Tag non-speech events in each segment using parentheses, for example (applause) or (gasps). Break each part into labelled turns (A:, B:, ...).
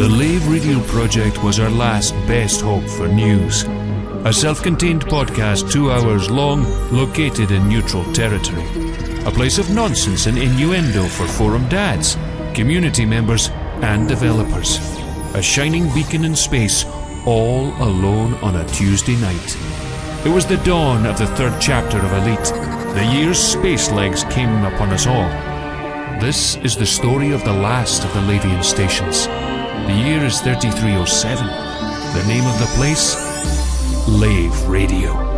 A: The Lave Radio Project was our last best hope for news. A self contained podcast, two hours long, located in neutral territory. A place of nonsense and innuendo for forum dads, community members, and developers. A shining beacon in space, all alone on a Tuesday night. It was the dawn of the third chapter of Elite. The year's space legs came upon us all. This is the story of the last of the Lavian stations. The year is 3307. The name of the place? Lave Radio.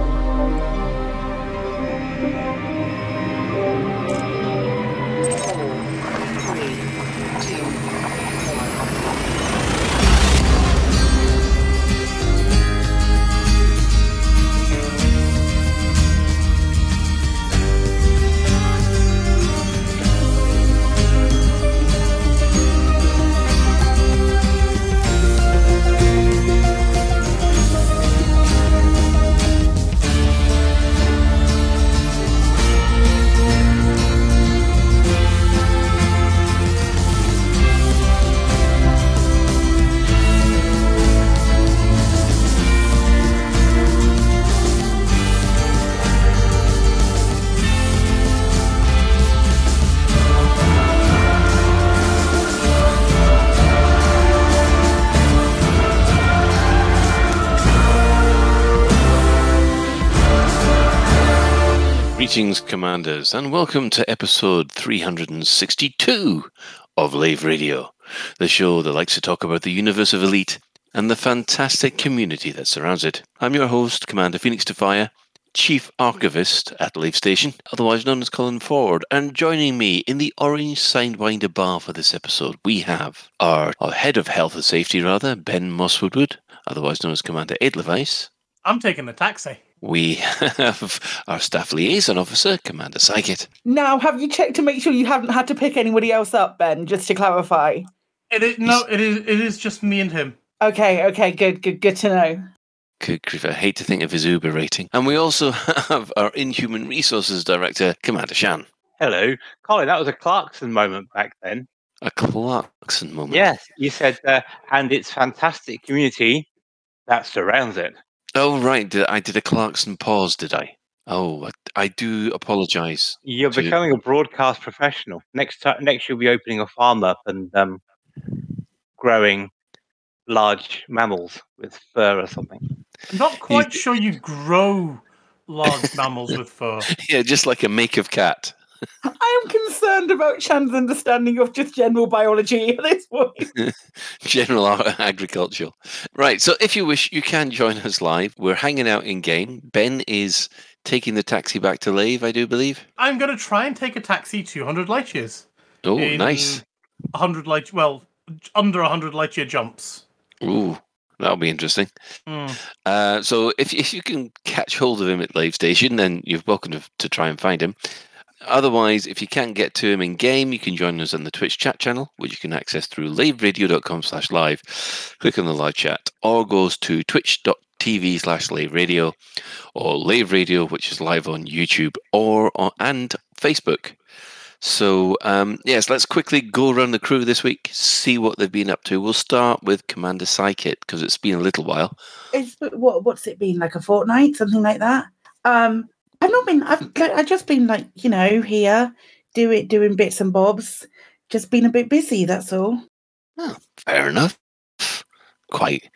B: Commanders, and welcome to episode 362 of Lave Radio, the show that likes to talk about the universe of Elite and the fantastic community that surrounds it. I'm your host, Commander Phoenix Defire, Chief Archivist at Lave Station, otherwise known as Colin Ford, and joining me in the Orange Sidewinder bar for this episode, we have our, our Head of Health and Safety, rather, Ben Mosswoodwood, otherwise known as Commander Edelweiss.
C: I'm taking the taxi.
B: We have our staff liaison officer, Commander Psychit.
D: Now, have you checked to make sure you haven't had to pick anybody else up, Ben? Just to clarify.
C: It is no, it is it is just me and him.
D: Okay, okay, good, good, good to know.
B: Good grief, I hate to think of his Uber rating. And we also (laughs) have our Inhuman Resources Director, Commander Shan.
E: Hello, Colin. That was a Clarkson moment back then.
B: A Clarkson moment.
E: Yes, you said, uh, and its fantastic community that surrounds it.
B: Oh, right. Did, I did a Clarkson pause, did I? Oh, I, I do apologise.
E: You're
B: to-
E: becoming a broadcast professional. Next time, next you'll be opening a farm up and um, growing large mammals with fur or something.
C: I'm not quite sure you grow large mammals with fur. (laughs)
B: Yeah, just like a make of cat.
D: I am concerned about Shan's understanding of just general biology at this point. (laughs)
B: General a- agricultural. Right. So if you wish, you can join us live. We're hanging out in game. Ben is taking the taxi back to Lave, I do believe.
C: I'm going to try and take a taxi 200 light years.
B: Oh, nice.
C: 100 light, well, under 100 light year jumps.
B: Ooh, that'll be interesting.
C: Hmm.
B: Uh, so if, if you can catch hold of him at Lave Station, then you're welcome to, to try and find him. Otherwise, if you can't get to him in game, you can join us on the Twitch chat channel, which you can access through laveradio.com slash live. Click on the live chat, or goes to twitch.tv slash laveradio or lave radio, which is live on YouTube or and Facebook. So, um, yes, let's quickly go around the crew this week, see what they've been up to. We'll start with Commander Psychit, because it's been a little while.
D: It's what what's it been like a fortnight, something like that? Um, I've not been. I've like, I've just been like you know here, do it, doing bits and bobs. Just been a bit busy. That's all.
B: Oh, Fair enough. Quite,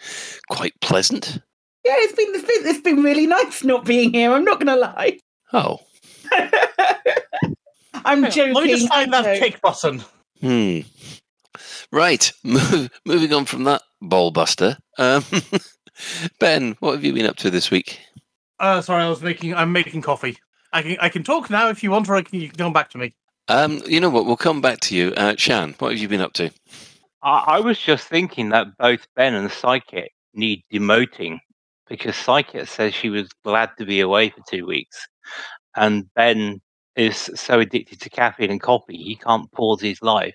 B: quite pleasant.
D: Yeah, it's been it's been it's been really nice not being here. I'm not gonna lie.
B: Oh, (laughs)
D: I'm
C: Hang on,
D: joking.
C: Let me just find that
D: know.
C: kick button.
B: Hmm. Right. (laughs) Moving on from that ball buster. Um, (laughs) ben, what have you been up to this week?
C: Uh, sorry, I was making. I'm making coffee. I can I can talk now if you want, or I can, you can come back to me.
B: Um, you know what? We'll come back to you. Uh, Shan, what have you been up to?
E: I, I was just thinking that both Ben and Psychic need demoting because Psychic says she was glad to be away for two weeks, and Ben is so addicted to caffeine and coffee he can't pause his life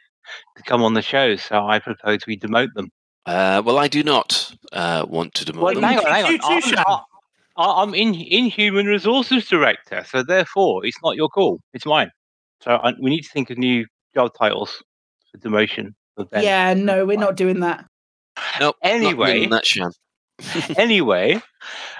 E: to come on the show. So I propose we demote them.
B: Uh, well, I do not uh, want to demote
E: Well,
B: them.
E: hang on, hang on.
C: You too,
E: I'm,
C: Shan.
E: I- I'm in in human resources director, so therefore it's not your call; it's mine. So I, we need to think of new job titles. for demotion of Ben.
D: Yeah, no, we're not doing that.
B: Nope. not
E: Anyway.
B: doing that, Shan. (laughs) (laughs)
E: anyway,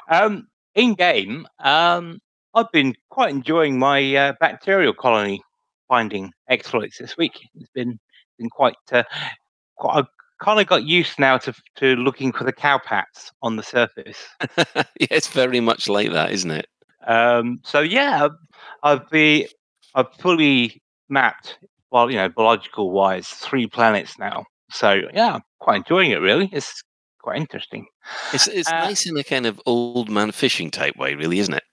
E: um, in game, um, I've been quite enjoying my uh, bacterial colony finding exploits this week. It's been been quite. Uh, quite I've kind of got used now to to looking for the cowpats on the surface. (laughs)
B: yeah, it's very much like that, isn't it?
E: Um, so yeah, I've, be I've fully mapped, well, you know, biological wise, three planets now. So yeah, I'm quite enjoying it. Really, it's quite interesting.
B: It's it's
E: Uh,
B: nice in a kind of old man fishing type way, really, isn't it?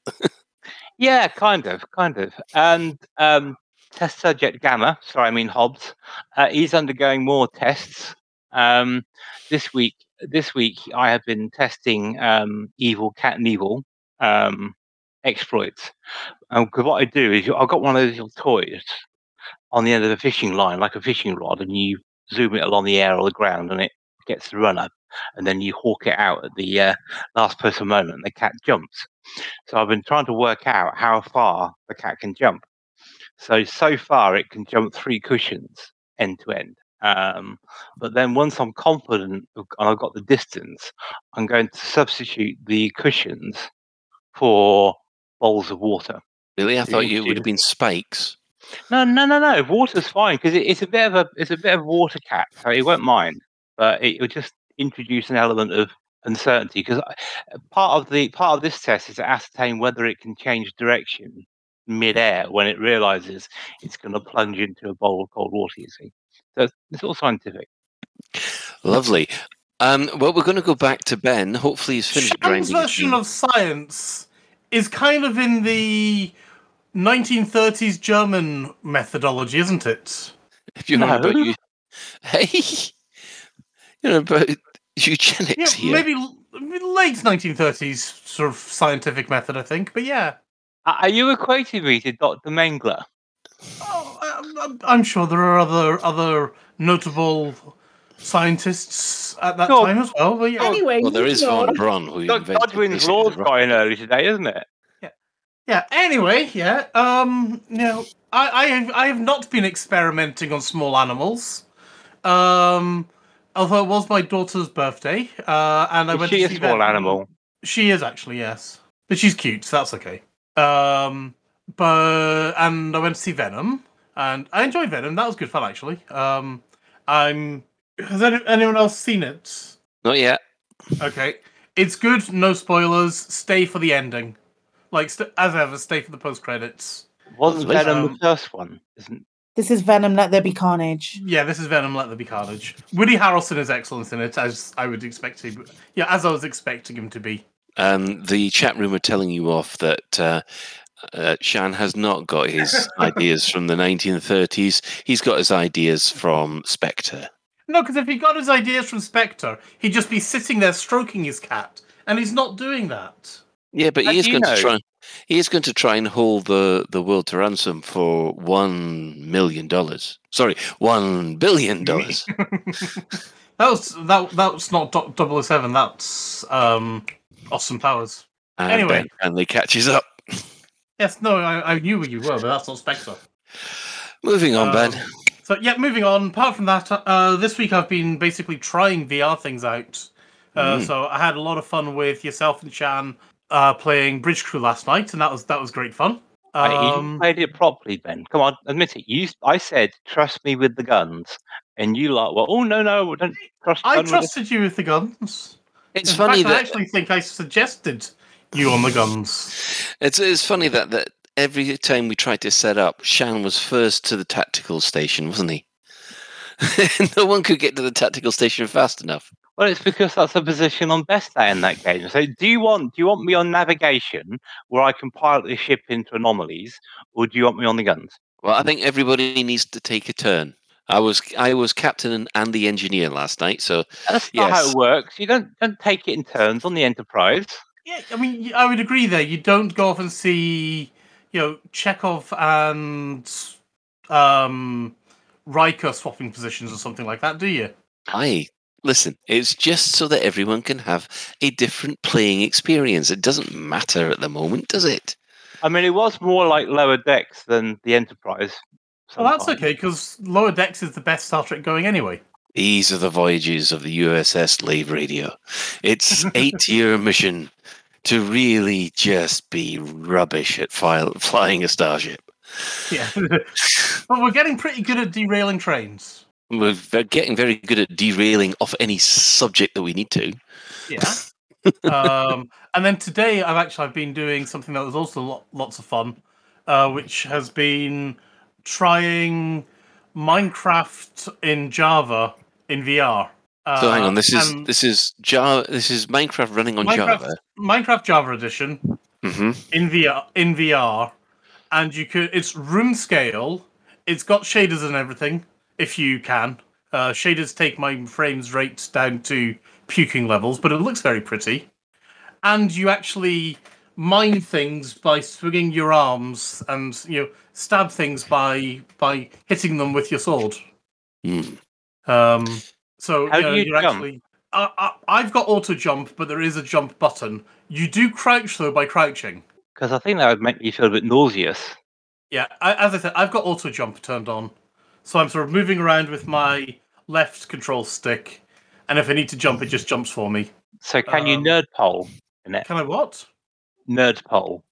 E: Yeah, kind of, kind of. And um, test subject Gamma, sorry, I mean Hobbs, uh, he's undergoing more tests. Um, this week, this week I have been testing um, Evil Cat and Evil um, exploits. And Because what I do is I've got one of those little toys on the end of a fishing line, like a fishing rod, and you zoom it along the air or the ground, and it gets the runner, and then you hawk it out at the uh, last person moment, and the cat jumps. So I've been trying to work out how far the cat can jump. So so far it can jump three cushions end to end. Um, but then once I'm confident and I've got the distance, I'm going to substitute the cushions for bowls of water.
B: Really, I thought you would have been spikes.
E: No, no, no, no. Water's fine because it, it's a bit of a it's a bit of water cat, so it won't mind. But it will just introduce an element of uncertainty because part of the part of this test is to ascertain whether it can change direction mid-air when it realizes it's going to plunge into a bowl of cold water. You see, so it's, it's all scientific.
B: Lovely. Um, well, we're going to go back to Ben. Hopefully, he's finished
C: Shan's
B: grinding. his
C: version of science is kind of in the 1930s German methodology, isn't it?
B: If you're about you, hey, you know about (laughs)
C: Yeah,
B: eugenics here.
C: maybe late 1930s sort of scientific method, I think. But yeah,
E: Are are you equating me to Dr. Mengler?
C: oh, I'm- I'm, I'm sure there are other other notable scientists at that
E: Sure.
C: time as well. But yeah,
D: Anyway,
B: well, there is
D: moving
B: von. Braun who
E: God-
B: invented
E: Godwin's
B: basically
E: law's going early today, isn't it?
C: Yeah. Anyway, yeah. Um. You know, I I have, I have not been experimenting on small animals. Um. Although it was my daughter's birthday, uh, and I
E: Is
C: went
E: she
C: to
E: a
C: see
E: small
C: that-
E: animal?
C: She is actually yes, but she's cute, so that's okay. Um. But and I went to see Venom, and I enjoyed Venom. That was good fun actually. Um. I'm. Has any, anyone else seen it?
B: Not yet.
C: Okay, it's good. No spoilers. Stay for the ending. Like st- as ever, stay for the post credits.
E: Wasn't Venom
C: Um,
E: the first one? Isn't
D: This is Venom. Let there be carnage.
C: Yeah, this is Venom. Let there be carnage. Woody Harrelson is excellent in it, as I would expect him. Yeah, as I was expecting him to be.
B: Um, the chat room are telling you off that uh, uh, Shan has not got his (laughs) ideas from the 1930s. He's got his ideas from Spectre.
C: No, because if he got his ideas from Spectre, he'd just be sitting there stroking his cat, and he's not doing that.
B: Yeah, but
E: How
B: he is
E: do you
B: going to try. He is going to try and hold the, the world to ransom for one million dollars. Sorry, one billion dollars. (laughs)
C: That was that. That was not Do- 007, That's um, Austin Powers.
B: And
C: Anyway.
B: Ben finally catches up.
C: Yes, no, I, I knew where you were, but that's not Spectre.
B: Moving on, Ben.
C: Um, So yeah, moving on. Apart from that, uh, this week I've been basically trying VR things out. Uh,
B: Mm.
C: So I had a lot of fun with yourself and Shan uh, playing Bridge Crew last night, and that was that was great fun.
E: Hey, you
C: Um,
E: played it properly, Ben. Come on, admit it. You, I said, trust me with the guns, and you like, well, oh no, no, don't trust.
C: I
E: gun with
C: trusted you with the guns.
B: It's
C: In
B: funny
C: fact, I actually think I suggested you on the guns.
B: it's it's funny that that every time we tried to set up, Shan was first to the tactical station, wasn't he? (laughs) no one could get to the tactical station fast enough.
E: Well, it's because that's the position I'm best day in that game. So, do you want do you want me on navigation where I can pilot the ship into anomalies, or do you want me on the guns?
B: Well, I think everybody needs to take a turn. I was I was captain and, and the engineer last night, so
E: That's not how it works. You don't don't take it in turns on the Enterprise.
C: Yeah, I mean, I would agree there. You don't go off and see, you know, Chekhov and um, Riker swapping positions or something like that, do you?
B: I listen. It's just so that everyone can have a different playing experience. It doesn't matter at the moment, does it?
E: I mean, it was more like lower decks than the Enterprise.
C: Well, that's okay because Lower Decks is the best Star Trek going anyway.
B: These are the voyages of the USS Lave Radio. Its (laughs) eight-year mission to really just be rubbish at (laughs) flying a starship.
C: Yeah, (laughs) but we're getting pretty good at derailing trains.
B: We're getting very good at derailing off any subject that we need to.
C: Yeah. um, and then today, I've actually I've been doing something that was also lo- lots of fun, uh, which has been trying Minecraft in Java in VR. Uh,
B: So hang on, this is this is Java. This is Minecraft running on
C: Minecraft,
B: Java.
C: Minecraft Java edition
B: hmm
C: in VR in VR, and you could it's room scale. It's got shaders and everything. If you can, uh, shaders take my frames rates down to puking levels, but it looks very pretty. And you actually mine things by swinging your arms and you know stab things by by hitting them with your sword.
B: Mm.
C: Um, so
E: How
C: you
E: do
C: know,
E: you
C: you're
E: jump?
C: actually. Uh, I, I've got auto jump, but there is a jump button. You do crouch though by crouching.
E: Because I think that would make me feel a bit nauseous.
C: Yeah, I, as I said, I've got auto jump turned on, so I'm sort of moving around with my left control stick, and if I need to jump, it just jumps for me.
E: So can you
C: Um,
E: nerd pole in it?
C: Can I what?
E: Nerd pole.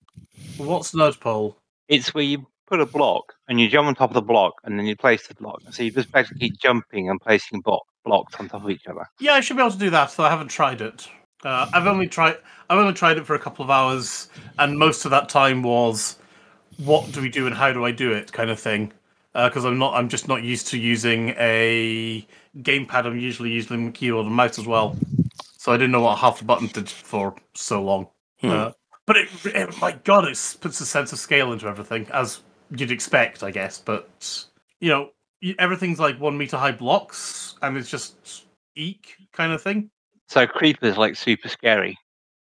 C: What's nerd pole?
E: It's where you put a block and you jump on top of the block and then you place the block. So you just basically keep jumping and placing block, blocks on top of each other.
C: Yeah, I should be able to do that. So I haven't tried it. Uh, I've only tried. I've only tried it for a couple of hours, and most of that time was, "What do we do and how do I do it?" kind of thing. Because I'm not. I'm just not used to using a gamepad. I'm usually using the keyboard and mouse as well. So I didn't know what half the button did for so long.
B: Hmm.
C: Uh, but it, it, my God, it puts a sense of scale into everything, as you'd expect, I guess. But you know, everything's like one meter high blocks, and it's just eek kind of thing.
E: So creepers like super scary.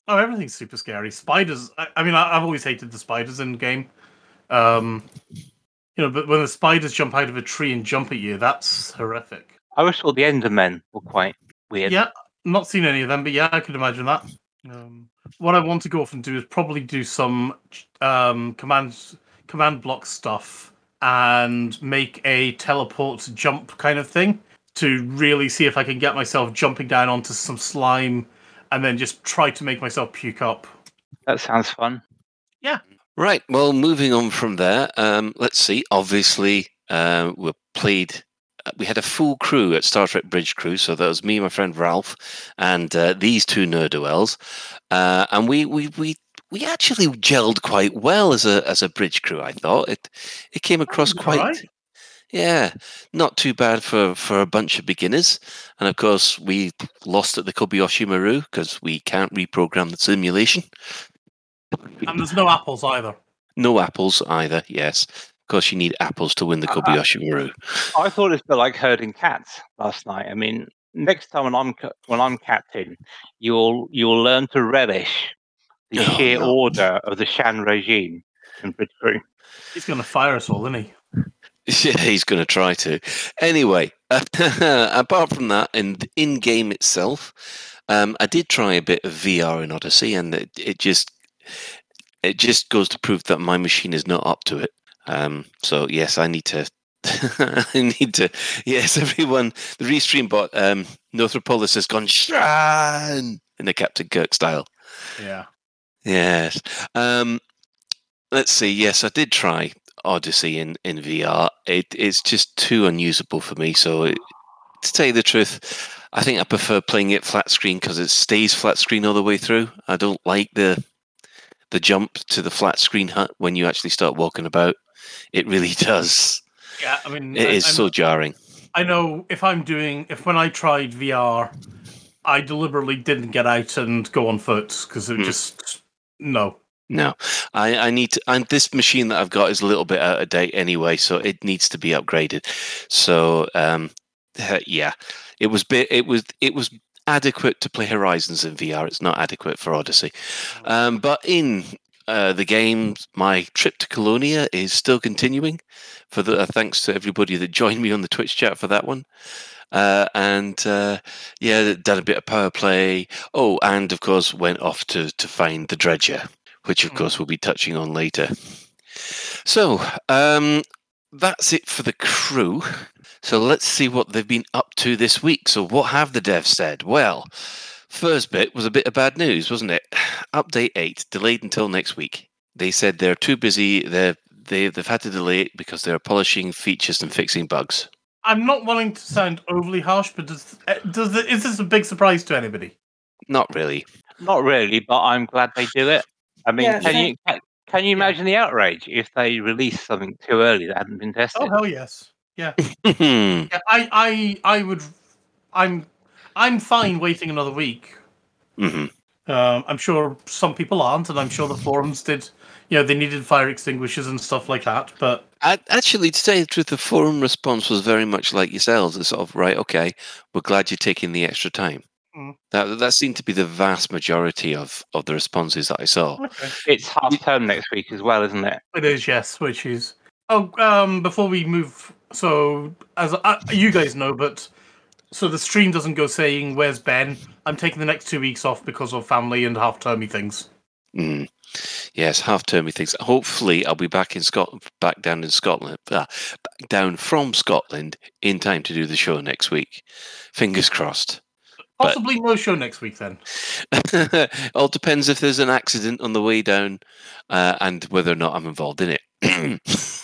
C: Oh, everything's super scary. Spiders. I, I mean, I, I've always hated the spiders in game. Um, you know, but when the spiders jump out of a tree and jump at you, that's horrific.
E: I always thought the Endermen were quite weird.
C: Yeah, not seen any of them, but yeah, I could imagine that. Um, what I want to go off and do is probably do some um, command command block stuff and make a teleport jump kind of thing to really see if I can get myself jumping down onto some slime and then just try to make myself puke up.
E: That sounds fun. Yeah.
B: Right. Well, moving on from there. Um, let's see. Obviously, uh, we played. Uh, We had a full crew at Star Trek Bridge Crew, so that was me, my friend Ralph, and uh, these two nerdoels, uh, and we we we we actually gelled quite well as a as a bridge crew. I thought it it came across quite.
C: alright.
B: Yeah, not too bad for, for a bunch of beginners. And of course, we lost at the Kobayashi Maru because we can't reprogram the simulation.
C: And there's no apples either.
B: No apples either, yes. Of course, you need apples to win the
E: Uh,
B: Kobayashi Maru.
E: I thought it's a bit like herding cats last night. I mean, next time when I'm when I'm captain, you'll you'll learn to relish the (laughs)
B: Oh,
E: sheer
B: no.
E: order of the Shan regime in Bridge Crew.
C: He's going to fire us all, isn't he? (laughs)
B: Yeah, he's going to try to. Anyway, (laughs) apart from that, and in game itself, um, I did try a bit of VR in Odyssey, and it, it just it just goes to prove that my machine is not up to it. Um, so yes, I need to. (laughs) I need to. Yes, everyone. The restream bot, um, Northropolis has gone Shan in the Captain Kirk style.
C: Yeah.
B: Yes. Um, let's see. Yes, I did try Odyssey in, in VR. It, it's just too unusable for me. So, it, to tell you the truth, I think I prefer playing it flat screen because it stays flat screen all the way through. I don't like the the jump to the flat screen HUD when you actually start walking about. It really (laughs) does.
C: Yeah, I mean,
B: It
C: I,
B: is
C: I
B: so jarring.
C: I know if I'm doing, if when I tried VR, I deliberately didn't get out and go on foot because it
B: Hmm.
C: just, no.
B: No, I, I need to. And this machine that I've got is a little bit out of date anyway, so it needs to be upgraded. So, um, yeah, it was bit. It was it was adequate to play Horizons in VR. It's not adequate for Odyssey. Um, but in uh, the game, my trip to Colonia is still continuing. For the uh, thanks to everybody that joined me on the Twitch chat for that one. Uh, and uh, yeah, done a bit of power play. Oh, and of course went off to to find the dredger, which of
C: Mm.
B: course we'll be touching on later. So, um, that's it for the crew. So let's see what they've been up to this week. So, what have the devs said? Well, first bit was a bit of bad news, wasn't it? (sighs) Update 8 delayed until next week. They said they're too busy. They're, they, they've had to delay it because they're polishing features and fixing bugs.
C: I'm not wanting to sound overly harsh, but does uh, does it, is this a big surprise to anybody?
B: Not really.
E: Not really, but I'm glad they do it. I mean,
D: Yeah,
E: can
D: same.
E: you can, can you imagine the outrage if they released something too early that hadn't been tested?
C: Oh hell yes. Yeah. (laughs) Yeah, I, I, I would. I'm, I'm fine waiting another week.
B: hmm
C: Um, I'm sure some people aren't, and I'm sure the forums did. You know, they needed fire extinguishers and stuff like that. But
B: I, actually, to tell you the truth, the forum response was very much like yourselves. It's sort of right, okay, we're glad you're taking the extra time.
C: Mm.
B: That that seemed to be the vast majority of, of the responses that I saw.
C: okay.
E: It's half term next week as well, isn't it?
C: it is yes, which is. Oh, um, before we move, so as uh, you guys know, but so the stream doesn't go saying where's Ben. I'm taking the next two weeks off because of family and half termy things.
B: Mm. Yes, half termy things. Hopefully, I'll be back in Scotland, back down in Scotland, uh, back down from Scotland in time to do the show next week. Fingers crossed. But-
C: Possibly no show next week then. (laughs)
B: All depends if there's an accident on the way down uh, and whether or not I'm involved in it.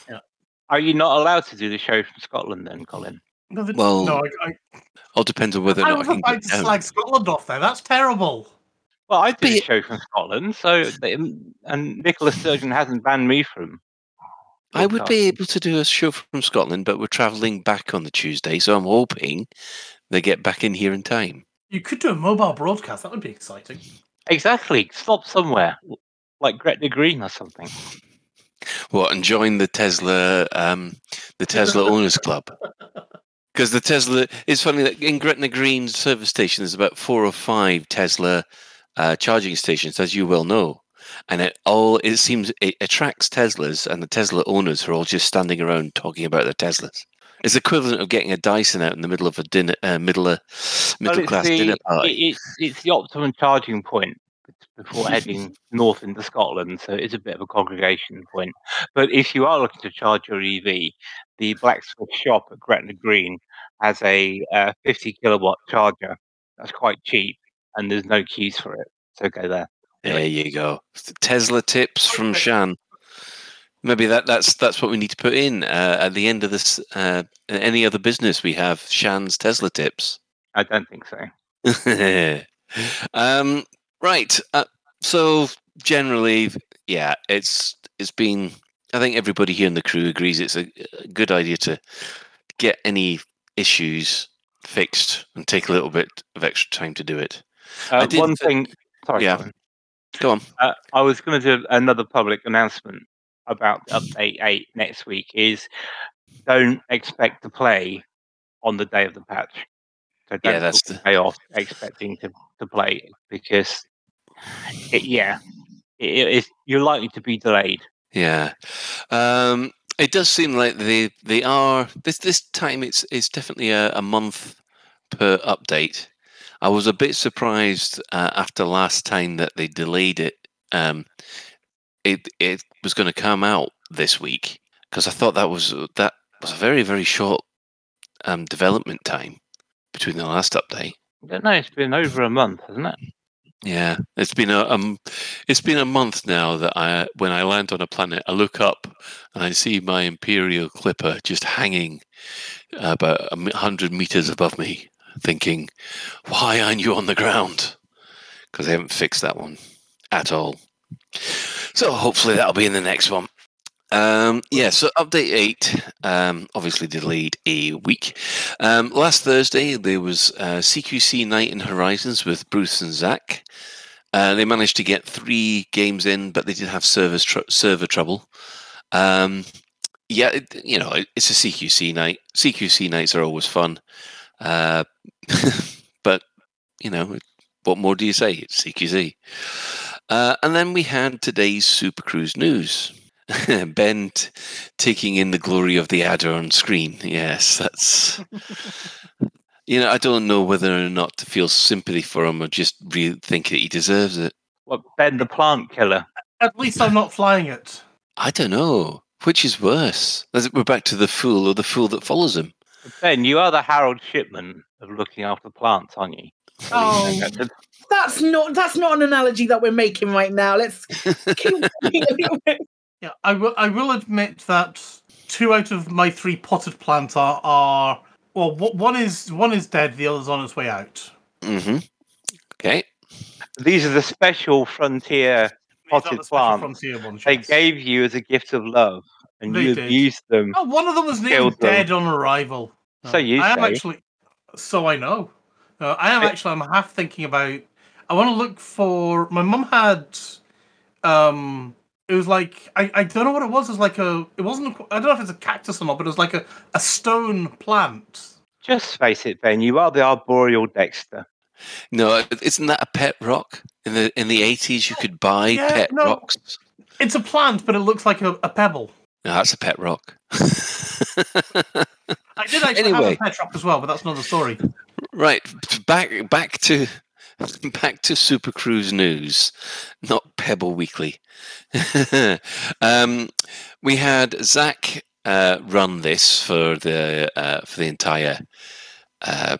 B: (clears throat)
E: Are you not allowed to do the show from Scotland then, Colin?
C: No,
B: Well,
C: no, I, I,
B: All depends on whether or
C: I
B: not I
C: was
B: can
C: about
B: get
C: to slag Scotland off there. That's terrible.
E: Well, I do
B: But
E: the show from Scotland, so they, and Nicola Sturgeon hasn't banned me from.
B: I would be able to do a show from Scotland, but we're travelling back on the Tuesday, so I'm hoping they get back in here in time.
C: You could do a mobile broadcast. That would be exciting.
E: exactly. Stop somewhere, like Gretna Green or something.
B: What and join the Tesla, um, the Tesla (laughs) Owners Club. Because the Tesla, it's funny that in Gretna Green service station, there's about four or five Tesla uh, charging stations, as you well know, and it all it seems it attracts Teslas, and the Tesla owners are all just standing around talking about their Teslas. It's equivalent of getting a Dyson out in the middle of a dinner, uh, middle
E: Well,
B: middle
E: it's
B: class
E: the-
B: dinner party.
E: it- it's it's the optimum charging point before heading north into Scotland, so it's a bit of a congregation point. But if you are looking to charge your EV, the blacksmith shop at Gretna Green has a uh, 50 kilowatt charger. That's quite cheap, and there's no queues for it. So go there.
B: There you go. Tesla tips from Shan. Maybe that, that's that's what we need to put in uh, at the end of this. Uh, any other business we have Shan's Tesla tips.
E: I don't think so. (laughs)
B: um, right. Uh, so generally, yeah, it's it's been. I think everybody here in the crew agrees it's a, a good idea to get any issues fixed and take a little bit of extra time to do it.
E: Uh, one thing. Sorry,
B: yeah. Go on.
E: Uh, I was going to do another public announcement about update eight next week. Is don't expect to play on the day of the patch. So don't
B: Yeah, that's the-
E: off expecting to, to play because it, yeah, it, it is, you're likely to be delayed.
B: Yeah, um, it does seem like they they are this this time. It's it's definitely a, a month per update. I was a bit surprised uh, after last time that they delayed it. Um, it it was going to come out this week because I thought that was that was a very very short um, development time between the last update.
E: I don't know. It's been over a month, hasn't it?
B: Yeah, it's been a um, it's been a month now that I when I land on a planet, I look up and I see my Imperial Clipper just hanging about a m- hundred meters above me, thinking, "Why aren't you on the ground?" Because they haven't fixed that one at all. So hopefully that'll be in the next one. Um, yeah, so update eight, um, obviously delayed a week. Um, last Thursday there was uh, CQC Night in Horizons with Bruce and Zach. Uh, they managed to get three games in, but they did have server, tr- server trouble. Um, yeah, it, you know, it, it's a CQC night. CQC nights are always fun, uh, (laughs) but you know, what more do you say? It's CQC. Uh, and then we had today's Super Cruise news. (laughs) ben t- taking in the glory of the adder on screen. Yes, that's. (laughs) you know, I don't know whether or not to feel sympathy for him or just really think that he deserves it.
E: What Ben the plant killer?
C: At least I'm not flying it.
B: I don't know. Which is worse? Is We're back to the fool or the fool that follows him.
E: Ben, you are the Harold Shipman of looking after plants, aren't you?
D: Oh. That's not that's not an analogy that we're making right now. Let's (laughs) keep going a little bit.
C: Yeah, I will. I will admit that two out of my three potted plants are are well. One is one is dead. The other's on its way out.
B: hmm Okay.
E: These are the special frontier
C: These
E: Potted
C: the special
E: plant.
C: frontier ones.
E: they
C: yes.
E: gave you as a gift of love, and
C: They
E: you
C: did.
E: abused them.
C: Oh, one of them was
E: Killed
C: named
E: them.
C: dead on arrival.
E: So you
C: I am
E: say.
C: actually. So I know. Uh, I am actually. I'm half thinking about. I want to look for. My mum had. Um. It was like I, I don't know what it was. It was like a. It wasn't. I don't know if it's a cactus or not, but it was like a, a stone plant.
E: Just face it, Ben. You are the arboreal Dexter.
B: No, isn't that a pet rock? In the in the eighties, you could buy
C: Yeah,
B: pet
C: no.
B: rocks.
C: It's a plant, but it looks like a, a pebble.
B: No, that's a pet rock. (laughs)
C: I did actually have a pet rock as well, but that's another story.
B: right, back back to (laughs) back to Super Cruise news, not Pebble Weekly. (laughs) um, we had Zach uh, run this for the uh, for the entire uh,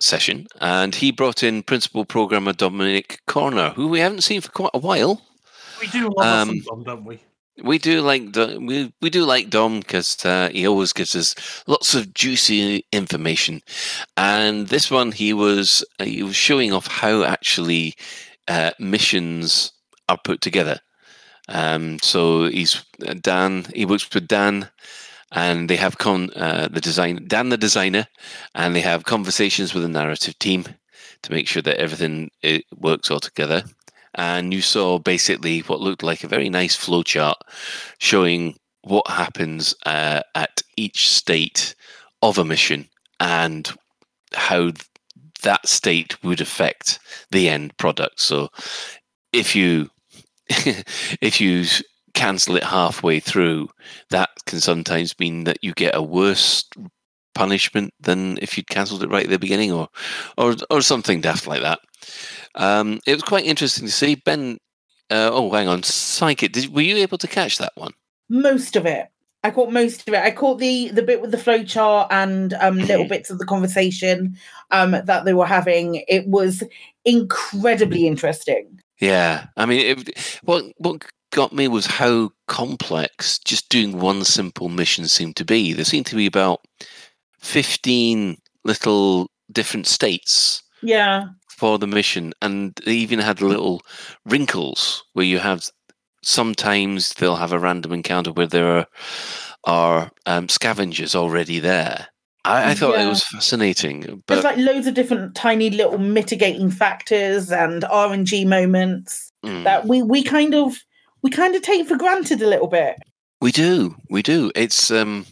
B: session, and he brought in principal programmer Dominic Corner, who we haven't seen for quite a while.
C: We do love
B: Um,
C: some don't we?
B: We do like Do- we we do like Dom because uh, he always gives us lots of juicy information, and this one he was uh, he was showing off how actually uh, missions are put together. Um, so he's uh, Dan. He works with Dan, and they have con uh, the design Dan the designer, and they have conversations with the narrative team to make sure that everything it works all together and you saw basically what looked like a very nice flowchart showing what happens uh, at each state of a mission and how that state would affect the end product. So if you (laughs) if you cancel it halfway through, that can sometimes mean that you get a worse punishment than if you'd cancelled it right at the beginning or or or something daft like that. Um, it was quite interesting to see Ben. Uh, oh, hang on, Psychic. Did were you able to catch that one?
D: Most of it. I caught most of it. I caught the the bit with the flowchart and um, little (laughs) bits of the conversation um, that they were having. It was incredibly interesting.
B: Yeah, I mean, it, what what got me was how complex just doing one simple mission seemed to be. There seemed to be about fifteen little different states
D: Yeah,
B: for the mission, and they even had little wrinkles where you have sometimes they'll have a random encounter where there are are um, scavengers already there. I, I thought it was fascinating,
D: there's
B: but
D: like loads of different tiny little mitigating factors and RNG moments
B: mm,
D: that we we kind of we kind of take for granted a little bit.
B: we do, we do. It's um,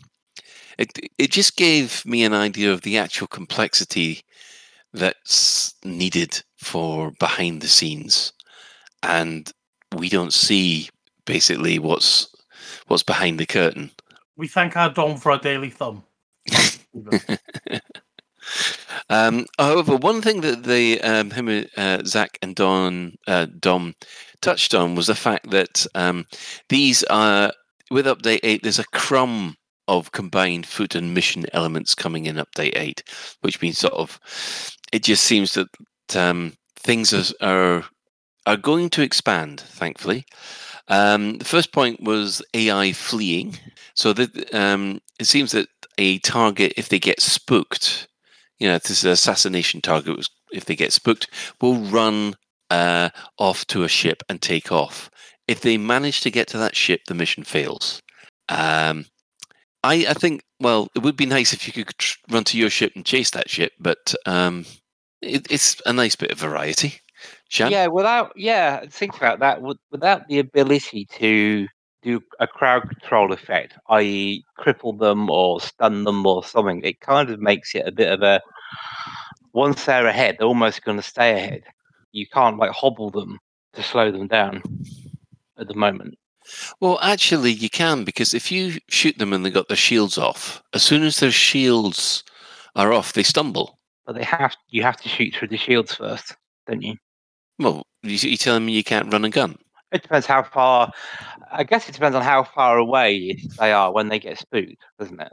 B: it it just gave me an idea of the actual complexity that's needed for behind the scenes, and we don't see basically what's what's behind the curtain.
C: We thank our Dom for our daily thumb. (laughs)
B: Um, however, one thing that they, um, him, uh, Zach and Don, uh, Dom touched on was the fact that um, these are with update eight. There's a crumb of combined food and mission elements coming in update eight, which means sort of it just seems that um, things are, are are going to expand. Thankfully, um, the first point was AI fleeing. So that um, it seems that a target, if they get spooked, you know, this assassination target, if they get spooked, will run uh, off to a ship and take off. If they manage to get to that ship, the mission fails. Um, I, I think, well, it would be nice if you could run to your ship and chase that ship, but um, it, it's a nice bit of variety. Shan?
E: Yeah, without yeah, think about that. Without the ability to do a crowd control effect, i.e., cripple them or stun them or something, it kind of makes it a bit of a once they're ahead, they're almost going to stay ahead. You can't like hobble them to slow them down at the moment.
B: Well, actually, you can because if you shoot them and they got their shields off, as soon as their shields are off, they stumble.
E: But they have you have to shoot through the shields first, don't you?
B: Well, you, you telling me you can't run a gun?
E: It depends how far. I guess it depends on how far away they are when they get spooked, doesn't it?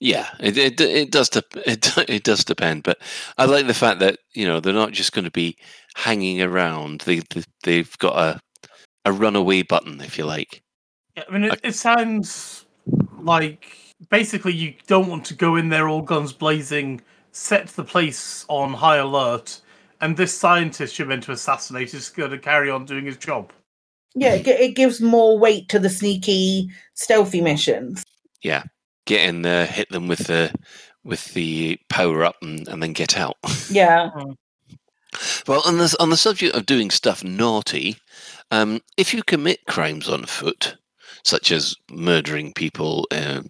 B: Yeah, it it, it does dep (laughs) it it does depend, but I like the fact that you know they're not just going to be hanging around. They, they they've got a a runaway button, if you like.
C: Yeah, I mean, it, it sounds like basically you don't want to go in there all guns blazing, set the place on high alert, and this scientist you're meant to assassinate is going to carry on doing his job.
D: Yeah, it, it gives more weight to the sneaky, stealthy missions.
B: Yeah, get in there, hit them with the with the power up, and, and then get out. (laughs)
D: Yeah.
B: Well, on the on the subject of doing stuff naughty, um, if you commit crimes on foot, such as murdering people uh,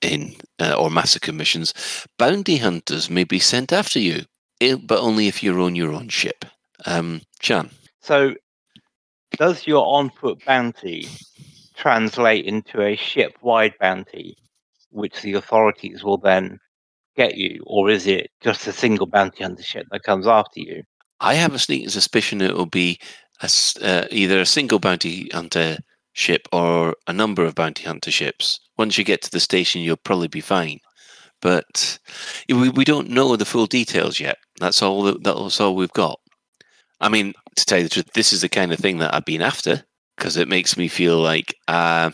B: in uh, or massacre missions, bounty hunters may be sent after you, eh, but only if you're on your own ship. Um, Shan,
E: So, does your on foot bounty translate into a ship wide bounty, which the authorities will then get you, or is it just a single bounty hunter ship that comes after you?
B: I have a sneaking suspicion it will be a uh, either a single bounty hunter ship or a number of bounty hunter ships. Once you get to the station, you'll probably be fine. But we, we don't know the full details yet. That's all. that- That's all we've got. I mean, to tell you the truth, this is the kind of thing that I've been after because it makes me feel like uh,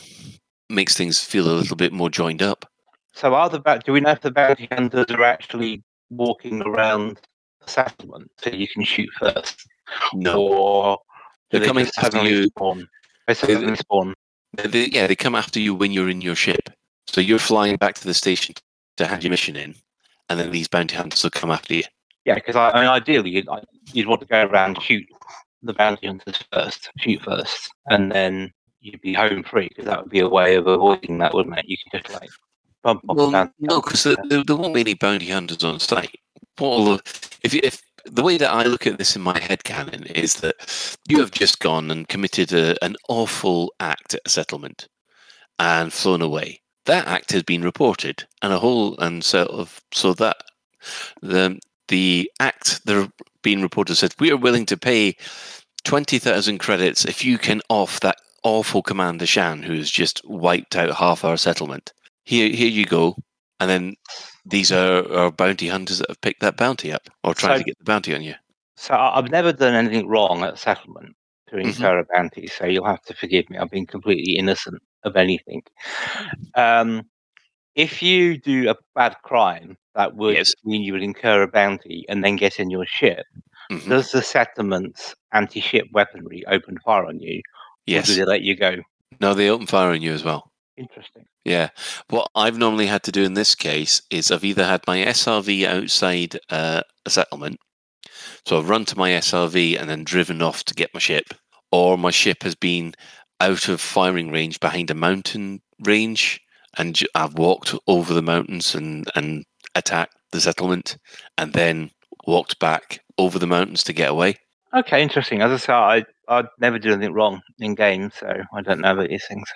B: makes things feel a little bit more joined up.
E: So, are the do we know if the bounty hunters are actually walking around the settlement so you can shoot first,
B: No,
E: or do
B: They're
E: they
B: coming after you.
E: Spawn? They suddenly spawn.
B: They- yeah, they come after you when you're in your ship. So you're flying back to the station to hand your mission in, and then these bounty hunters will come after you.
E: Yeah, because I, I mean, ideally, you'd, you'd want to go around shoot the bounty hunters first, shoot first, and then you'd be home free because that would be a way of avoiding that, wouldn't it? You can just like bump off
B: Well,
E: bounty
B: no, because there, there won't be any bounty hunters on site. What will if if the way that I look at this in my head canon is that you have just gone and committed a, an awful act at a settlement and flown away. That act has been reported, and a whole and sort of so that the the act that being reported said we are willing to pay twenty thousand credits if you can off that awful commander Shan who has just wiped out half our settlement. Here, here you go, and then these are, are bounty hunters that have picked that bounty up or trying
E: So-
B: to get the bounty on you.
E: So I've never done anything wrong at settlement to
B: Mm-hmm.
E: incur a bounty, so you'll have to forgive me. I've been completely innocent of anything. Um, if you do a bad crime, that would
B: Yes.
E: mean you would incur a bounty and then get in your ship.
B: Mhm.
E: Does the settlement's anti-ship weaponry open fire on you, or
B: Yes.
E: do they let you go?
B: No, they open fire on you as well.
E: Interesting.
B: Yeah. What I've normally had to do in this case is I've either had my SRV outside uh, a settlement, so I've run to my SRV and then driven off to get my ship, or my ship has been out of firing range behind a mountain range, and I've walked over the mountains and and attacked the settlement, and then walked back over the mountains to get away.
E: Okay, interesting. As I say, I I never do anything wrong in game, so I don't know about these things.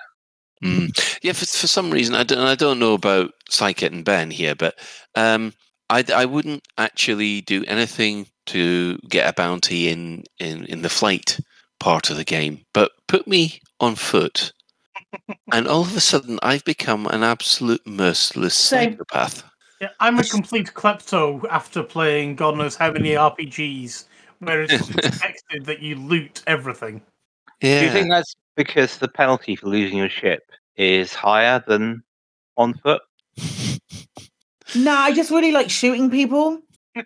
B: Mm. Yeah, for, for some reason, I don't, I don't know about Psychic and Ben here, but um, I, I wouldn't actually do anything to get a bounty in, in, in the flight part of the game, but put me on foot, and all of a sudden I've become an absolute merciless
D: Same.
B: psychopath.
C: Yeah, I'm a complete klepto after playing God knows how many RPGs where it's (laughs) expected that you loot everything.
B: Yeah.
E: Do you think that's because the penalty for losing your ship is higher than on foot?
D: No, I just really like shooting people.
E: In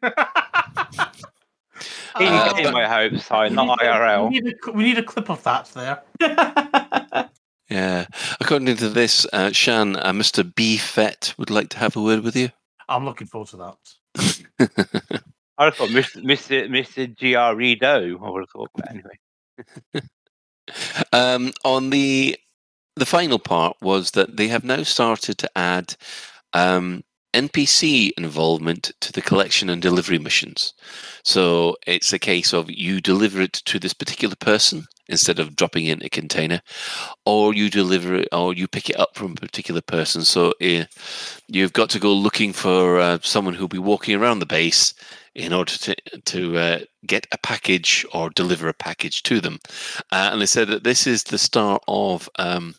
B: Uh,
E: game, I hope so,
C: we
E: not
C: need a-
E: IRL.
C: We need, a, we need a clip of that there. (laughs)
B: yeah. According to this, uh, Shan, uh, Mr. B. Fett would like to have a word with you.
C: I'm looking forward to that. (laughs)
E: I thought Mr. Mr. Mr. G.R.E. Doe. I would have thought, but anyway. (laughs)
B: um, on the the final part was that they have now started to add um, NPC involvement to the collection and delivery missions. So it's a case of you deliver it to this particular person instead of dropping it in a container, or you deliver it, or you pick it up from a particular person. So uh, you've got to go looking for uh, someone who'll be walking around the base in order to to uh, get a package or deliver a package to them. Uh, and they said that this is the start of um,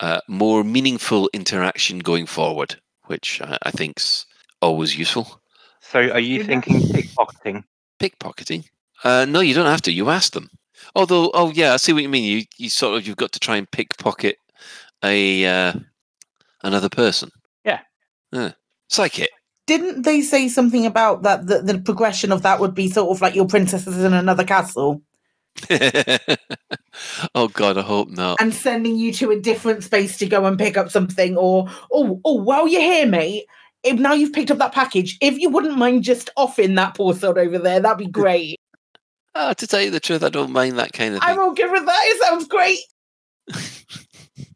B: uh, more meaningful interaction going forward, which I, I think's always useful.
E: So, are you thinking pickpocketing?
B: Pickpocketing? Uh, no, you don't have to. You ask them. Although, oh yeah, I see what you mean. You you sort of you've got to try and pickpocket a uh, another person.
E: Yeah.
B: Yeah. Psychic.
D: Didn't they say something about that? The, the progression of that would be sort of like your princesses in another castle (laughs)
B: oh God, I hope not.
D: and sending you to a different space to go and pick up something, or oh oh, while you're here, mate. If now you've picked up that package, if you wouldn't mind just offing that porcelain over there, that'd be great. (laughs)
B: Ah, to tell you the truth, I don't mind that kind of thing
D: I'm
B: thing.
D: okay with that. It sounds great. (laughs)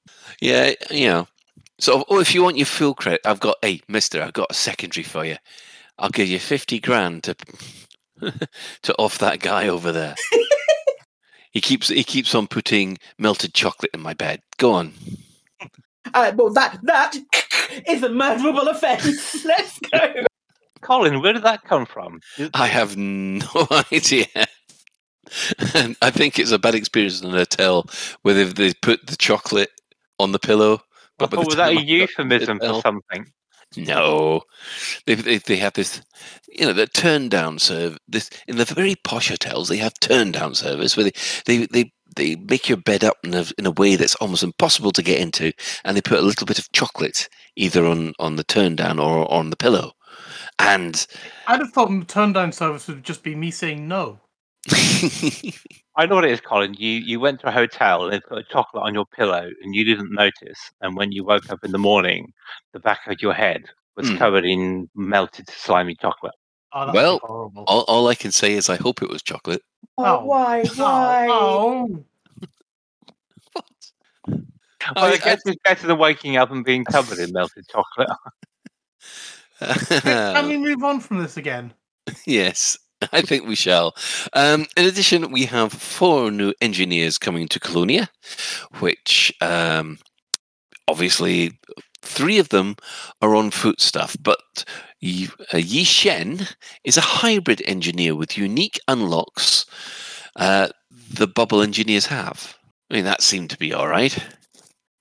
B: Yeah, you know. So, oh, if you want your full credit, I've got, hey, Mister, I've got a secondary for you. I'll give you fifty grand to (laughs) to off that guy over there. (laughs) he keeps he keeps on putting melted chocolate in my bed. Go on.
D: Uh, well, that that (laughs) is a murderable offence. Let's go.
E: Colin, where did that come from?
B: I have no idea. And I think it's a bad experience in a hotel where they've they put the chocolate on the pillow.
E: I
B: by the
E: thought, was that
B: time
E: a
B: I got to the
E: euphemism for something?
B: No, they, they they have this, you know, the turn down serve. This in the very posh hotels, they have turn down service where they they they, they make your bed up in a in a way that's almost impossible to get into, and they put a little bit of chocolate either on on the turn down or on the pillow, and
C: I'd have thought turn down service would just be me saying no. (laughs)
E: I know what it is, Colin. You you went to a hotel and they put a chocolate on your pillow and you didn't notice. And when you woke up in the morning, the back of your head was
B: Hmm.
E: covered in melted slimy chocolate.
C: Oh, that'd
B: Well,
C: horrible.
B: all, all I can say is I hope it was chocolate.
D: Oh,
C: Oh.
D: why? (laughs) Why?
C: Oh, (laughs)
E: Well,
B: I-
E: I guess it's better than waking up and being covered in melted chocolate.
C: Can we move on from this again?
B: Yes, (laughs) I think we shall. Um, in addition, we have four new engineers coming to Colonia, which um, obviously three of them are on foot stuff, but Yi uh, Yi Shen is a hybrid engineer with unique unlocks uh, the bubble engineers have. I mean, that seemed to be all right.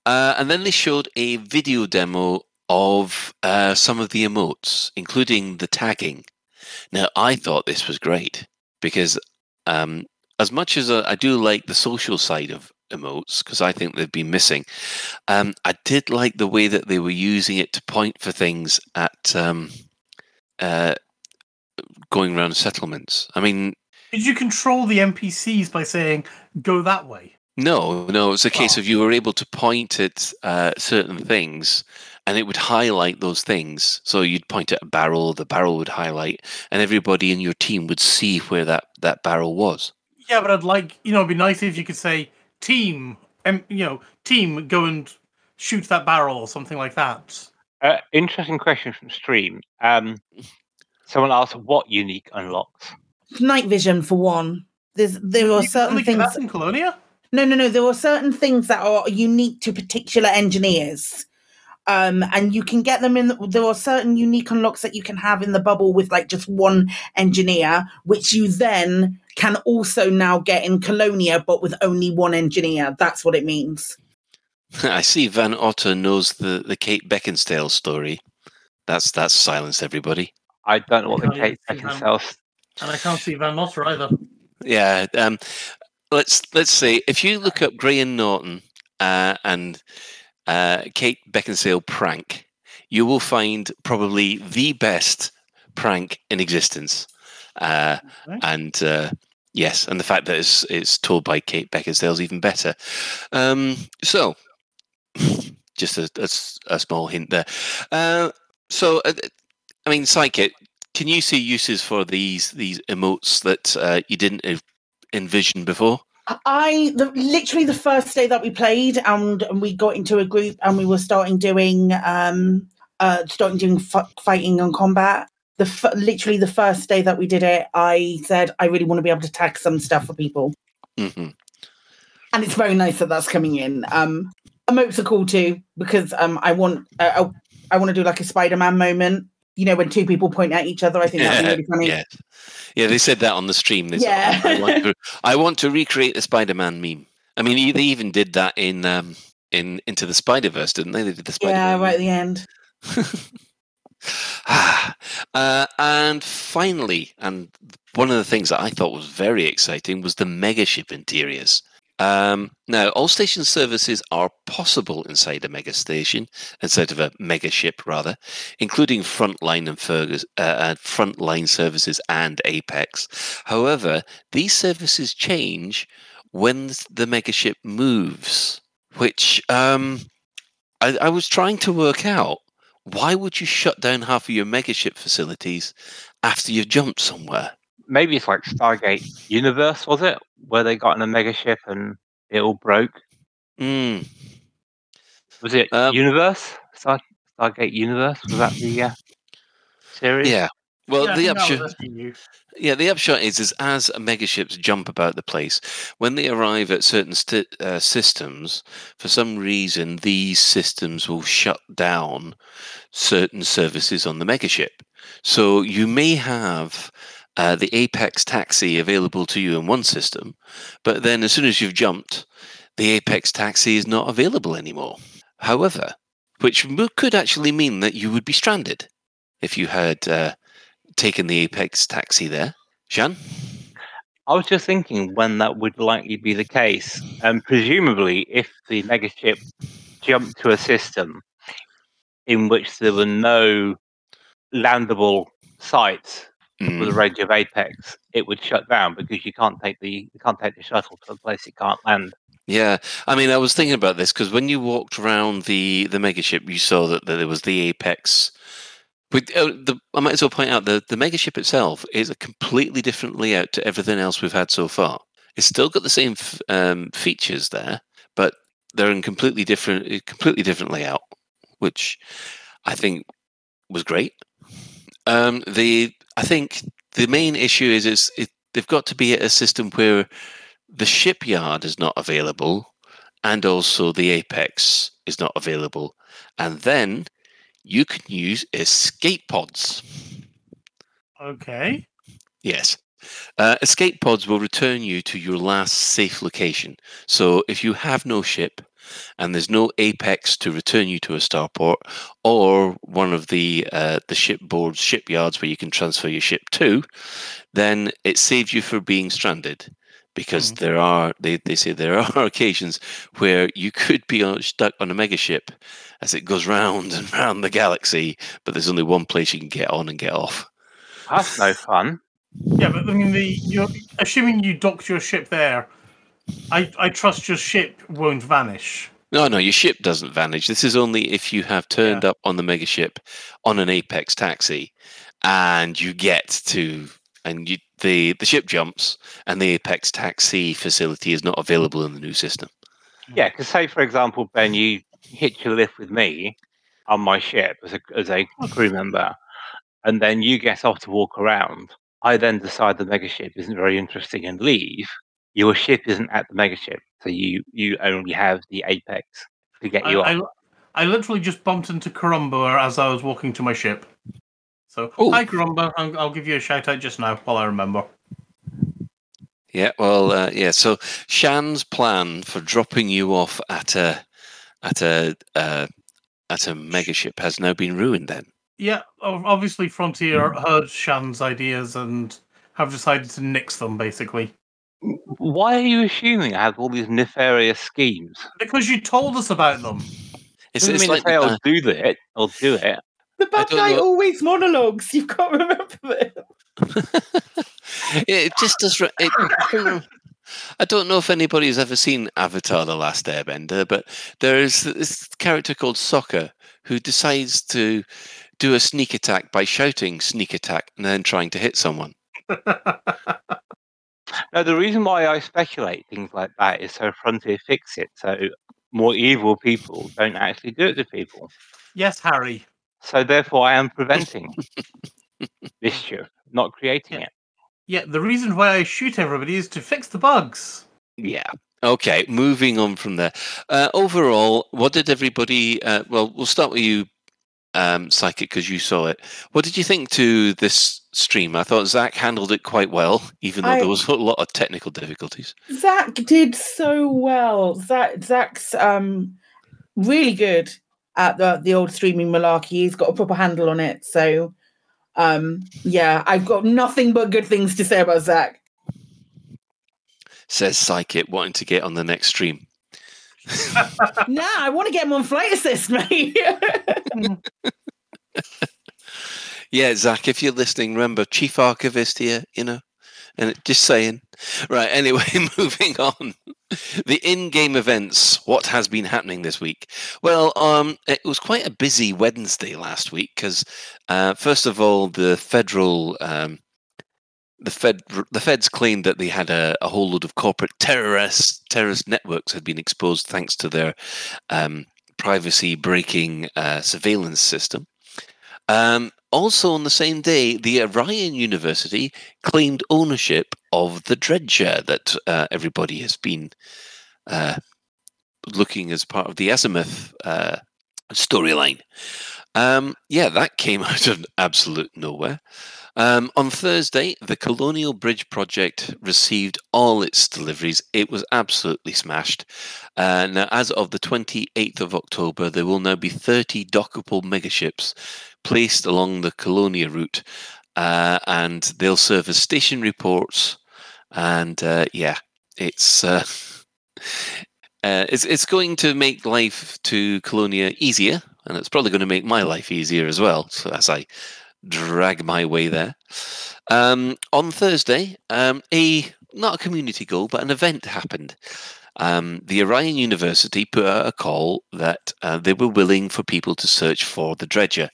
B: Uh, and then they showed a video demo of uh, some of the emotes, including the tagging. Now, I thought this was great because, um, as much as uh, I do like the social side of emotes, because I think they've been missing, um, I did like the way that they were using it to point for things at um, uh, going around settlements. I mean,
C: Did you control the NPCs by saying go that way?
B: no, no, it's a case
C: Oh.
B: of you were able to point at uh, certain things and it would highlight those things. So you'd point at a barrel, the barrel would highlight, and everybody in your team would see where that, that barrel was.
C: Yeah, but I'd like you know it'd be nice if you could say team, and you know team go and shoot that barrel or something like that.
E: Uh, interesting question from stream. Um, (laughs) someone asked what unique unlocks.
D: Night vision for one. There's there are
C: You
D: certain things.
C: that in Colonia.
D: No, no, no. There are certain things that are unique to particular engineers. Um, and you can get them in. There are certain unique unlocks that you can have in the bubble with like just one engineer, which you then can also now get in Colonia, but with only one engineer. That's what it means. (laughs)
B: I see Van Otter knows the, the Kate Beckinsale story. That's that's silenced everybody.
E: I don't know what the
C: can't even
E: Kate. Beckinsale.
C: And I can't see Van Otter either.
B: Yeah. Um, let's let's see. if you look up Graham Norton uh, and uh, Kate Beckinsale prank, you will find probably the best prank in existence. Uh,
C: Okay.
B: and uh, yes, and the fact that it's it's told by Kate Beckinsale is even better. Um, so, (laughs) just a small hint there. Uh, so, uh, I mean, Psychic, can you see uses for these these emotes that uh, you didn't envision before?
D: I the, literally the first day that we played and, and we got into a group and we were starting doing um uh starting doing f- fighting and combat. The f- literally the first day that we did it, I said I really want to be able to tag some stuff for people.
B: hmm
D: and it's very nice that that's coming in. Um, emotes are cool too because um, I want uh, I want to do like a Spider-Man moment. You know, when two people point at each other, I think that'd be really (laughs) funny.
B: Yeah, yeah. They said that on the stream. They said,
D: Yeah.
B: I, want (laughs) to, I want to recreate the Spider-Man meme. I mean, they even did that in um, in Into the Spider-Verse, didn't they? They did the Spider-Man.
D: Yeah, right at the end.
B: uh, (laughs) and finally, and one of the things that I thought was very exciting was the megaship interiors. Um, now, all station services are possible inside a mega station, inside of a mega ship, rather, including frontline and Fergus, uh, uh, frontline services and Apex. However, these services change when the mega ship moves, which um, I, I was trying to work out. Why would you shut down half of your megaship facilities after you've jumped somewhere?
E: Maybe it's like Stargate Universe, was it? Where they got in a mega ship and it all broke.
B: Mm,
E: Was it
B: Um,
E: Universe? Star, Stargate Universe? Was that the uh, series?
B: yeah. Well,
C: Yeah,
B: the upshot, yeah, the upshot is, is as megaships jump about the place, when they arrive at certain sti uh, systems, for some reason, these systems will shut down certain services on the megaship. So you may have uh, the Apex taxi available to you in one system, but then as soon as you've jumped, the Apex taxi is not available anymore. However, which could actually mean that you would be stranded if you had uh, taken the Apex taxi there. Jean?
E: I was just thinking when that would likely be the case. And presumably, if the megaship jumped to a system in which there were no landable sites
B: Mm.
E: with a range of apex, it would shut down because you can't take the you can't take the shuttle to a place it can't land.
B: Yeah, I mean, I was thinking about this because when you walked around the the megaship, you saw that, that there was the apex. With uh, the, I might as well point out the the megaship itself is a completely different layout to everything else we've had so far. It's still got the same f- um, features there, but they're in completely different, completely different layout, which I think was great. Um, the I think the main issue is is it, they've got to be at a system where the shipyard is not available and also the apex is not available. And then you can use escape pods.
C: Okay.
B: yes. Uh, escape pods will return you to your last safe location. So if you have no ship and there's no apex to return you to a starport or one of the uh, the shipboard shipyards where you can transfer your ship to then it saves you for being stranded because
C: Mhm.
B: there are they, they say there (laughs) are occasions where you could be on, stuck on a megaship as it goes round and (laughs) round the galaxy but there's only one place you can get on and get off
E: That's no fun.
C: Yeah, but I mean, the you're assuming you docked your ship there. I I trust your ship won't vanish.
B: no no your ship doesn't vanish this is only if you have turned up on the megaship on an apex taxi and you get to and you, the the ship jumps and the apex taxi facility is not available in the new system
E: Yeah, because say for example, Ben, you hitch your lift with me on my ship as a as a oh. crew member, and then you get off to walk around. I then decide the megaship isn't very interesting and leave. Your ship isn't at the megaship, so you you only have the apex to get
C: I,
E: you
C: I,
E: off.
C: I literally just bumped into Karumba as I was walking to my ship. So,
B: Oh.
C: hi Karumba, I'll, I'll give you a shout out just now while I remember.
B: Yeah, well, uh, yeah. So Shan's plan for dropping you off at a at a uh, at a megaship has now been ruined. Then,
C: Yeah, obviously Frontier heard Shan's ideas and have decided to nix them, basically.
E: Why are you assuming I have all these nefarious schemes?
C: Because you told us about them.
B: it's,
E: Doesn't
B: it's
E: mean
B: like
E: to say
B: uh,
E: I'll do that. I'll do it.
D: The bad guy
B: know-
D: always monologues. You've got to (laughs) remember this.
B: it just does. re- It, I don't know if anybody's ever seen Avatar: The Last Airbender, but there is this character called Sokka who decides to do a sneak attack by shouting "sneak attack" and then trying to hit someone. (laughs)
E: No, the reason why I speculate things like that is so Frontier fix it, so more evil people don't actually do it to people.
C: yes, Harry.
E: So therefore, I am preventing (laughs) mischief, not creating
C: Yeah.
E: it.
C: Yeah, the reason why I shoot everybody is to fix the bugs.
B: Yeah, Okay, moving on from there. Uh, overall, what did everybody? Uh, well, we'll start with you, um, Psychic, because you saw it. What did you think to this stream? I thought Zach handled it quite well, even though
D: I-
B: there was a lot of technical difficulties.
D: Zach did so well. Zach Zach's um really good at the the old streaming malarkey. He's got a proper handle on it. So um yeah, I've got nothing but good things to say about Zach.
B: Says Psychic, wanting to get on the next stream. (laughs)
D: nah, I want to get him on flight assist, mate. (laughs) (laughs)
B: Yeah, Zach, if you're listening, remember Chief Archivist here, you know, and just saying. Right, anyway, (laughs) moving on. The in-game events. What has been happening this week? Well, um, it was quite a busy Wednesday last week because, uh, first of all, the federal, um, the Fed, the Feds claimed that they had a, a whole load of corporate terrorist terrorist networks had been exposed thanks to their um, privacy-breaking uh, surveillance system. Um, also, on the same day, the Orion University claimed ownership of the dredger that uh, everybody has been uh, looking as part of the Azimuth uh, storyline. Um, yeah, that came (laughs) out of absolute nowhere. Um, on Thursday, the Colonia Bridge project received all its deliveries. It was absolutely smashed. Uh, now, as of the 28th of October, there will now be 30 dockable megaships placed along the Colonia route, uh, and they'll serve as station reports. And uh, yeah, it's uh, (laughs) uh, it's it's going to make life to Colonia easier, and it's probably going to make my life easier as well. So as I drag my way there. Um, on Thursday, um, a not a community goal, but an event happened. Um, the Orion University put out a call that uh, they were willing for people to search for the dredger,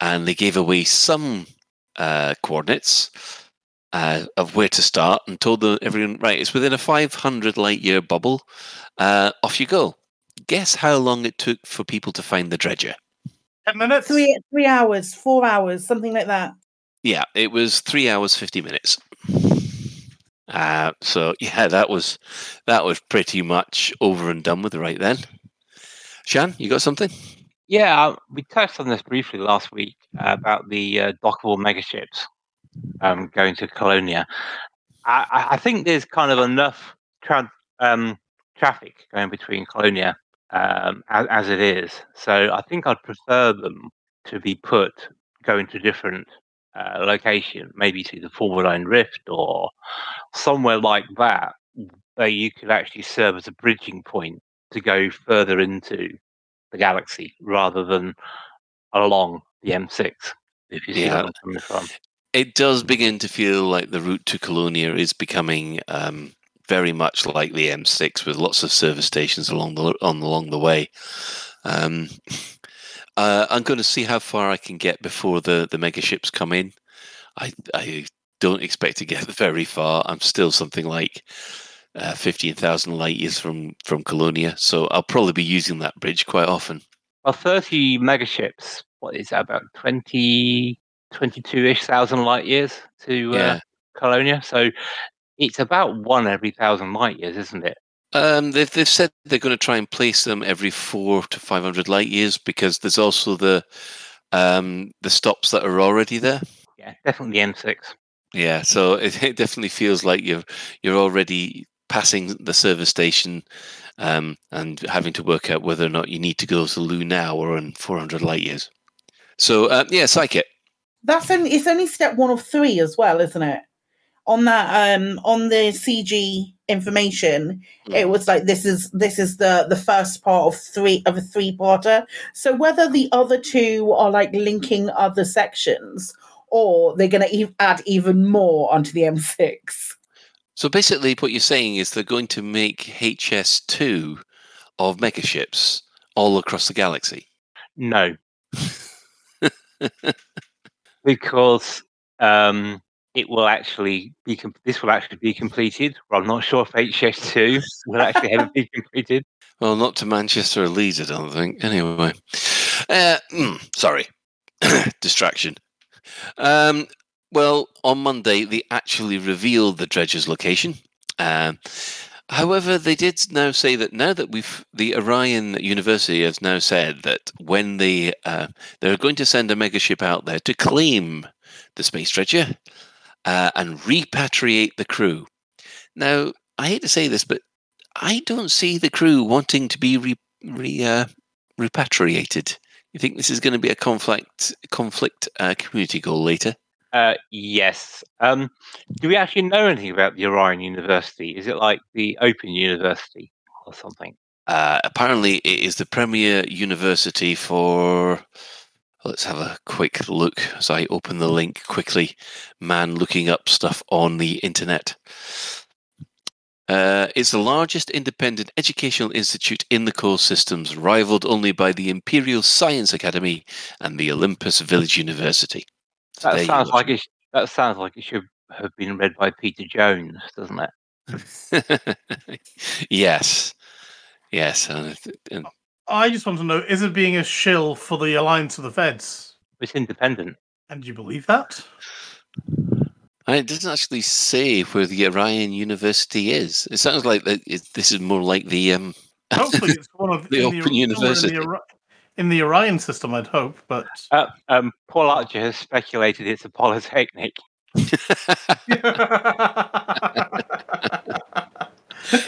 B: and they gave away some uh, coordinates uh, of where to start and told them, everyone, right, it's within a 500 light year bubble. Uh, off you go. Guess how long it took for people to find the dredger?
C: Ten minutes.
D: three three hours, four hours, something like that.
B: Yeah, it was three hours fifty minutes. Uh, so (laughs) yeah, that was that was pretty much over and done with right then. Shan, you got something?
E: Yeah, uh, we touched on this briefly last week uh, about the uh, dockable megaships um, going to Colonia. I, I- think there's kind of enough tra- um, traffic going between Colonia um, as, as it is. So I think I'd prefer them to be put going to different uh, location, maybe to the Formidine Rift or somewhere like that, where you could actually serve as a bridging point to go further into the galaxy rather than along the M6. If you see
B: Yeah.
E: where I'm coming from.
B: It does begin to feel like the route to Colonia is becoming um, very much like the M6, with lots of service stations along the on along the way. Um, (laughs) uh, I'm going to see how far I can get before the the megaships come in. I I don't expect to get (laughs) very far. I'm still something like uh, fifteen thousand light years from from Colonia, so I'll probably be using that bridge quite often.
E: Well, 30 megaships, what is that, about 20, 22-ish thousand light years to uh,
B: Yeah.
E: Colonia? So it's about one every thousand light years, isn't it?
B: Um, they've they've said they're going to try and place them every four to five hundred light years because there's also the um, the stops that are already there.
E: Yeah, definitely M6.
B: Yeah, so it, (laughs) it definitely feels like you're you're already passing the service station um, and having to work out whether or not you need to go to Lou now or in 400 light years. So uh, yeah, Psychic.
D: That's only it's only step one of three as well, isn't it? On that um on the CG information, it was like this is this is the the first part of three of a three parter. So whether the other two are like linking other sections or they're going to e- add even more onto the M6.
B: So basically, what you're saying is they're going to make HS2 of megaships all across the galaxy.
E: No. (laughs) because um, it will actually be com- this will actually be completed. Well, I'm not sure if HS2 will actually ever be completed. (laughs)
B: Well, not to Manchester or Leeds, I don't think. Anyway, uh, mm, sorry, (coughs) distraction. Um, well, on Monday they actually revealed the dredger's location. Um, However, they did now say that now that we've the Orion University has now said that when they uh, they're going to send a megaship out there to claim the space dredger uh, and repatriate the crew. Now, I hate to say this, but I don't see the crew wanting to be re, re, uh, repatriated. You think this is going to be a conflict conflict uh, community goal later?
E: Uh, yes. Um, do we actually know anything about the Orion University? Is it like the Open University or something?
B: Uh, apparently, it is the premier university for. Let's have a quick look as I open the link quickly. Man looking up stuff on the internet. Uh, it's the largest independent educational institute in the core systems, rivaled only by the Imperial Science Academy and the Olympus Village University. So
E: That
B: you
E: sounds like it. That sounds like it should have been read by Peter Jones, doesn't it? (laughs)
B: yes, yes, and, and
C: I just want to know: is it being a shill for the alliance of the Feds?
E: It's independent.
C: And do you believe that?
B: and it doesn't actually say where the Orion University is. It sounds like that this is more like the um.
C: Hopefully, it's (laughs) one of
B: The
C: in
B: Open
C: somewhere
B: University.
C: in the, Ori- in the Orion system. I'd hope, but
E: Uh, um, Paul Archer has speculated it's a polytechnic. (laughs)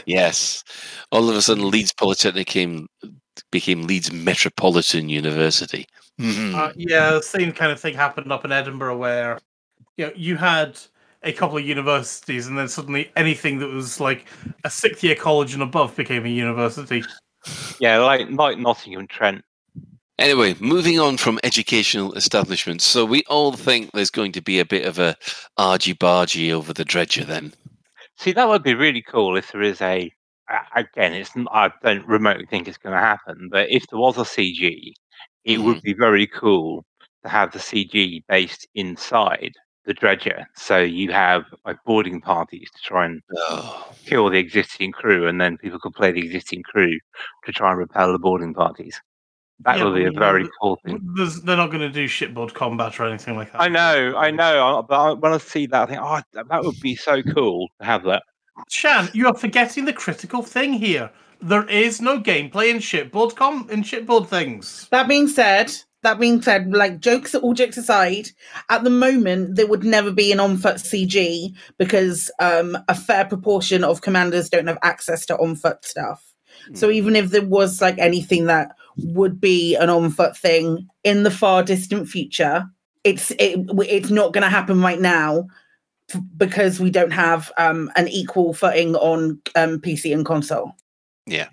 B: yes, all of a sudden Leeds Polytechnic came, became Leeds Metropolitan University. Mhm.
C: Uh, yeah, the same kind of thing happened up in Edinburgh where you know you had a couple of universities and then suddenly anything that was like a sixth year college and above became a university.
E: Yeah, like like Nottingham Trent.
B: Anyway, moving on from educational establishments. So we all think there's going to be a bit of a argy bargy over the dredger then.
E: See, that would be really cool if there is a. Again, it's I don't remotely think it's going to happen, but if there was a CG, it would mm-hmm. be very cool to have the CG based inside the dredger. So you have like boarding parties to try and
B: Oh,
E: kill the existing crew, and then people could play the existing crew to try and repel the boarding parties. That
C: Yeah,
E: would be a very cool thing.
C: They're not going to do shipboard combat or anything like that.
E: I know, I know, but I- when I see that, I think, oh, that that would be so cool to have that.
C: Shan, you are forgetting the critical thing here. There is no gameplay in shipboard com in shipboard things.
D: That being said, that being said, like jokes, all jokes aside, at the moment there would never be an on-foot CG because um, a fair proportion of commanders don't have access to on-foot stuff. So even if there was like anything that would be an on-foot thing in the far distant future, it's it, it's not going to happen right now f- because we don't have um, an equal footing on um, PC and console.
B: Yeah,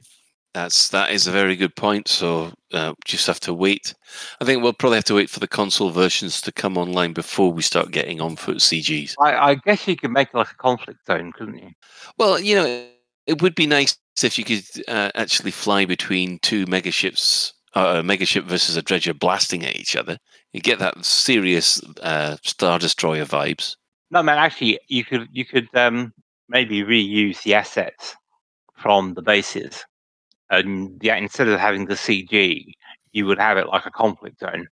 B: that's that is a very good point. So uh, just have to wait. I think we'll probably have to wait for the console versions to come online before we start getting on foot CGs.
E: I, I guess you could make like a conflict zone, couldn't you?
B: Well, you know, it would be nice if you could uh, actually fly between two megaships, uh, a megaship versus a dredger blasting at each other. You get that serious uh, Star Destroyer vibes.
E: No, man. Actually, you could you could um, maybe reuse the assets from the bases, and yeah, instead of having the CG, you would have it like a conflict zone,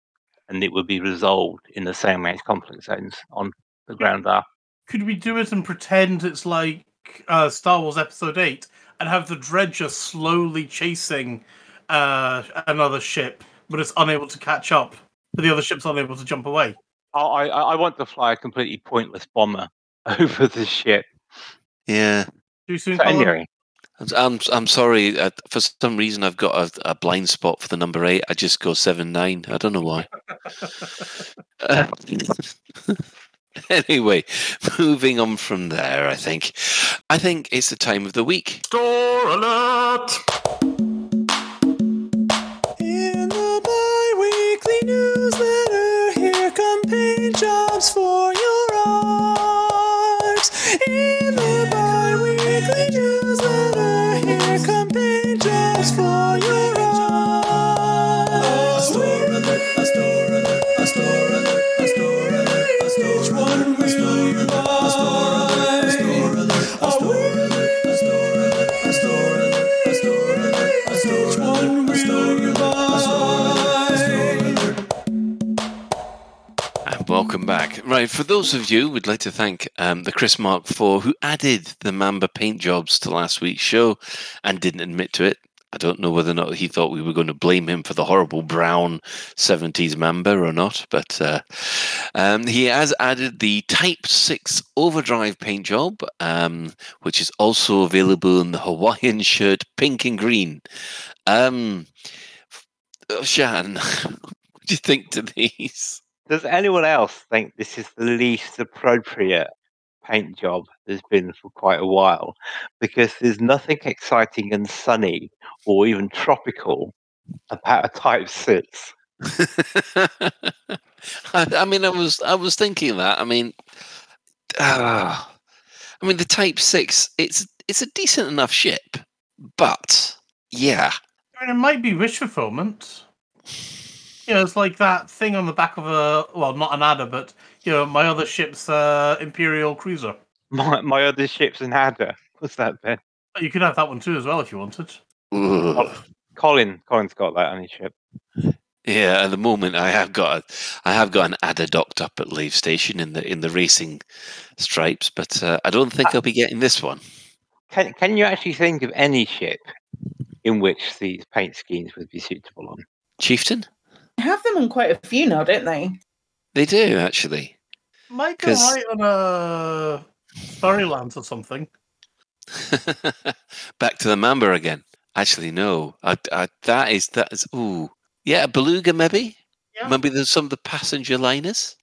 E: and it would be resolved in the same way as conflict zones on the ground are.
C: Could we do it and pretend it's like uh, Star Wars Episode 8 and have the dredger slowly chasing uh, another ship, but it's unable to catch up, but the other ship's unable to jump away?
E: I, I I want to fly a completely pointless bomber (laughs) over the ship.
B: Yeah.
C: Too soon,
E: So anyway,
B: I'm I'm sorry. Uh, for some reason, I've got a, a blind spot for the number eight. I just go seven nine. I don't know why. Uh, (laughs) (laughs) (laughs) anyway, moving on from there, I think. I think it's the time of the week.
C: Store alert!
B: Welcome back. Right, for those of you, we'd like to thank um, the Chris Mark IV who added the Mamba paint jobs to last week's show and didn't admit to it. I don't know whether or not he thought we were going to blame him for the horrible brown 70s Mamba or not, but uh, um, he has added the Type 6 Overdrive paint job, um, which is also available in the Hawaiian shirt pink and green. Um, oh, Shan, (laughs) what do you think to these?
E: Does anyone else think this is the least appropriate paint job there's been for quite a while? Because there's nothing exciting and sunny or even tropical about a Type Six. (laughs)
B: I, I mean, I was I was thinking that. I mean, uh, I mean the Type Six. It's it's a decent enough ship, but yeah,
C: I mean, it might be wish fulfillment. You know, it's like that thing on the back of a well, not an adder, but you know, my other ship's uh, Imperial cruiser.
E: My my other ship's an adder. What's that, Ben?
C: You could have that one too as well if you wanted.
B: Ugh.
E: Colin. Colin's got that on his ship.
B: yeah. At the moment, I have got a, I have got an adder docked up at Lave Station in the in the racing stripes, but uh, I don't think I'll be getting this one.
E: Can can you actually think of any ship in which these paint schemes would be suitable on?
B: Chieftain,
D: They have them on quite a few now, don't they?
B: they do actually.
C: Might go
B: 'Cause-
C: right on a Storylands or something. (laughs)
B: Back to the Mamba again. Actually, no. I, I, that is that is. Ooh, yeah, a beluga maybe.
C: Yeah.
B: Maybe there's some of the passenger liners.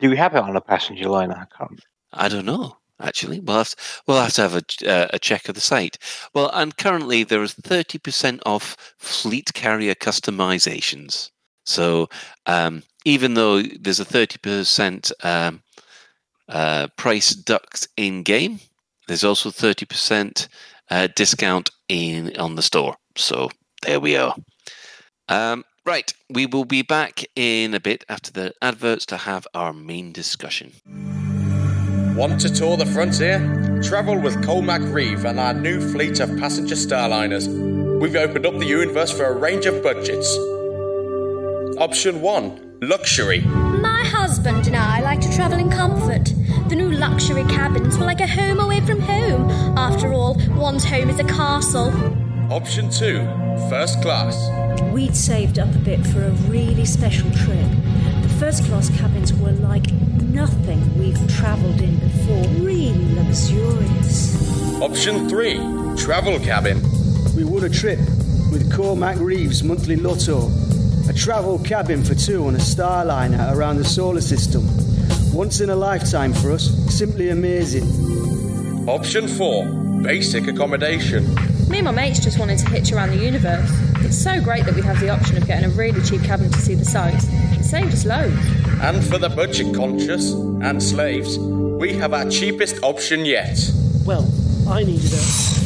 E: Do we have it on a passenger liner? I can't.
B: I don't know. Actually, we'll have to, we'll have to have a, uh, a check of the site. Well, and currently there is thirty percent off fleet carrier customizations. So um, even though there's a thirty percent um, uh, price duct in game, there's also thirty percent uh, discount in on the store. So there we are. Um, right, we will be back in a bit after the adverts to have our main discussion.
F: Want to tour the frontier? Travel with Colmac Reeve and our new fleet of passenger starliners. We've opened up the universe for a range of budgets. Option 1 Luxury.
G: My husband and I like to travel in comfort. The new luxury cabins were like a home away from home. After all, one's home is a castle.
F: Option 2 First Class.
H: We'd saved up a bit for a really special trip. The first class cabins were like nothing we've travelled in before, really luxurious.
F: Option 3 Travel Cabin.
I: We won a trip with Cormac Reeves Monthly Lotto. A travel cabin for two on a Starliner around the solar system. Once in a lifetime for us, simply amazing.
F: Option 4 Basic Accommodation.
J: Me and my mates just wanted to hitch around the universe. It's so great that we have the option of getting a really cheap cabin to see the sights. It saved us loads.
F: And for the budget conscious and slaves, we have our cheapest option yet.
K: Well, I needed a.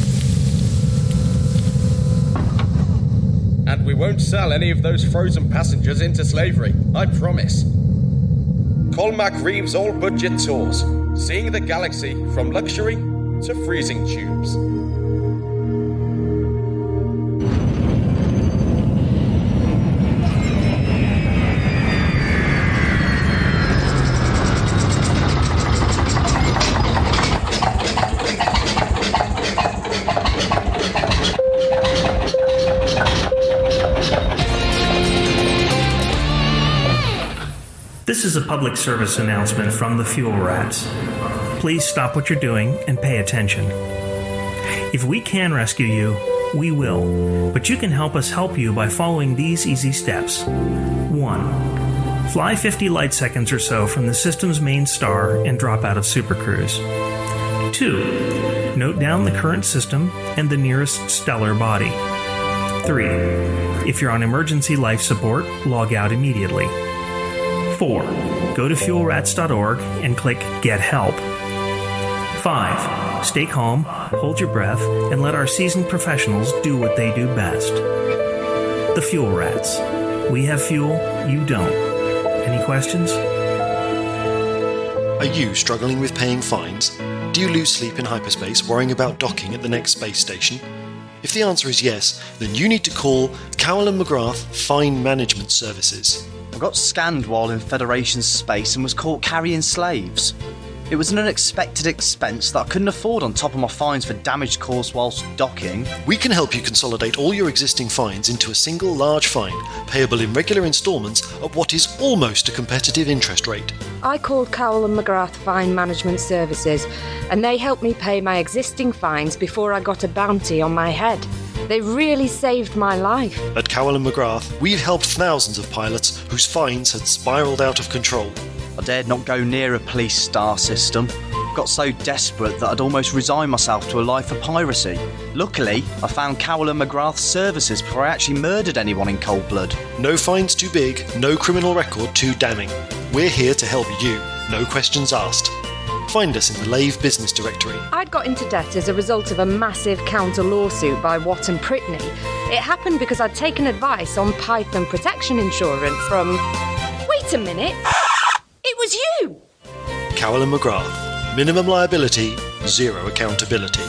F: And we won't sell any of those frozen passengers into slavery, I promise. Colmac Reeves All Budget Tours, seeing the galaxy from luxury to freezing tubes.
L: This is a public service announcement from the Fuel Rats. Please stop what you're doing and pay attention. If we can rescue you, we will, but you can help us help you by following these easy steps. 1. Fly 50 light seconds or so from the system's main star and drop out of Super Cruise. 2. Note down the current system and the nearest stellar body. 3. If you're on emergency life support, log out immediately. 4. Go to fuelrats.org and click Get Help. 5. Stay calm, hold your breath, and let our seasoned professionals do what they do best. The Fuel Rats. We have fuel, you don't. Any questions?
M: Are you struggling with paying fines? Do you lose sleep in hyperspace worrying about docking at the next space station? If the answer is yes, then you need to call Cowell and McGrath Fine Management Services.
N: Got scanned while in Federation space and was caught carrying slaves. It was an unexpected expense that I couldn't afford on top of my fines for damage caused whilst docking.
M: We can help you consolidate all your existing fines into a single large fine, payable in regular instalments at what is almost a competitive interest rate.
O: I called Cowell and McGrath Fine Management Services, and they helped me pay my existing fines before I got a bounty on my head. They really saved my life.
M: At Cowell and McGrath, we've helped thousands of pilots whose fines had spiralled out of control.
N: I dared not go near a police star system. Got so desperate that I'd almost resigned myself to a life of piracy. Luckily, I found Cowell and McGrath's services before I actually murdered anyone in cold blood.
M: No fines too big, no criminal record too damning. We're here to help you, no questions asked. Find us in the Lave Business Directory.
O: I'd got into debt as a result of a massive counter lawsuit by Watt and Prittney. It happened because I'd taken advice on Python protection insurance from. Wait a minute! It was you!
M: Carolyn McGrath. Minimum liability, zero accountability.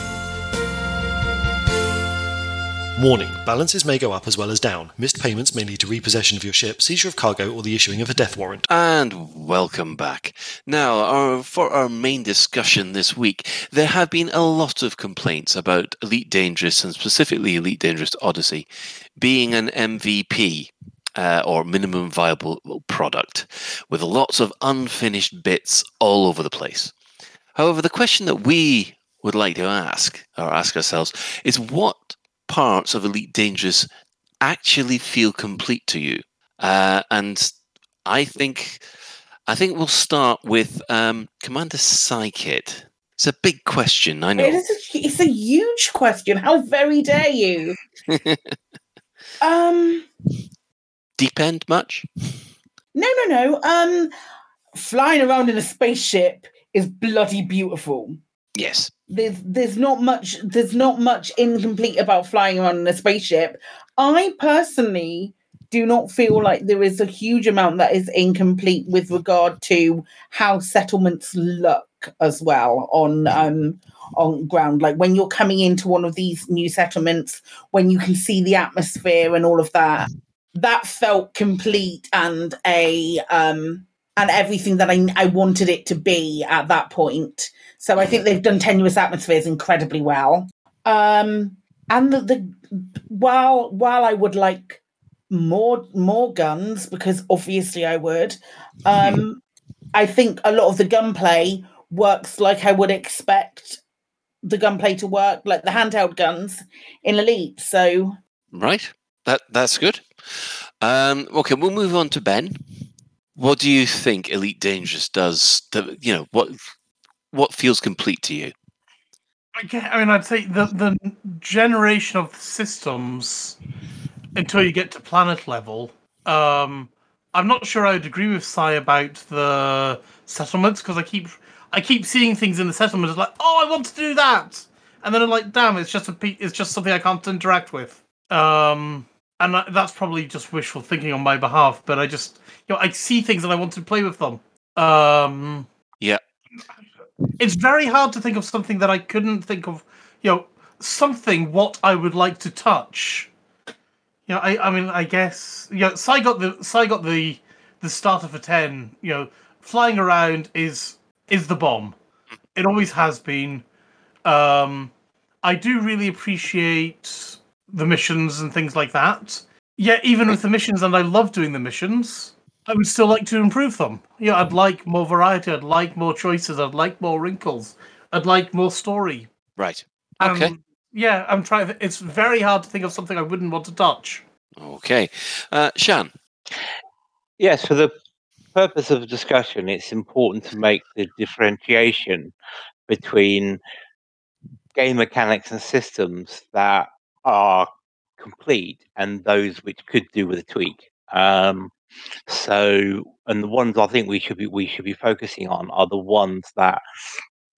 M: Warning balances may go up as well as down. Missed payments may lead to repossession of your ship, seizure of cargo, or the issuing of a death warrant.
B: And welcome back. Now, our, for our main discussion this week, there have been a lot of complaints about Elite Dangerous and specifically Elite Dangerous Odyssey being an MVP. Uh, or minimum viable product with lots of unfinished bits all over the place. However, the question that we would like to ask or ask ourselves is what parts of Elite Dangerous actually feel complete to you? Uh, and I think I think we'll start with um, Commander Psykit. It's a big question, I know.
D: It is a, it's a huge question. How very dare you? (laughs) um,
B: Deep end much?
D: no, no, no. Um, flying around in a spaceship is bloody beautiful.
B: Yes.
D: There's there's not much there's not much incomplete about flying around in a spaceship. I personally do not feel like there is a huge amount that is incomplete with regard to how settlements look as well on um on ground like when you're coming into one of these new settlements when you can see the atmosphere and all of that that felt complete and a um and everything that I, I wanted it to be at that point so i think they've done tenuous atmospheres incredibly well um and the, the while while i would like more more guns because obviously i would um (laughs) i think a lot of the gunplay works like i would expect the gunplay to work like the handheld guns in elite so
B: Right. That that's good. Um, okay, we'll move on to Ben. What do you think Elite Dangerous does? The, you know what what feels complete to you?
C: I, mean, I'd say the the generation of systems until you get to planet level. Um, I'm not sure I would agree with Sai about the settlements because I keep I keep seeing things in the settlements like, oh, I want to do that, and then I'm like, damn, it's just a it's just something I can't interact with. Um, and that's probably just wishful thinking on my behalf, but I just you know I see things and I want to play with them. Um,
B: Yeah.
C: it's very hard to think of something that I couldn't think of. You know, something what I would like to touch. You know, I, I mean, I guess you know, Sai got the Sai got the the starter for ten. You know, flying around is is the bomb. It always has been. Um, I do really appreciate the missions and things like that. Yeah, even with the missions, and I love doing the missions. I would still like to improve them. Yeah, I'd like more variety. I'd like more choices. I'd like more wrinkles. I'd like more story.
B: Right.
C: Um,
B: Okay.
C: Yeah, I'm trying. It's very hard to think of something I wouldn't want to touch.
B: Okay. Uh, Shan.
E: Yes, for the purpose of the discussion, it's important to make the differentiation between game mechanics and systems that are complete and those which could do with a tweak. Um, so, and the ones I think we should be we should be focusing on are the ones that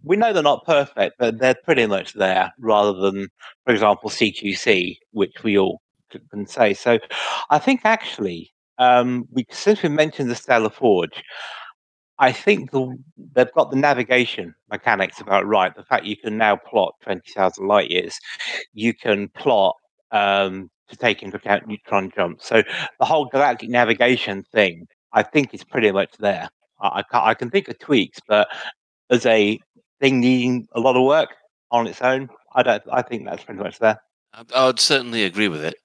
E: we know they're not perfect, but they're pretty much there, rather than, for example, CQC, which we all can say. So, I think actually, um, we since we mentioned the Stellar Forge, I think the, they've got the navigation mechanics about right. The fact you can now plot twenty thousand light years, you can plot um, to take into account neutron jumps. So the whole galactic navigation thing, I think is pretty much there. I, I, I can think of tweaks, but as a thing needing a lot of work on its own, I don't. I think that's pretty much there.
B: I would certainly agree with it.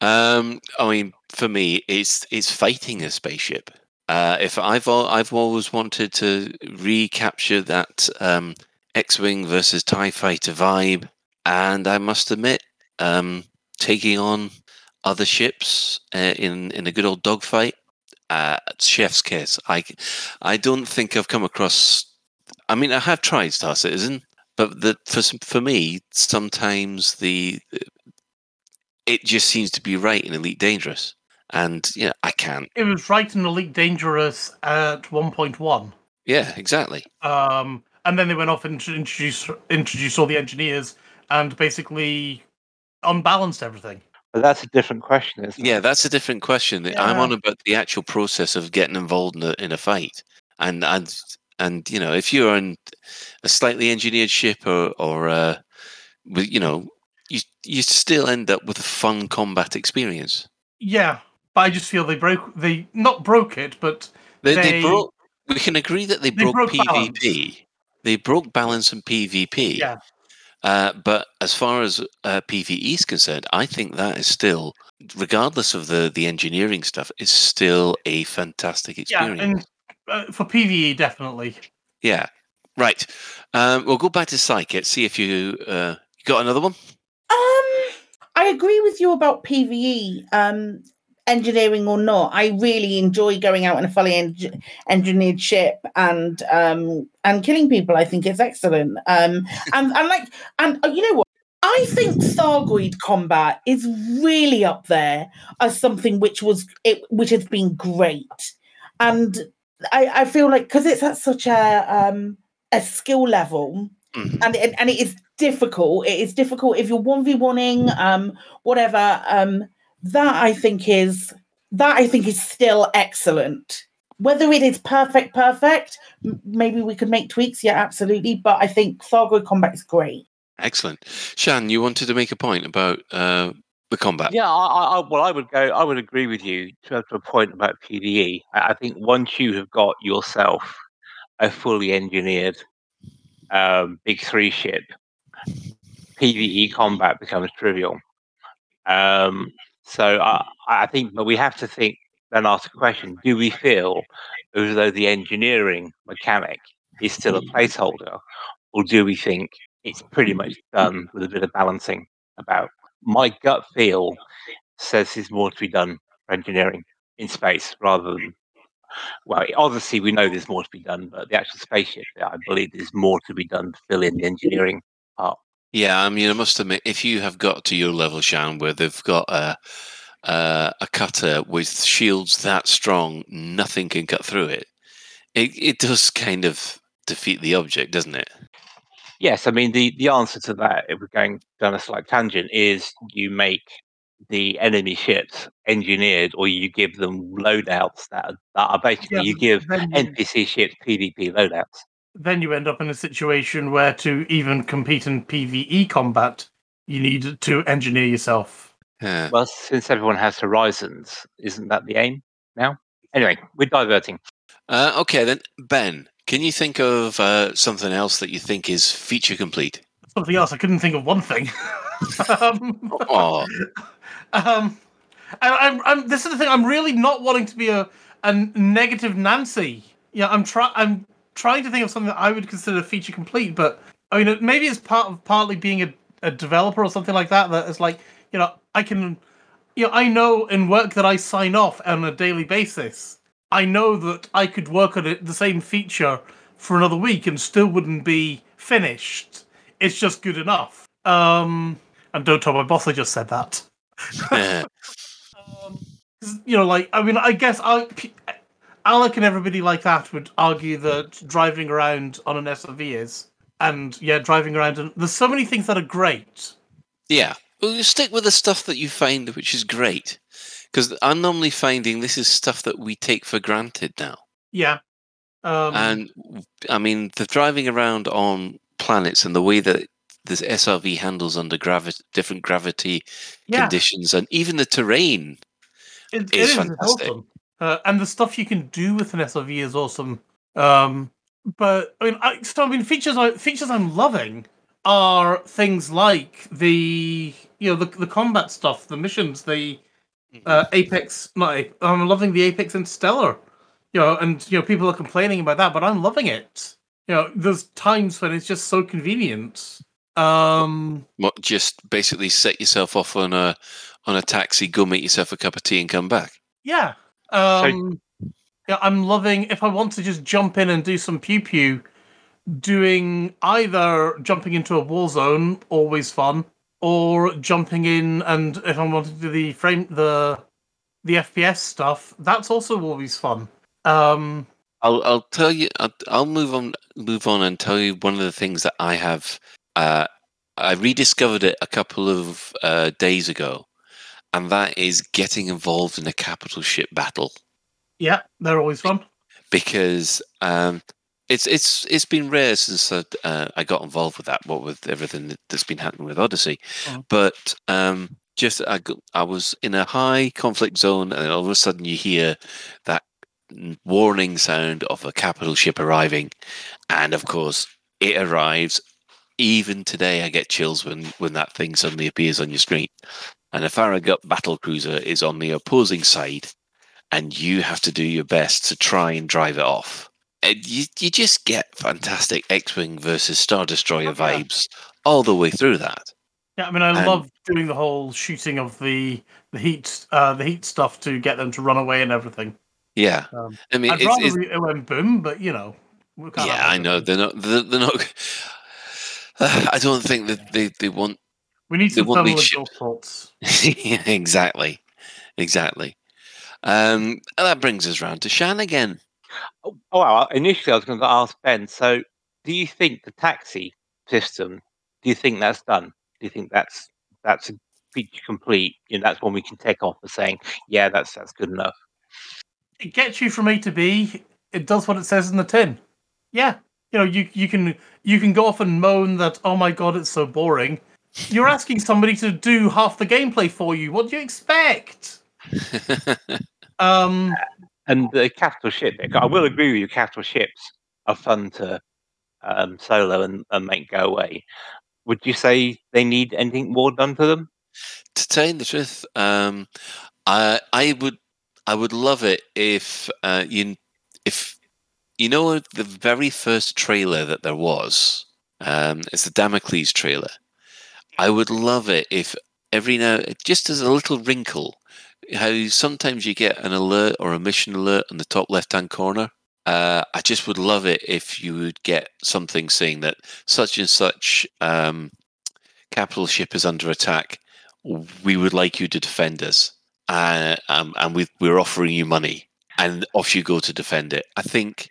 B: Um, I mean, for me, it's it's fighting a spaceship. Uh, if I've I've always wanted to recapture that um, X-wing versus Tie Fighter vibe, and I must admit, um, taking on other ships uh, in in a good old dogfight, uh, chef's kiss. I I don't think I've come across. I mean, I have tried Star Citizen, but the, for for me, sometimes the it just seems to be right in Elite Dangerous, and yeah, I can't.
C: It was right in Elite Dangerous at 1.1.
B: Yeah, exactly.
C: Um, and then they went off and tr- introduced introduced all the engineers and basically unbalanced everything.
E: But that's a different question, isn't
B: Yeah, that's a different question. I'm on about the actual process of getting involved in a, in a fight, and and and you know, if you're on a slightly engineered ship or or uh, you know, you you still end up with a fun combat experience.
C: Yeah, but I just feel they broke they not broke it, but
B: They,
C: they,
B: they broke. We can agree that they,
C: they
B: broke,
C: broke
B: PvP.
C: balance.
B: They broke balance in PvP.
C: Yeah.
B: Uh, but as far as uh, PVE is concerned, I think that is still, regardless of the the engineering stuff, is still a fantastic experience.
C: yeah,
B: experience.
C: and uh, for PVE definitely.
B: Yeah. Right. Um, we'll go back to Psychic. See if you uh, you got another one.
D: Um, I agree with you about PVE, um, engineering or not. I really enjoy going out in a fully eng- engineered ship and um and killing people. I think it's excellent. Um, and and like and uh, you know what. I think Thargoid combat is really up there as something which was it, which has been great, and I, I feel like because it's at such a um, a skill level, and it, and it is difficult. It is difficult if you're one v oneing, um, whatever. Um, that I think is that I think is still excellent. Whether it is perfect, perfect, m- maybe we could make tweaks. Yeah, absolutely. But I think Thargoid combat is great.
B: Excellent. Shan, you wanted to make a point about uh, the combat.
E: Yeah, I, I, I- well, I would go. I would agree with you to, to a point about PVE. I, I think once you have got yourself a fully engineered um, big three ship, PVE combat becomes trivial. Um, so I, I think, but we have to think then ask the question: Do we feel as though the engineering mechanic is still a placeholder, or do we think it's pretty much done with a bit of balancing about? My gut feel says there's more to be done for engineering in space rather than well, obviously we know there's more to be done, but the actual spaceship, I believe there's more to be done to fill in the engineering part.
B: Yeah, I mean, I must admit, if you have got to your level, Shan, where they've got a uh, a cutter with shields that strong, nothing can cut through it. It it does kind of defeat the object, doesn't it?
E: Yes, I mean the the answer to that, if we're going down a slight tangent, is you make the enemy ships engineered, or you give them loadouts that are, that are basically
C: Yeah,
E: you give
C: then
E: NPC ships PvP loadouts.
C: Then you end up in a situation where to even compete in PVE combat, you need to engineer yourself.
B: Yeah.
E: Well, since everyone has horizons, isn't that the aim now? Anyway, we're diverting.
B: Uh, okay, then Ben, can you think of uh, something else that you think is feature complete?
C: Something else, I couldn't think of one thing. (laughs) um,
B: Oh,
C: um, I, I'm, I'm. This is the thing. I'm really not wanting to be a a negative Nancy. Yeah, I'm trying. I'm trying to think of something that I would consider feature complete. But I mean, maybe it's part of partly being a, a developer or something like that. That is like, you know, I can, you know, I know in work that I sign off on a daily basis. I know that I could work on it, the same feature for another week and still wouldn't be finished. It's just good enough. Um, and don't tell my boss I just said that.
B: yeah. (laughs) (laughs)
C: 'Cause, you know, like I mean, I guess I, Alec and everybody like that would argue that driving around on an SRV is, and yeah, driving around. And there's so many things that are great.
B: yeah. Well, you stick with the stuff that you find, which is great, because I'm normally finding this is stuff that we take for granted now.
C: Yeah. Um,
B: and I mean, the driving around on planets and the way that this SRV handles under gravi- different gravity
C: Yeah.
B: conditions, and even the terrain
C: it, it
B: is
C: is it's
B: fantastic.
C: awesome. Uh, and the stuff you can do with an SRV is awesome. Um, but I mean, I, so, I mean, features I, features I'm loving are things like the you know the the combat stuff, the missions, the uh, Apex. Not, A- I'm loving the Apex Interstellar. You know, and you know people are complaining about that, but I'm loving it. You know, there's times when it's just so convenient. Um,
B: What? Just basically set yourself off on a on a taxi, go make yourself a cup of tea, and come back.
C: Yeah. Um, yeah, I'm loving if I want to just jump in and do some pew pew, doing either jumping into a war zone, always fun, or jumping in and if I want to do the frame the the FPS stuff, that's also always fun. Um,
B: I'll I'll tell you. I'll, I'll move on move on and tell you one of the things that I have. Uh, I rediscovered it a couple of uh, days ago, and that is getting involved in a capital ship battle
C: yeah, they're always fun.
B: because um, it's it's it's been rare since I, uh, I got involved with that. What with everything that- that's been happening with Odyssey,
C: Mhm.
B: but um, just I got, I was in a high conflict zone, and all of a sudden you hear that warning sound of a capital ship arriving, and of course it arrives. Even today, I get chills when when that thing suddenly appears on your screen, and a Farragut battle cruiser is on the opposing side, and you have to do your best to try and drive it off. And you you just get fantastic X-wing versus Star Destroyer vibes all the way through that.
C: Yeah, I mean, I
B: And-
C: love doing the whole shooting of the the heat uh, the heat stuff to get them to run away and everything.
B: Yeah,
C: Um,
B: I mean,
C: I'd
B: it's,
C: rather
B: it's,
C: it went boom, but you know,
B: yeah, I know they're not they're, they're not. (laughs) (sighs) I don't think that they, they want
C: We need
B: they
C: some
B: want
C: thermal
B: these ships
C: exhaust ports.
B: yeah, exactly, exactly. Um, and that brings us round to Shan again.
E: Oh, well, initially I was going to ask Ben. So, do you think the taxi system? Do you think that's done? Do you think that's that's a feature complete? You know, that's one we can take off as saying, yeah, that's that's good enough.
C: It gets you from A to B. It does what it says in the tin. Yeah, you know, you you can you can go off and moan that oh my god, it's so boring. You're asking somebody to do half the gameplay for you. What do you expect? (laughs) Um,
E: And the capital ship, I will agree with you. Capital ships are fun to um, solo and, and make go away. Would you say they need anything more done to them?
B: to tell you the truth, um, I I would I would love it if uh, you if you know the very first trailer that there was. Um, it's the Damocles trailer. I would love it if every now just as a little wrinkle, how sometimes you get an alert or a mission alert on the top left hand corner. Uh, I just would love it if you would get something saying that such and such um, capital ship is under attack. We would like you to defend us, uh, um, and we, we're offering you money, and off you go to defend it. I think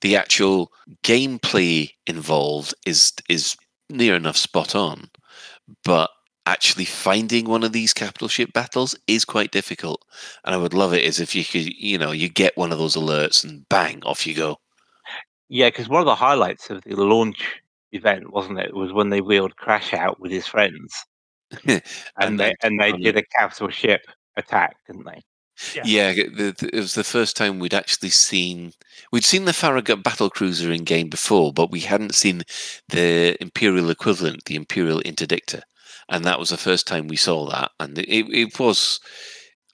B: the actual gameplay involved is is near enough spot on, but actually finding one of these capital ship battles is quite difficult. And I would love it as if you could, you know, you get one of those alerts and bang, off you go.
E: Yeah, because one of the highlights of the launch event, wasn't it, was when they wheeled Crash out with his friends, (laughs) and,
B: And
E: they and they did a capital ship attack, didn't they?
B: Yeah, the, the, it was the first time we'd actually seen we'd seen the Farragut battle cruiser in game before, but we hadn't seen the Imperial equivalent, the Imperial Interdictor, and that was the first time we saw that. And it, it was,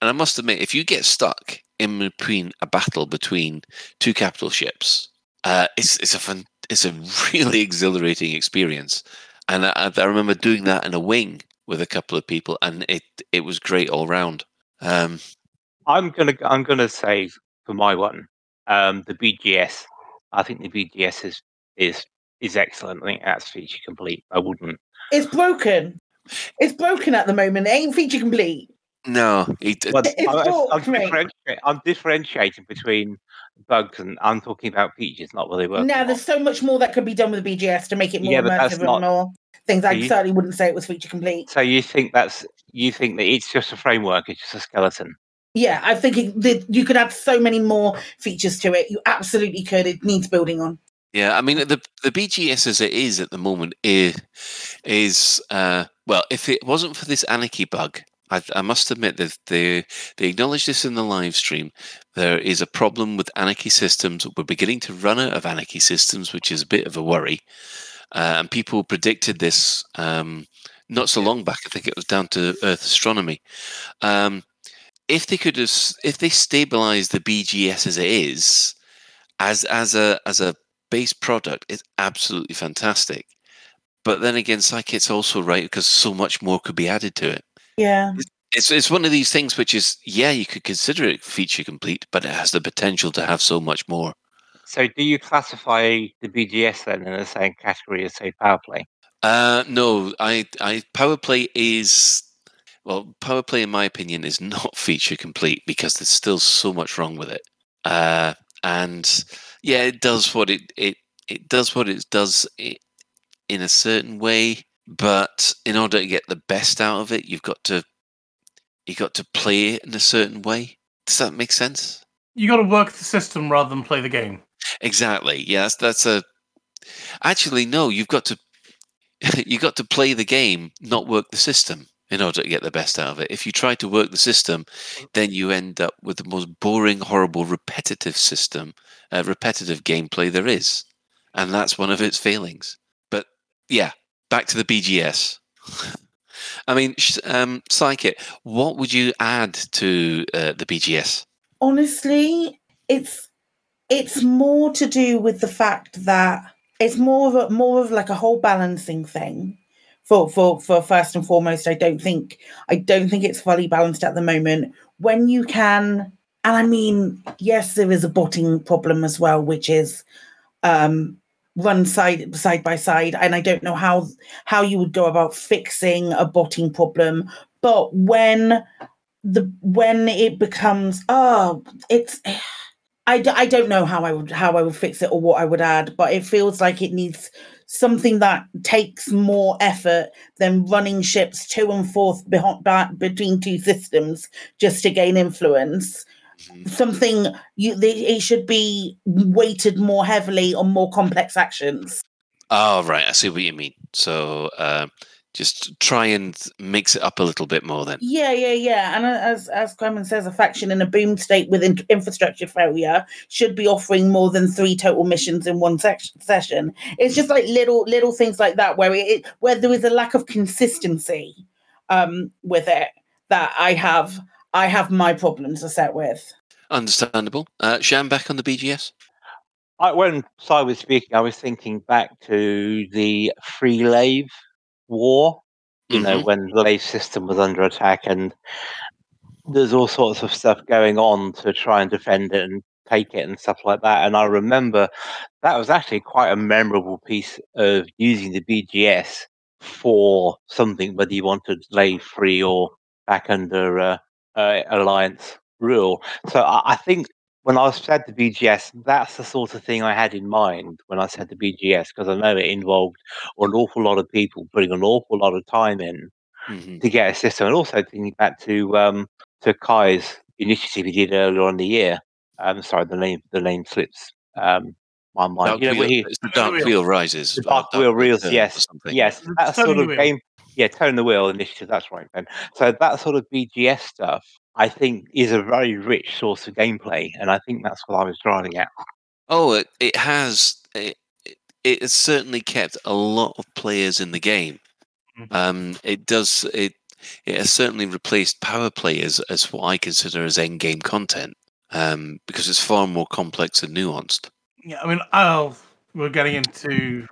B: and I must admit, if you get stuck in between a battle between two capital ships, uh, it's it's a fun, it's a (laughs) really exhilarating experience. And I, I remember doing that in a wing with a couple of people, and it it was great all round. Um,
E: I'm gonna I'm gonna say for my one, um, the BGS. I think the BGS is is is excellent. I think that's feature complete. I wouldn't.
D: It's broken. It's broken at the moment. It ain't feature complete.
B: No, it,
E: But
D: It's
E: I,
D: broke,
E: I'm, differentiating, I'm differentiating between bugs and I'm talking about features, not whether they work.
D: Now, there's so much more that could be done with the BGS to make it more
E: Yeah, but that's
D: immersive
E: not-
D: and more things. I
E: you-
D: certainly wouldn't say it was feature complete.
E: So you think that's you think that it's just a framework, it's just a skeleton.
D: Yeah, I think it, that you could add so many more features to it. You absolutely could. It needs building on.
B: Yeah, I mean the the BGS as it is at the moment is is uh, well, if it wasn't for this anarchy bug, I, I must admit that they they acknowledge this in the live stream. There is a problem with anarchy systems. We're beginning to run out of anarchy systems, which is a bit of a worry. Uh, and people predicted this um, not so long back. I think it was down to Earth Astronomy. Um, if they could, have, if they stabilize the BGS as it is, as as a as a base product, it's absolutely fantastic. But then again, Psychit's also right because so much more could be added to it.
D: Yeah.
B: It's it's one of these things which is yeah, you could consider it feature complete, but it has the potential to have so much more.
E: So, do you classify the BGS then in the same category as, say, Power Play?
B: Uh, no, I, I power play is well, power play in my opinion is not (laughs) feature complete because there's still so much wrong with it. Uh, and yeah, it does what it it it does what it does in a certain way, but in order to get the best out of it, you've got to you got to play it in a certain way. Does that make sense?
C: You got to work the system rather than play the game.
B: Exactly. Yes, that's a. Actually, no. You've got to. (laughs) you got to play the game, not work the system, in order to get the best out of it. If you try to work the system, then you end up with the most boring, horrible, repetitive system, uh, repetitive gameplay there is, and that's one of its failings. But yeah, back to the BGS. (laughs) I mean, um, Psychic, what would you add to uh, the BGS?
D: honestly it's it's more to do with the fact that it's more of a more of like a whole balancing thing for for for first and foremost i don't think i don't think it's fully balanced at the moment. When you can and i mean yes there is a botting problem as well which is um run side side by side and i don't know how how you would go about fixing a botting problem but when the when it becomes oh it's I, d- I don't know how I would how I would fix it or what I would add, but it feels like it needs something that takes more effort than running ships to and forth behind, back between two systems just to gain influence. Something you they, it should be weighted more heavily on more complex actions.
B: Oh, right. I see what you mean. So um, just try and mix it up a little bit more then.
D: Yeah, yeah, yeah. And as as Clement says, a faction in a boom state with in- infrastructure failure should be offering more than three total missions in one sec- session. It's just like little little things like that where it where there is a lack of consistency um, with it that I have I have my problems to set with.
B: Understandable. Uh, Shan back on the BGS?
E: I, when Si was speaking, I was thinking back to the Free Lave War. You know,
B: Mhm.
E: when the Lave system was under attack, and there's all sorts of stuff going on to try and defend it and take it and stuff like that. And I remember that was actually quite a memorable piece of using the BGS for something, whether you wanted Lave free or back under uh, uh, Alliance rule. So I, I think when I said the BGS, that's the sort of thing I had in mind when I said the BGS, because I know it involved an awful lot of people putting an awful lot of time in
B: Mhm.
E: to get a system, and also thinking back to um, to Kai's initiative he did earlier on in the year. Um, sorry, the name the name slips um, my mind.
B: Dark
E: you know, where
B: Wheel-
E: he,
B: it's the Dark Wheel Rises.
E: the
B: or
E: Dark Wheel Reels, yes, yes, that sort of
C: Wheel.
E: game, yeah, turn the wheel initiative. That's right, Ben. So that sort of BGS stuff, I think, is a very rich source of gameplay, and I think that's what I was driving at.
B: Oh, it, it has. It, it- it has certainly kept a lot of players in the game. Um, it does. It it has certainly replaced power play as, as what I consider as end game content um, because it's far more complex and nuanced.
C: Yeah, I mean, oh, we're getting into.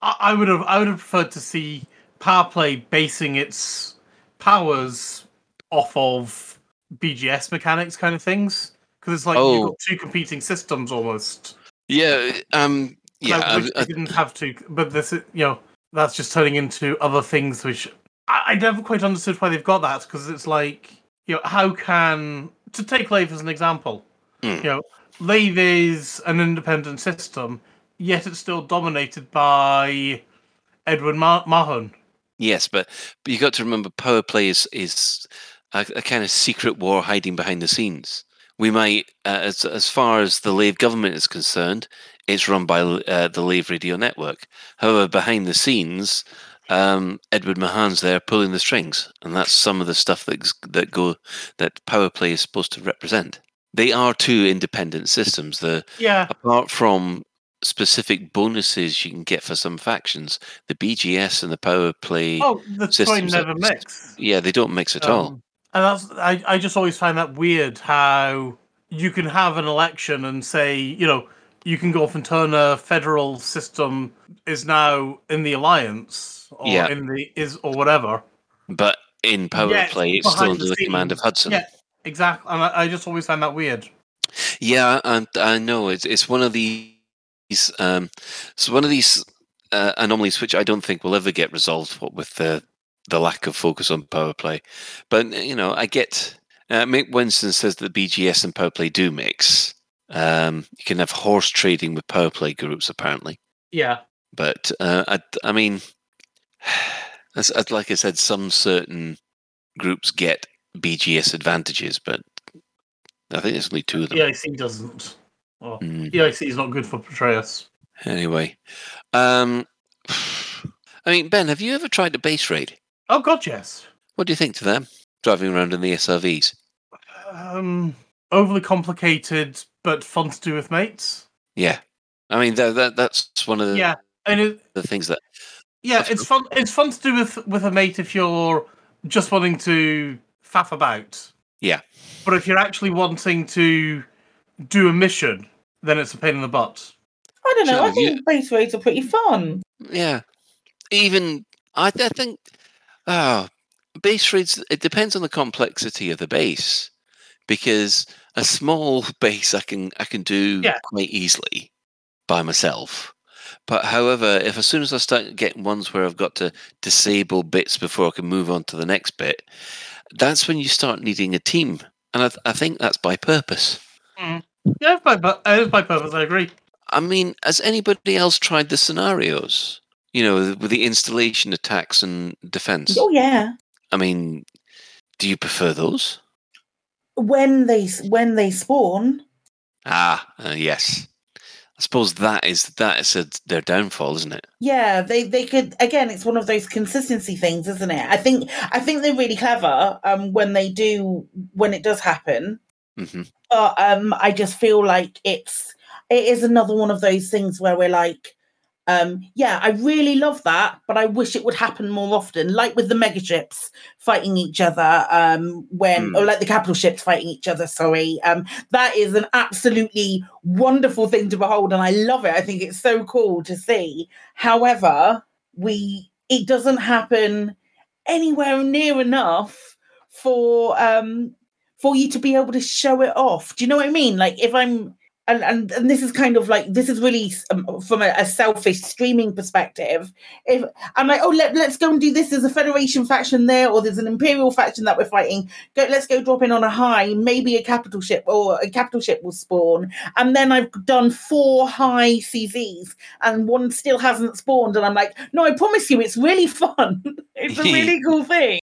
C: I, I would have, I would have preferred to see Power Play basing its powers off of BGS mechanics, kind of things, because it's like you've
B: Oh.
C: got two competing systems almost.
B: Yeah. Um, yeah.
C: Like,
B: I-
C: which
B: I-
C: didn't have to, but this, you know, that's just turning into other things, which I, I never quite understood why they've got that, because it's like, you know, how can to take Lave as an example,
B: Hmm.
C: you know, Lave is an independent system, yet it's still dominated by Edward Mar- Mahon.
B: Yes, but, but you got to remember, power play is is a, a kind of secret war hiding behind the scenes. We might, uh, as as far as the Lave government is concerned, it's run by uh, the Lave Radio Network. However, behind the scenes, um, Edward Mahon's there pulling the strings, and that's some of the stuff that that go that Power Play is supposed to represent. They are two independent systems. The
C: Yeah.
B: apart from specific bonuses you can get for some factions, the BGS and the Power Play.
C: Oh, the
B: systems
C: never mix.
B: Yeah, they don't mix at all.
C: And that's I, I just always find that weird how you can have an election and say, you know, you can go off and turn a federal system is now in the alliance or
B: Yeah.
C: in the is or whatever.
B: But in Power
C: Yet,
B: Play, it's still under the command of Hudson.
C: Yeah, exactly. And I, I just always find that weird.
B: Yeah, and I know it's it's one of these um, it's one of these uh, anomalies which I don't think will ever get resolved. What with the the lack of focus on power play, but you know, I get. Uh, Mick Winston says that BGS and power play do mix. Um, you can have horse trading with power play groups apparently,
C: Yeah.
B: but uh, I, I mean, (sighs) as, as like I said, some certain groups get BGS advantages, but I think there's only two of them.
C: EIC doesn't. Well,
B: Mm.
C: EIC is not good for Patreus.
B: Anyway, um, (sighs) I mean, Ben, have you ever tried a base raid?
C: Oh God, yes.
B: What do you think to them driving around in the SRVs?
C: Um, overly complicated, but fun to do with mates.
B: Yeah, I mean that, that that's one of the,
C: Yeah, and it,
B: the things that
C: yeah, it's fun. It's fun to do with with a mate if you're just wanting to faff about.
B: yeah
C: But if you're actually wanting to do a mission, then it's a pain in the butt.
D: I don't know. I
B: Sure,
D: think base raids are pretty fun.
B: yeah even I, I think ah base raids it depends on the complexity of the base because a small (laughs) base I can I can do
C: Yeah.
B: quite easily by myself. But however, if as soon as I start getting ones where I've got to disable bits before I can move on to the next bit, that's when you start needing a team, and I, th- I think that's by purpose.
C: Mm. Yeah, it's by, it's by purpose. I agree.
B: I mean, has anybody else tried the scenarios? You know, with the installation attacks and defense.
D: Oh yeah.
B: I mean, do you prefer those?
D: When they when they spawn,
B: Ah, uh, yes. I suppose that is that is a, their downfall, isn't it?
D: yeah, they they could again. It's one of those consistency things, isn't it? I think I think they're really clever um, when they do when it does happen.
B: hmm
D: but um i just feel like it's it is another one of those things where we're like um yeah i really love that but i wish it would happen more often like with the mega ships fighting each other um when or like the capital ships fighting each other sorry um that is an absolutely wonderful thing to behold and i love it i think it's so cool to see however we it doesn't happen anywhere near enough for um for you to be able to show it off. Do you know what I mean? Like if I'm and and, and this is kind of like this is really um, from a, a selfish streaming perspective. If I'm like, oh, let, let's go and do this. There's a Federation faction there, or there's an Imperial faction that we're fighting. Go, let's go drop in on a high. Maybe a capital ship or a capital ship will spawn, and then I've done four high CZs, and one still hasn't spawned, and I'm like, no, I promise you, it's really fun. (laughs) it's a really (laughs) cool thing.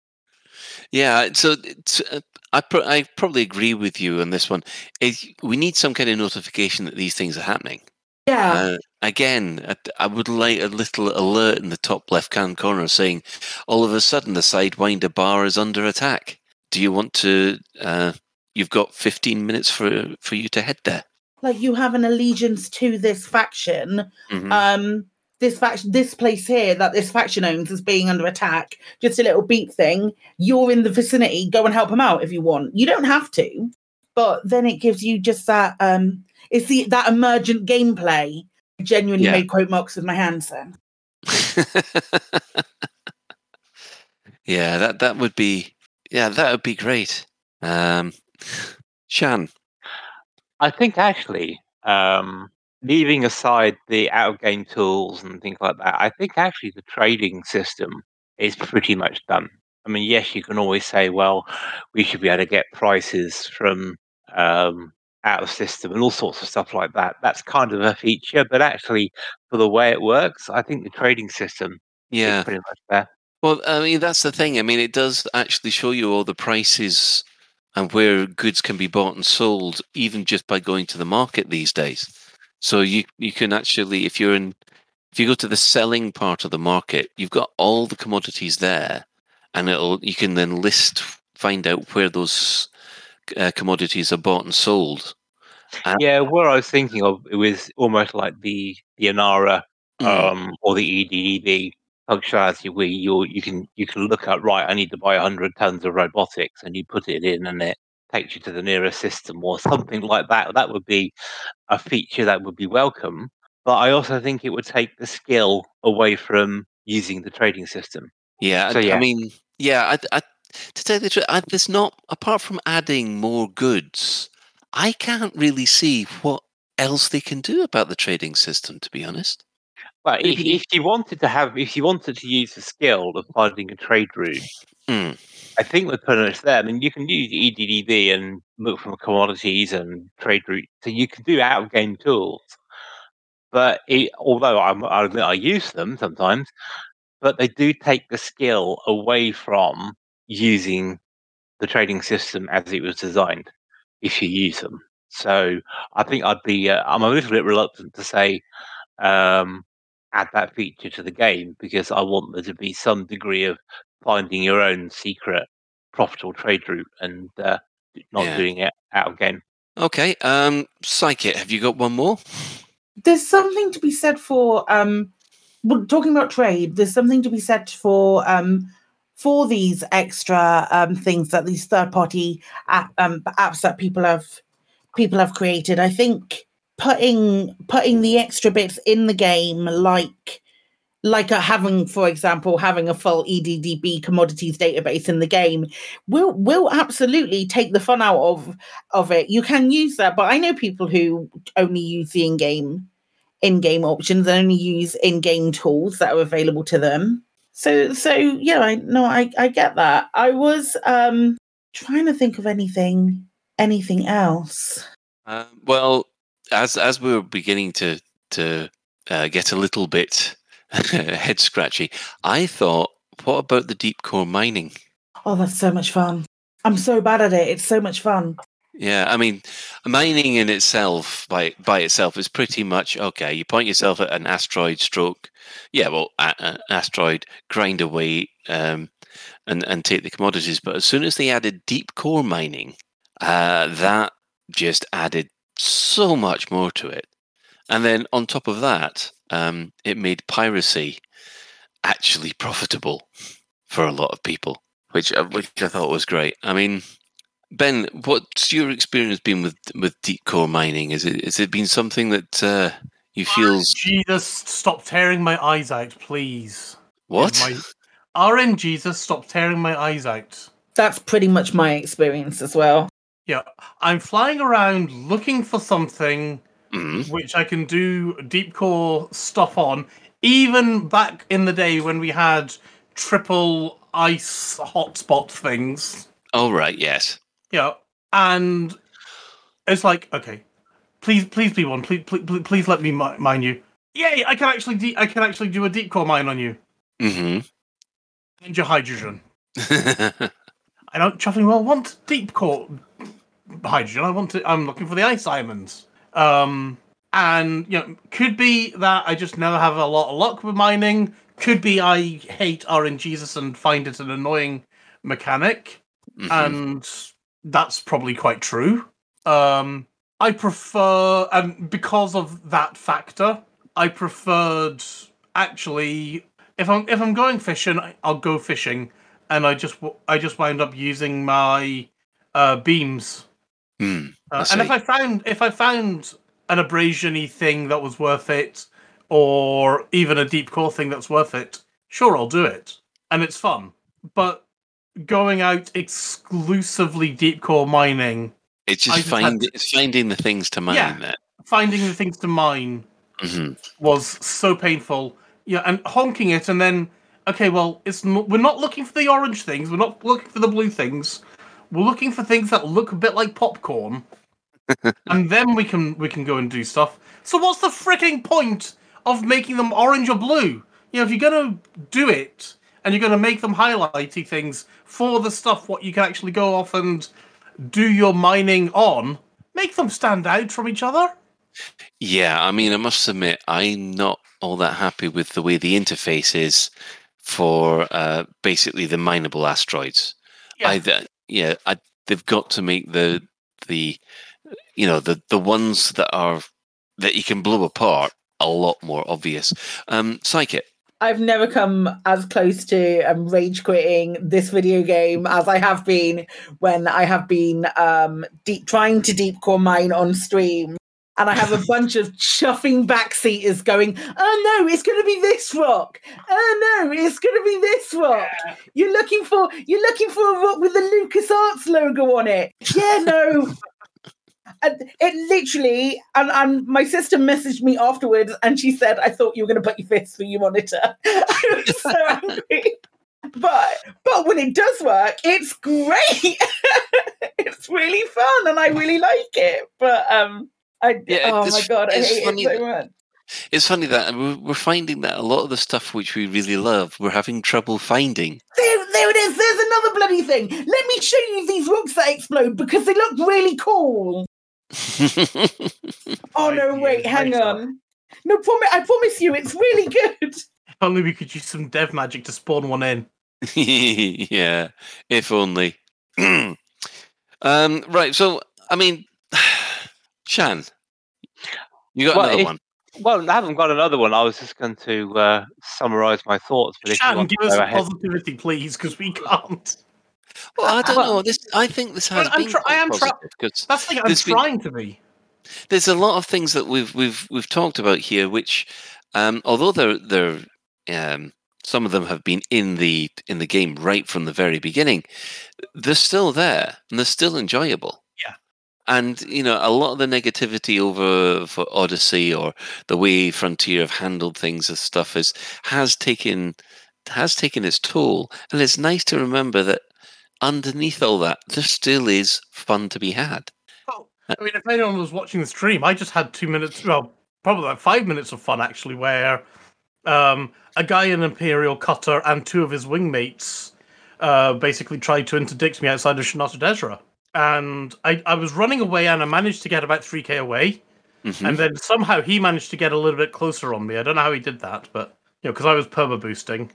B: Yeah, so it's, uh, I pro- I probably agree with you on this one. Is we need some kind of notification that these things are happening.
D: Yeah.
B: Uh, again, I, I would like a little alert in the top left hand corner saying, all of a sudden the Sidewinder bar is under attack. Do you want to? Uh, you've got 15 minutes for for you to head there.
D: like you have an allegiance to this faction
B: Mhm.
D: um this faction this place here that this faction owns is being under attack just a little beat thing you're in the vicinity go and help them out if you want you don't have to but then it gives you just that um it's the that emergent gameplay I genuinely
B: Yeah.
D: made quote marks with my hands then (laughs)
B: yeah, that that would be yeah, that would be great. Um, Shan,
E: I think actually, um, leaving aside the out of game tools and things like that, I think actually the trading system is pretty much done. I mean, yes, you can always say, well, we should be able to get prices from um, out of system and all sorts of stuff like that. That's kind of a feature, but actually, for the way it works, I think the trading system
B: Yeah.
E: is pretty much there.
B: Well, I mean, that's the thing. I mean, it does actually show you all the prices and where goods can be bought and sold, even just by going to the market these days. So you you can actually, if you're in if you go to the selling part of the market, you've got all the commodities there, and it'll you can then list, find out where those uh, commodities are bought and sold. And-
E: Yeah, what I was thinking of it was almost like the the Inara
B: Mm.
E: um, or the EDDB functionality where you you can you can look at right. I need to buy hundred tons of robotics, and you put it in, and it takes you to the nearest system or something like that. That would be a feature that would be welcome. But I also think it would take the skill away from using the trading system.
B: Yeah,
E: So,
B: I,
E: yeah.
B: I mean, yeah. I, I, to tell you the truth, I, there's not apart from adding more goods. I can't really see what else they can do about the trading system. To be honest,
E: If, if you wanted to have, if you wanted to use the skill of finding a trade route,
B: Hmm.
E: I think we're putting us there. I mean, you can use EDDB and look for commodities and trade routes, so you can do out of game tools. But it, although I'm, I admit I use them sometimes, but they do take the skill away from using the trading system as it was designed. If you use them, so I think I'd be. Uh, I'm a little bit reluctant to say um, add that feature to the game because I want there to be some degree of finding your own secret profitable trade route and uh, not
B: Yeah.
E: doing it out of game.
B: okay. Um, Psychic, have you got one more?
D: there's something to be said for um well, talking about trade there's something to be said for um for these extra um things that these third party app, um, apps that people have people have created i think putting putting the extra bits in the game like like a, having for example having a full EDDB commodities database in the game will will absolutely take the fun out of of it. You can use that but i know people who only use the in-game in-game options and only use in-game tools that are available to them. So so yeah i no i i get that. I was um trying to think of anything anything else.
B: Uh, well, as as we were beginning to to uh, get a little bit (laughs) head scratchy, I thought, what about the deep core mining?
D: oh that's so much fun i'm so bad at it it's so much fun
B: Yeah, I mean, mining in itself, by by itself, is pretty much okay. You point yourself at an asteroid, stroke, yeah, well, a, a- an asteroid, grind away, um, and and take the commodities. But as soon as they added deep core mining, uh, that just added so much more to it. And then on top of that, um, it made piracy actually profitable for a lot of people, which uh, which I thought was great. I mean, Ben, what's your experience been with with deep core mining? Is it has it been something that uh, you feel?
C: Jesus, stop tearing my eyes out, please.
B: What?
C: My RNGesus, stop tearing my eyes out.
D: that's pretty much my experience as well
C: Yeah, I'm flying around looking for something
B: Mm.
C: which I can do deep core stuff on. Even back in the day when we had triple ice hotspot things.
B: Oh right, yes.
C: Yeah, and it's like, okay, please, please be one. Please, please, please let me mine you. Yay! I can actually, de- I can actually do a deep core mine on you
B: Mm-hmm.
C: and your hydrogen. (laughs) I don't chuffing well want deep core hydrogen. I want to. I'm looking for the ice diamonds. Um, and you know, could be that I just never have a lot of luck with mining. Could be I hate RNGesus and find it an annoying mechanic,
B: Mhm.
C: and that's probably quite true. Um, I prefer, and because of that factor, I preferred actually if I'm if I'm going fishing, I'll go fishing, and I just I just wind up using my uh, beams.
B: Hmm,
C: Uh, and if. I found if I found an abrasiony thing that was worth it, or even a deep core thing that's worth it, sure I'll do it, and it's fun. But going out exclusively deep core mining,
B: It's just
C: just
B: find
C: to-
B: it's finding the things to mine
C: Yeah.
B: there.
C: finding the things to mine
B: hmm
C: was so painful. Yeah, and honking it, and then okay, well, it's we're not looking for the orange things. We're not looking for the blue things. We're looking for things that look a bit like popcorn, (laughs) and then we can we can go and do stuff. So what's the freaking point of making them orange or blue? You know, if you're gonna do it and you're gonna make them highlighty things for the stuff what you can actually go off and do your mining on, make them stand out from each other.
B: Yeah, I mean, I must admit, I'm not all that happy with the way the interface is for uh, basically the mineable asteroids.
C: Yeah.
B: I, yeah, I, they've got to make the the you know the the ones that are that you can blow apart a lot more obvious. Um, Psychic.
D: I've never come as close to um, rage quitting this video game as I have been when I have been um, deep trying to deep core mine on stream. And I have a bunch of chuffing backseaters going, oh no, it's going to be this rock. Oh no, it's going to be this rock. You're looking for you're looking for a rock with the LucasArts logo on it. Yeah, no, (laughs) and it literally and, and my sister messaged me afterwards and she said i thought you were going to put your fist through your monitor (laughs) i was so (laughs) angry but but when it does work it's great it's really fun and i really like it but um i
B: Yeah,
D: oh
B: it's-
D: my god i
B: it's
D: hate
B: funny
D: it so
B: that-
D: much
B: It's funny that we're, we're finding that a lot of the stuff which we really love, we're having trouble finding.
D: there, there it is there's another bloody thing let me show you these rocks that explode because they look really cool (laughs) oh no wait hang on no promise i promise you it's really (laughs) good
C: If only we could use some dev magic to spawn one in. (laughs)
B: yeah, if only. (clears throat) um, right, so I mean, Shan, you got
E: Well,
B: another
E: if-
B: one.
E: Well, I haven't got another one. I was just going to uh, summarise my thoughts. But if you want
C: give
E: to
C: us
E: go ahead,
C: positivity, please, because we can't.
B: Well, I don't know. This, I think this has
C: I'm
B: been
C: try- I am try-
B: positive 'cause
C: That's the thing. I'm
B: there's been-
C: trying to be.
B: there's a lot of things that we've we've we've talked about here, which, um, although they're they're um, some of them have been in the in the game right from the very beginning, they're still there and they're still enjoyable.
C: Yeah.
B: And you know, a lot of the negativity over for Odyssey or the way Frontier have handled things and stuff is has taken has taken its toll, and it's nice to remember that underneath all that, there still is fun to be had.
C: I mean, if anyone was watching the stream, I just had two minutes, well, probably like five minutes of fun actually, where um, a guy in Imperial cutter and two of his wingmates uh, basically tried to interdict me outside of Shinrarta Dezhra. And I, I was running away and I managed to get about 3k away.
B: Mhm.
C: And then somehow he managed to get a little bit closer on me. I don't know how he did that, but, you know, because I was perma boosting.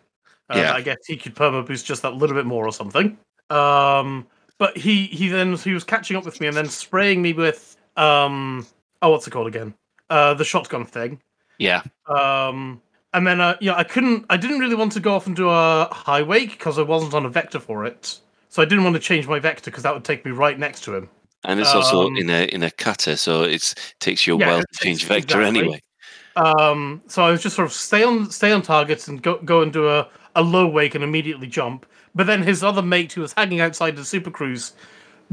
C: Um,
B: Yeah.
C: I guess he could perma boost just that little bit more or something. Um, but he he then he was catching up with me and then spraying me with um oh what's it called again uh the shotgun thing
B: Yeah.
C: um and then uh yeah I couldn't I didn't really want to go off and do a high wake because I wasn't on a vector for it so I didn't want to change my vector because that would take me right next to him
B: And it's also
C: Um,
B: in a in a cutter, so it's takes you a
C: Yeah,
B: while to change vector
C: exactly.
B: anyway.
C: Um, so I was just sort of stay on stay on targets and go go and do a, a low wake and immediately jump. But then his other mate who was hanging outside the super cruise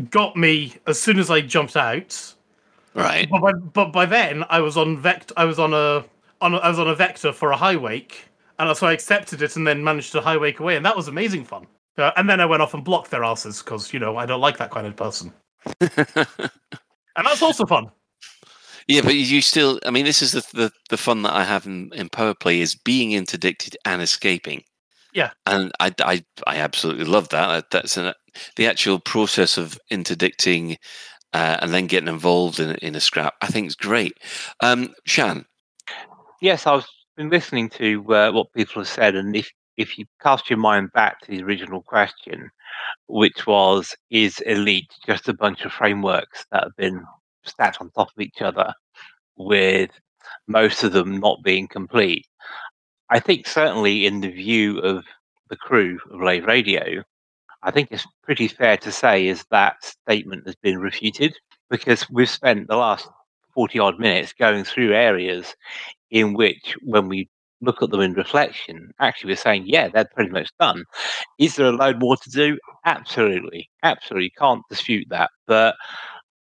C: got me as soon as I jumped out.
B: Right.
C: But by, but by then I was on vect I was on a on a, I was on a vector for a high wake, and so I accepted it and then managed to high wake away, and that was amazing fun. Uh, and then I went off and blocked their asses because you know I don't like that kind of person, (laughs) and that's also fun.
B: Yeah, but you still. I mean, this is the the, the fun that I have in, in power play is being interdicted and escaping.
C: Yeah.
B: and I, I, I absolutely love that. Uh, That's an, the actual process of interdicting uh, and then getting involved in in a scrap. I think is great. Um, Shan,
E: yes, I've been listening to uh, what people have said, and if if you cast your mind back to the original question, which was, is Elite just a bunch of frameworks that have been stacked on top of each other, with most of them not being complete? I think certainly in the view of the crew of Lave Radio, I think it's pretty fair to say is that statement has been refuted because we've spent the last 40 odd minutes going through areas in which when we look at them in reflection, actually we're saying, yeah, they're pretty much done. Is there a load more to do? Absolutely. Absolutely. Can't dispute that. But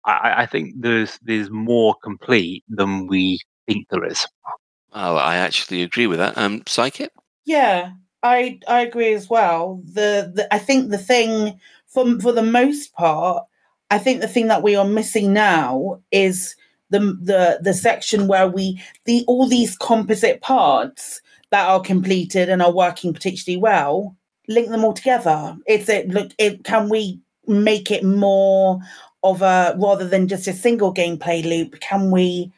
E: I, I think there's there's more complete than we think there is.
B: oh, I actually agree with that. Um, Psychic.
D: Yeah, I I agree as well. The, the I think the thing for for the most part, I think the thing that we are missing now is the the the section where we the all these composite parts that are completed and are working particularly well. Link them all together. Is it look? It can we make it more of a rather than just a single gameplay loop? Can we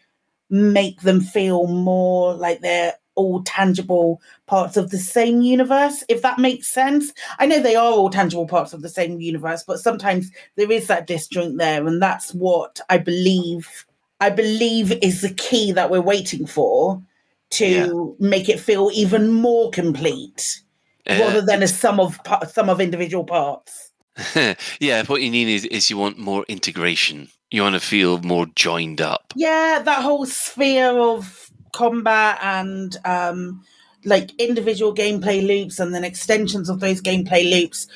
D: make them feel more like they're all tangible parts of the same universe, if that makes sense. I know they are all tangible parts of the same universe, but sometimes there is that disjoint there, and that's what I believe. I believe is the key that we're waiting for to make it feel even more complete,
B: Uh,
D: rather than a sum of sum of individual parts. (laughs)
B: yeah, what you need is, is you want more integration. You want to feel more joined up.
D: Yeah, that whole sphere of combat and um, like individual gameplay loops, and then extensions of those gameplay loops.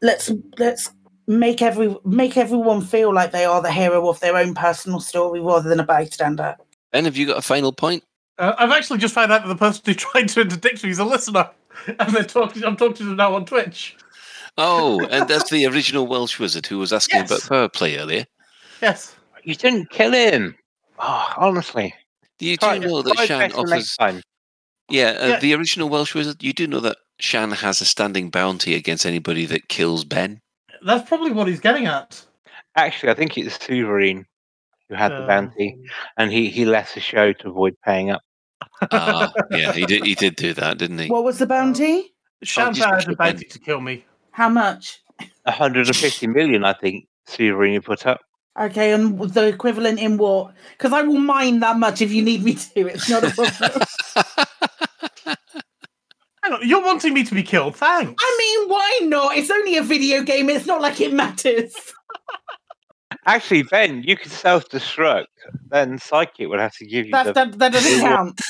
D: Let's let's make every make everyone feel like they are the hero of their own personal story rather than a bystander.
B: Ben, have you got a final point?
C: Uh, I've actually just found out that the person who tried to interdict me is a listener, (laughs) and they're talking. I'm talking to them now on Twitch.
B: Oh, (laughs) and that's the original Welsh wizard who was asking
C: Yes.
B: about power play earlier.
C: Yes.
E: You didn't kill him. Oh, honestly.
B: You do
E: Try-
B: know that Shan offers.
E: time.
B: Yeah, uh,
C: Yeah.
B: the original Welsh wizard. You do know that Shan has a standing bounty against anybody that kills Ben.
C: That's probably what he's getting at.
E: Actually, I think it's Suverine who had the
C: Oh.
E: bounty, and he, he left the show to avoid paying up.
B: Ah, yeah, he did. He did do that, didn't he?
D: What was the bounty?
C: Shan
B: just
C: had a bounty to kill me.
D: How much?
E: 150 million, I think, Suverine put up.
D: Okay, and the equivalent in what? Because I will mine that much if you need me to. It's not a problem. (laughs)
C: Hang on, you're wanting me to be killed? Thanks.
D: I mean, why not? It's only a video game. It's not like it matters. (laughs)
E: Actually, Ben, you could self destruct. Then Psychic would have to give you
D: That
E: the.
D: that, that doesn't count.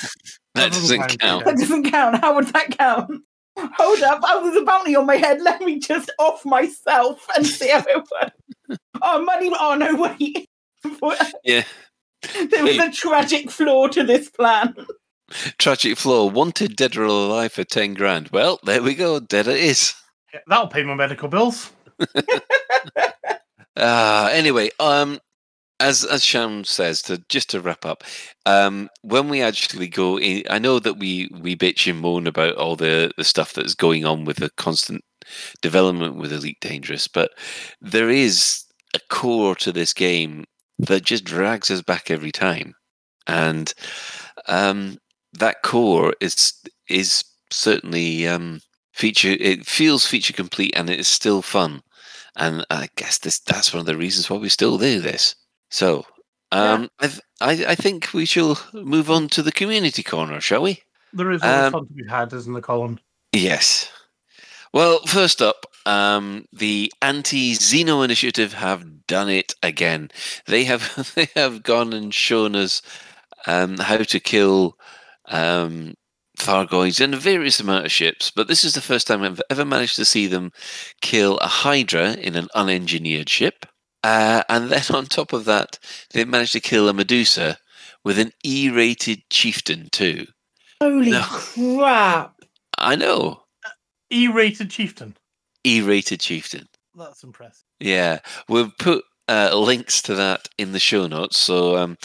B: That doesn't count.
D: That doesn't count. How would that count? Hold up! Oh, there's a bounty on my head. Let me just off myself and see how it works. Oh, money! Oh no, wait. (laughs)
B: Yeah.
D: there was a tragic flaw to this plan.
B: Tragic flaw. Wanted dead or alive for ten grand. Well, there we go. Dead it is.
C: Yeah, that'll pay my medical bills.
B: Uh, (laughs) anyway, um, as as Shan says, to just to wrap up, um, when we actually go in, I know that we we bitch and moan about all the the stuff that's going on with the constant development with Elite Dangerous, but there is a core to this game that just drags us back every time, and um, that core is is certainly um, feature. It feels feature complete, and it is still fun and I guess this that's one of the reasons why we still do this. So, um, I, th- I I think we shall move on to the community corner, shall we?
C: There is
B: Um,
C: fun to be had, isn't there, Colin?
B: Yes. Well, first up, um, the anti-Xeno initiative have done it again. They have (laughs) they have gone and shown us um, how to kill um, Thargoids in a various amount of ships, but this is the first time I've ever managed to see them kill a Hydra in an unengineered ship. Uh, and then (laughs) on top of that, they managed to kill a Medusa with an E-rated chieftain too.
D: Holy
B: No.
D: crap!
B: I know,
C: E-rated chieftain.
B: E-rated chieftain.
C: That's impressive.
B: Yeah, we'll put uh, links to that in the show notes, so um,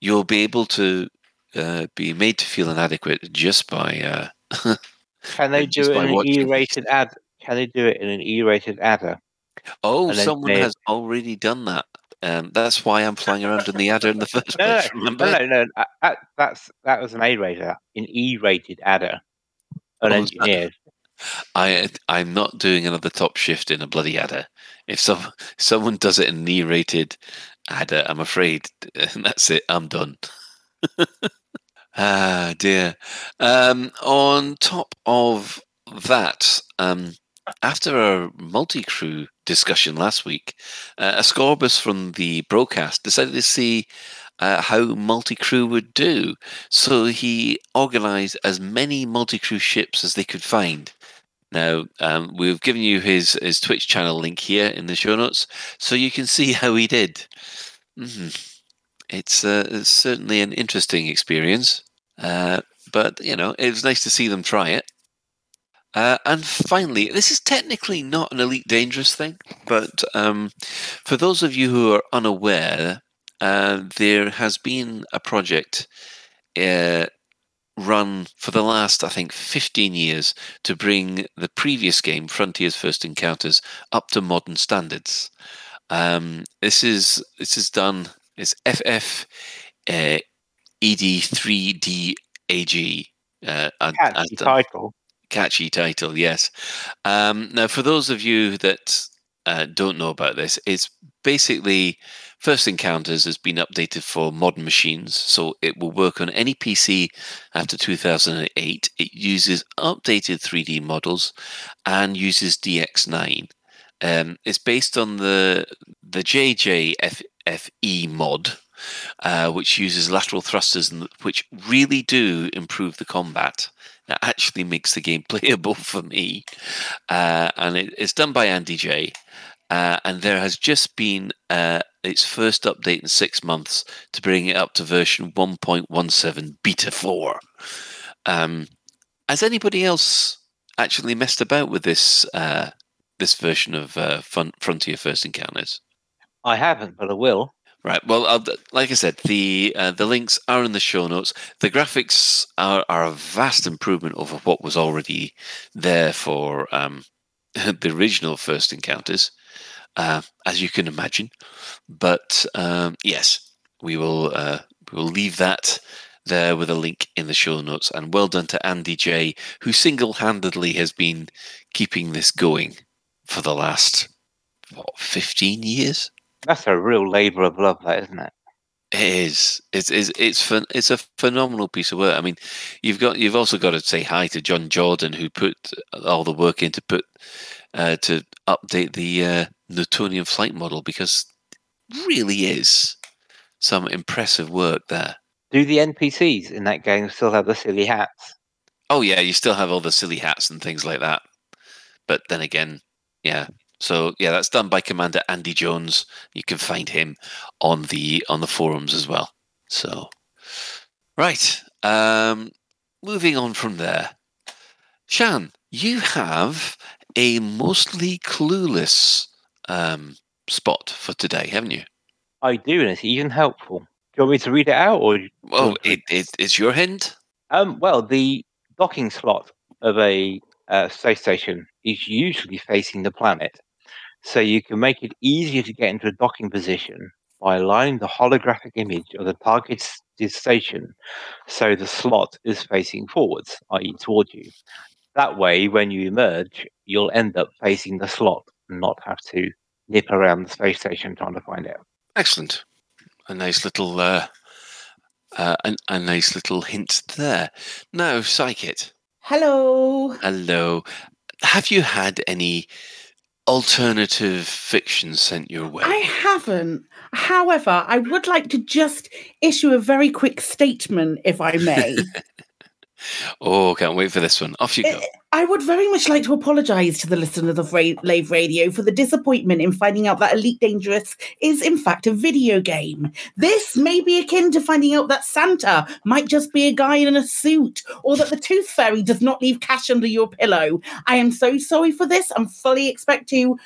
B: you'll be able to uh, be made to feel inadequate just by. Uh, (laughs)
E: Can they do it in an. E-rated ad? Can they do it in an E-rated adder?
B: Oh, someone
E: they-
B: has already done that. Um, that's why I'm flying around in the adder in the (laughs) first
E: No,
B: place.
E: no,
B: Remember?
E: no, no, no. That, that's that was an A-rated, an E-rated adder,
B: Oh,
E: unengineered.
B: I I'm not doing another top shift in a bloody adder. If some someone does it in an E-rated adder, I'm afraid (laughs) that's it. I'm done. Ah dear. Um, on top of that, um, after our multi-crew discussion last week, uh, Ascorbus from the broadcast decided to see uh, how multi-crew would do. So he organised as many multi-crew ships as they could find. Now, um, we've given you his, his Twitch channel link here in the show notes, so you can see how he did. Mhm. It's, uh, it's certainly an interesting experience, uh, but you know, it was nice to see them try it. Uh, and finally, this is technically not an Elite Dangerous thing, but um, for those of you who are unaware, uh, there has been a project uh, run for the last, I think, 15 years to bring the previous game, Frontiers First Encounters, up to modern standards. Um, this is this is done. It's FF uh, ED3DAG. Uh,
E: Catchy title.
B: Catchy title, yes. Um, now, for those of you that uh, don't know about this, it's basically First Encounters has been updated for modern machines, so it will work on any PC after 2008. It uses updated 3D models and uses DX9. Um, it's based on the the JJFE mod, uh, which uses lateral thrusters, and which really do improve the combat. It actually makes the game (laughs) playable for me, uh, and it, it's done by Andy J. Uh, and there has just been uh, its first update in six months to bring it up to version 1.17 beta 4. Um, has anybody else actually messed about with this uh, this version of uh, Frontier First Encounters?
E: I haven't, but I will.
B: Right. Well, I'll, like I said, the uh, the links are in the show notes. The graphics are, are a vast improvement over what was already there for um, (laughs) the original First Encounters, uh, as you can imagine. But um, yes, we will uh, we will leave that there with a link in the show notes. And well done to Andy J, who single handedly has been keeping this going for the last what fifteen years.
E: That's a real labour of love, that isn't it?
B: It is. It's it's it's it's a phenomenal piece of work. I mean, you've got you've also got to say hi to John Jordan who put all the work in to put uh, to update the uh, Newtonian flight model because really is some impressive work there.
E: Do the NPCs in that game still have the silly hats?
B: Oh yeah, you still have all the silly hats and things like that. But then again, yeah. So yeah, that's done by Commander Andy Jones. You can find him on the on the forums as well. So right. Um moving on from there. Shan, you have a mostly clueless um spot for today, haven't you?
E: I do, and it's even helpful. Do you want me to read it out, or?
B: Oh, it, it, it's your hint.
E: Um, well, the docking slot of a uh, space station is usually facing the planet, so you can make it easier to get into a docking position by aligning the holographic image of the target station so the slot is facing forwards, i.e., towards you. That way, when you emerge, you'll end up facing the slot and not have to nip around the space station trying to find it.
B: Excellent. A nice little uh, uh, a, a nice little hint there. Now, Psychit,
D: Hello.
B: hello. Have you had any alternative fiction sent your way?
D: I haven't. However, I would like to just issue a very quick statement, if I may. (laughs)
B: Oh, can't wait for this one. Off you go.
D: Eh, I would very much like to apologise to the listeners of Ra- Lave Radio for the disappointment in finding out that Elite Dangerous is, in fact, a video game. This may be akin to finding out that Santa might just be a guy in a suit, or that the Tooth Fairy does not leave cash under your pillow. I am so sorry for this and fully expect to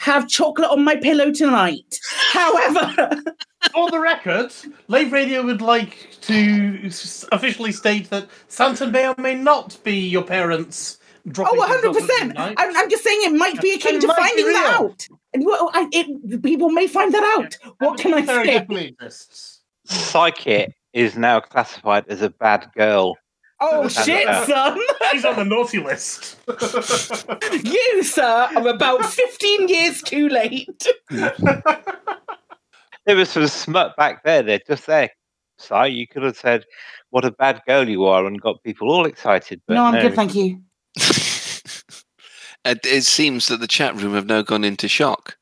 D: have chocolate on my pillow tonight. However, (laughs)
C: For the record, Lave Radio would like to officially state that Santa may or may not be your parents. dropping
D: Oh,
C: things off at
D: 100%. I'm, I'm just saying it might be
C: And
D: akin
C: it
D: to finding that out. And well, I, it, people may find that out. What can I say?
C: definitely exists.
E: Psychic is now classified as a bad girl.
D: Oh shit, son!
C: He's on the naughty list. (laughs)
D: you, sir, are about 15 years too late.
E: There was some smut back there. They're just there. Sir, you could have said, "What a bad girl you are," and got people all excited. But
D: no, I'm good, thank you. (laughs)
B: It, it seems that the chat room have now gone into shock.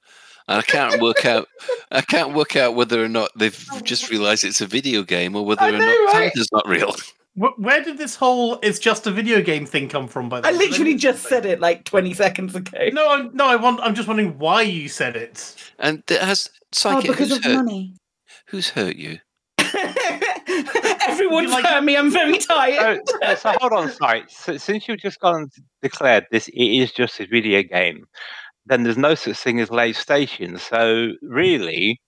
B: And I can't work out. I can't work out whether or not they've just realised it's a video game, or whether
C: I
B: or not
C: right?
B: Santa's not real.
C: Wh- Where did this whole "it's just a video game" thing come from? By the way?
D: I
C: way?
D: literally just said it like 20 seconds ago.
C: No, I'm, no, I want. I'm just wondering why you said it.
B: And it has psychic.
D: Oh,
B: Psychic.
D: because
B: who's,
D: of
B: hurt,
D: money.
B: who's hurt you? (laughs)
D: Everyone's hurt me. I'm very tired.
E: So, so hold on, sorry. So, since you've just gone and declared this, it is just a video game. Then there's no such thing as Lave Station. So really,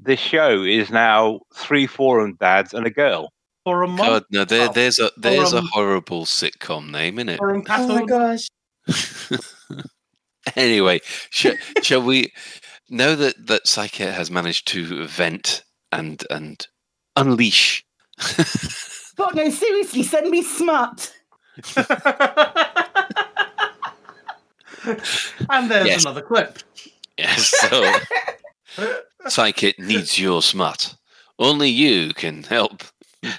E: the show is now three forum dads and a girl.
C: For a
B: God, no, there, there's a there's a
C: um,
B: horrible sitcom name, isn't it?
D: Oh my gosh. (laughs)
B: anyway, sh- shall we? Now that that Psyche has managed to vent and and unleash (laughs)
D: God, no, seriously, send me smut. (laughs)
C: and there's
B: Yes.
C: another clip.
B: Yes, so Psychic needs your smut. Only you can help.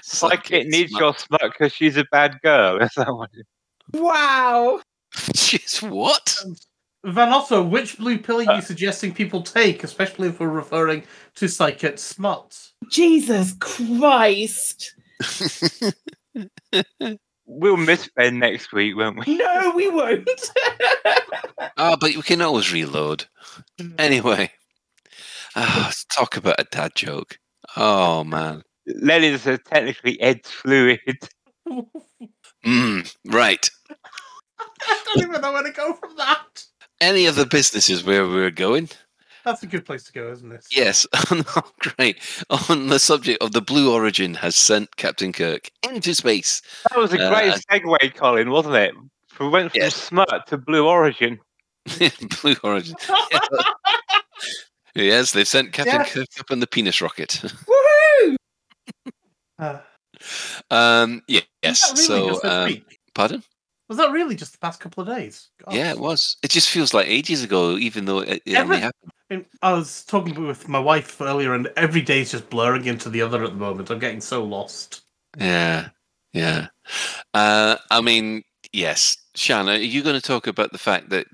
E: Psychic (laughs) needs your smut because she's a bad girl. (laughs) Is that what it-
D: Wow. (laughs)
B: Jeez, what?
C: Van Otto, which blue pill are you suggesting people take, especially if we're referring to psychic smuts?
D: Jesus Christ.
E: We'll miss Ben next week, won't we?
D: No, we won't.
B: Ah, but we can always reload. Anyway, ah, let's talk about a dad joke. Oh man.
E: Lenin's are technically Ed's fluid.
B: Mm, right. (laughs)
C: I don't even know where to go from that.
B: Any other businesses where we're going?
C: That's a good place to go, isn't it?
B: Yes. (laughs) oh, great. On the subject of the Blue Origin has sent Captain Kirk into space.
E: That was a
B: Uh,
E: great segue, Colin, wasn't it? We went from Smut to Blue Origin. (laughs)
B: Blue Origin. yes, they've sent Captain
C: Yeah.
B: Kirk up in the penis rocket.
D: Woohoo!
C: Uh,
B: um, yeah, yes.
C: really
B: so, um, pardon?
C: Was that really just the past couple of days? God.
B: Yeah, it was. It just feels like ages ago, even though it, it only happened.
C: I mean, I was talking with my wife earlier, and every day is just blurring into the other at the moment. I'm getting so lost.
B: Yeah, yeah. Uh, I mean, yes. Shanna, are you going to talk about the fact that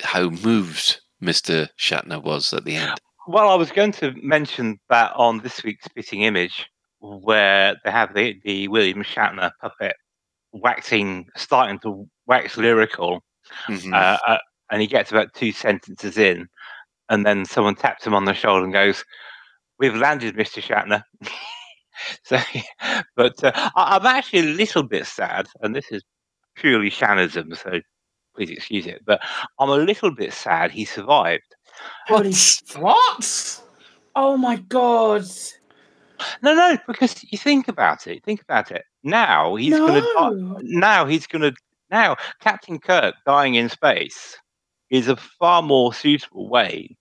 B: how moved Mr. Shatner was at the end?
E: Well, I was going to mention that on this week's Spitting Image, where they have the, the William Shatner puppet waxing, starting to wax lyrical,
B: Mhm.
E: uh, uh, and he gets about two sentences in, and then someone taps him on the shoulder and goes, "We've landed, Mister Shatner." (laughs) so, (laughs) but uh, I, I'm actually a little bit sad, and this is purely Shannism, so please excuse it. But I'm a little bit sad he survived.
D: Holy (laughs)
C: What?
D: Oh my god.
E: No, no, because you think about it. Think about it. Now he's going to. Now he's going to. Now Captain Kirk dying in space is a far more suitable way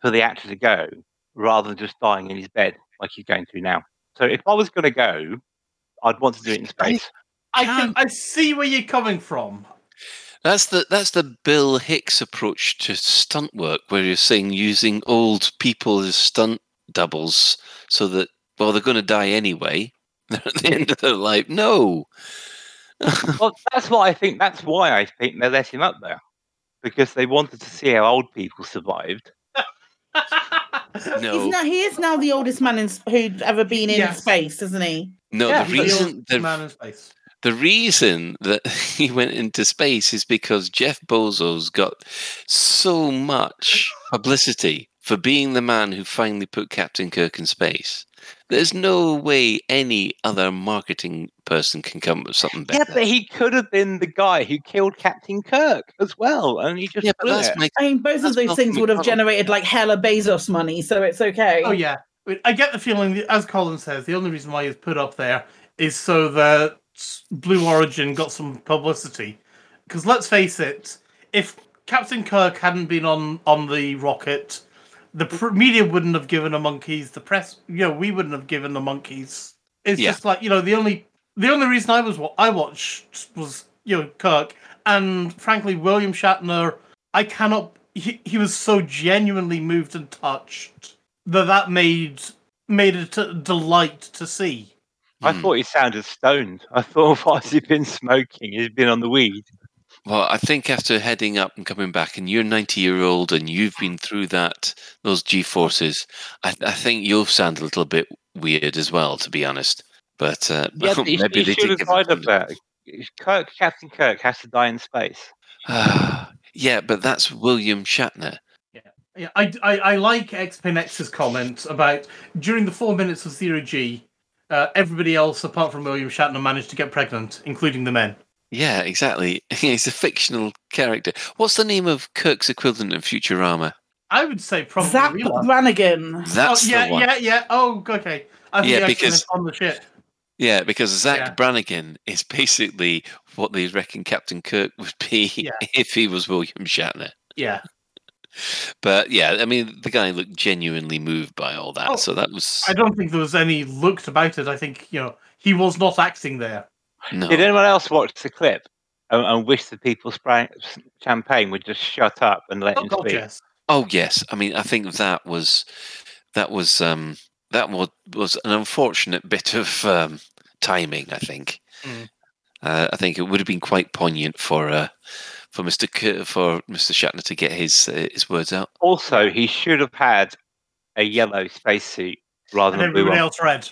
E: for the actor to go rather than just dying in his bed like he's going to now. So if I was going to go, I'd want to do it in space.
C: I can. I see where you're coming from.
B: That's the that's the Bill Hicks approach to stunt work, where you're saying using old people as stunt doubles, so that well they're going to die anyway. (laughs) They're at the end of their life. No, (laughs)
E: well, that's why I think. That's why I think they let him up there because they wanted to see how old people survived.
B: no,
D: He's now, he is now the oldest man in, who'd ever been in
C: Yes.
D: space, isn't he?
B: no.
C: Yeah,
B: the reason
C: old
B: the,
C: man in space.
B: the reason that (laughs) he went into space is because Jeff Bezos got so much publicity for being the man who finally put Captain Kirk in space. There's no way any other marketing person can come up with something better.
E: Yeah, but he could have been the guy who killed Captain Kirk as well, and he just
B: Yeah, but
E: blew
B: that's
E: it.
B: my
D: I mean, both of those things would have
B: McDonald.
D: generated like hella Bezos money, so it's okay.
C: Oh yeah, I I get the feeling, that, as Colin says, the only reason why he's put up there is so that Blue Origin got some publicity. Because let's face it, if Captain Kirk hadn't been on on the rocket, the pr- media wouldn't have given the monkeys. The press, you know, we wouldn't have given the monkeys. It's
B: Yeah.
C: just like you know, the only the only reason I was what I watched was you know Kirk, and frankly, William Shatner. I cannot. He, he was so genuinely moved and touched that that made made it a delight to see.
E: I
B: Hmm.
E: thought he sounded stoned. I thought, (laughs) why's he been smoking? He's been on the weed.
B: Well, I think after heading up and coming back, and you're 90 year old, and you've been through that those G forces, I, I think you'll sound a little bit weird as well, to be honest. But uh, (laughs)
E: Yeah, but he,
B: maybe
E: he
B: they
E: should have
B: give him
E: died up there. Kirk, Captain Kirk has to die in space. (sighs)
B: yeah, but that's William Shatner.
C: Yeah, I, I, I like XPNX's comment about during the four minutes of Zero G, uh, everybody else apart from William Shatner managed to get pregnant, including the men.
B: Yeah, exactly. (laughs) He's a fictional character. What's the name of Kirk's equivalent in Futurama?
C: I would say probably
D: Zapp
C: real-
D: Brannigan.
B: That's
C: oh, yeah,
B: the one.
C: yeah, yeah. Oh, okay. I think
B: Yeah,
C: yeah,
B: because-
C: because on the ship.
B: Yeah, because Zapp
C: Yeah.
B: Brannigan is basically what they reckon Captain Kirk would be (laughs)
C: Yeah.
B: if he was William Shatner.
C: Yeah.
B: but yeah, I mean, the guy looked genuinely moved by all that.
C: Oh,
B: so that was
C: I don't think there was any looked about it. I think you know he was not acting there.
B: No.
E: Did anyone else watch the clip and, and wish the people sprang champagne would just shut up and let
C: Oh
E: him
C: God,
E: speak?
C: yes.
B: Oh yes, I mean, I think that was that was um, that was was an unfortunate bit of um, timing. I think.
C: Mm.
B: Uh, I think it would have been quite poignant for uh, for Mister K- for Mister Shatner to get his uh, his words out.
E: Also, he should have had a yellow spacesuit rather
C: And
E: than blue
C: everybody
E: one.
C: else read.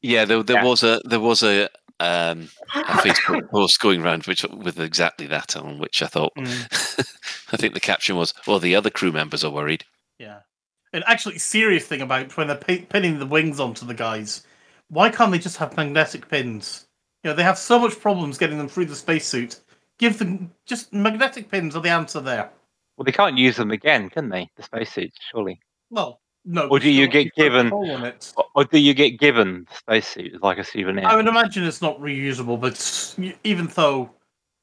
B: Yeah, there, there
E: Yeah.
B: was a there was a um, a Facebook (laughs) post going around which with exactly that on which I thought (laughs) I think the caption was, "Well, the other crew members are worried."
C: Yeah. An actually serious thing about when they're pi- pinning the wings onto the guys, why can't they just have magnetic pins? You know, they have so much problems getting them through the spacesuit. Give them just magnetic pins are the answer there.
E: Well, they can't use them again, can they? The spacesuits, surely.
C: Well, no.
E: Or do you get given?
C: control on.
E: Or, or do you get given the spacesuit like a souvenir?
C: I would imagine it's not reusable, but even though,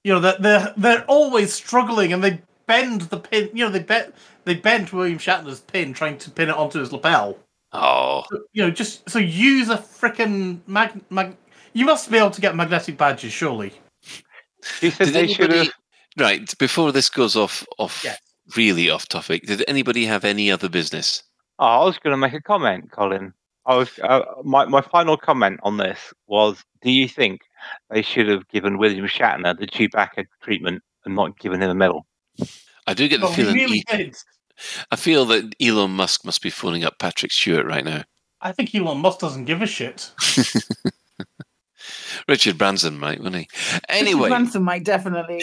C: you know, they're they're, they're always struggling and they bend the pin. You know, they bet they bent William Shatner's pin trying to pin it onto his lapel.
B: Oh,
C: So, you know, just so use a frickin' mag mag. You must be able to get magnetic badges, surely.
E: He said
B: Did
E: they should
B: anybody-
E: have.
B: right before this goes off off
C: Yes.
B: really off topic? Did anybody have any other business?
E: Oh, I was going to make a comment, Colin. I was uh, my my final comment on this was: Do you think they should have given William Shatner the Chewbacca treatment and not given him a medal?
B: I do get the
C: Oh,
B: feeling.
C: really
B: E-
C: did.
B: I feel that Elon Musk must be phoning up Patrick Stewart right now.
C: I think Elon Musk doesn't give a shit. (laughs)
B: Richard Branson might, wouldn't he? Anyway,
D: Branson might definitely.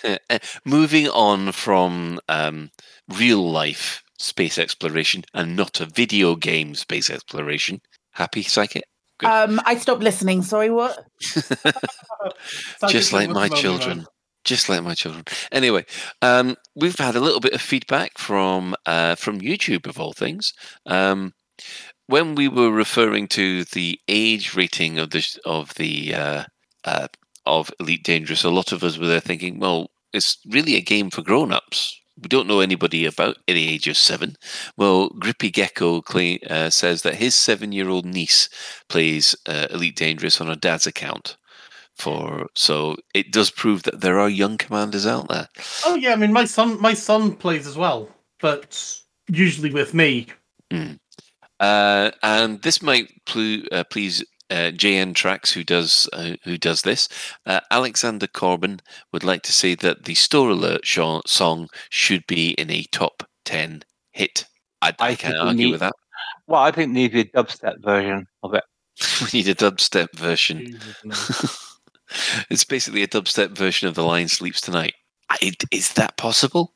D: (laughs)
B: moving on from um, real life space exploration and not a video game space exploration. Happy, Psychic? Good.
D: Um, I stopped listening. Sorry, what? (laughs)
B: Just like my children. Just like my children. Anyway, um, we've had a little bit of feedback from uh, from YouTube of all things. Um, when we were referring to the age rating of the of the uh, uh, of Elite Dangerous, a lot of us were there thinking, well, it's really a game for grown-ups. We don't know anybody about the age of seven. Well, Grippy Gecko claim, uh, says that his seven-year-old niece plays uh, Elite Dangerous on her dad's account. For so it does prove that there are young commanders out there.
C: Oh yeah, I mean my son my son plays as well, but usually with me.
B: Mm. Uh, and this might plu- uh, please uh, JN Tracks, who does uh, who does this. Uh, Alexander Corbin would like to say that the Store Alert sho- song should be in a top ten hit. I, I,
E: think
B: can't argue
E: need-
B: with that.
E: Well, I think there needs a dubstep version of it. (laughs)
B: we need a dubstep version. (laughs) it's basically a dubstep version of "The Lion Sleeps Tonight." I, is that possible?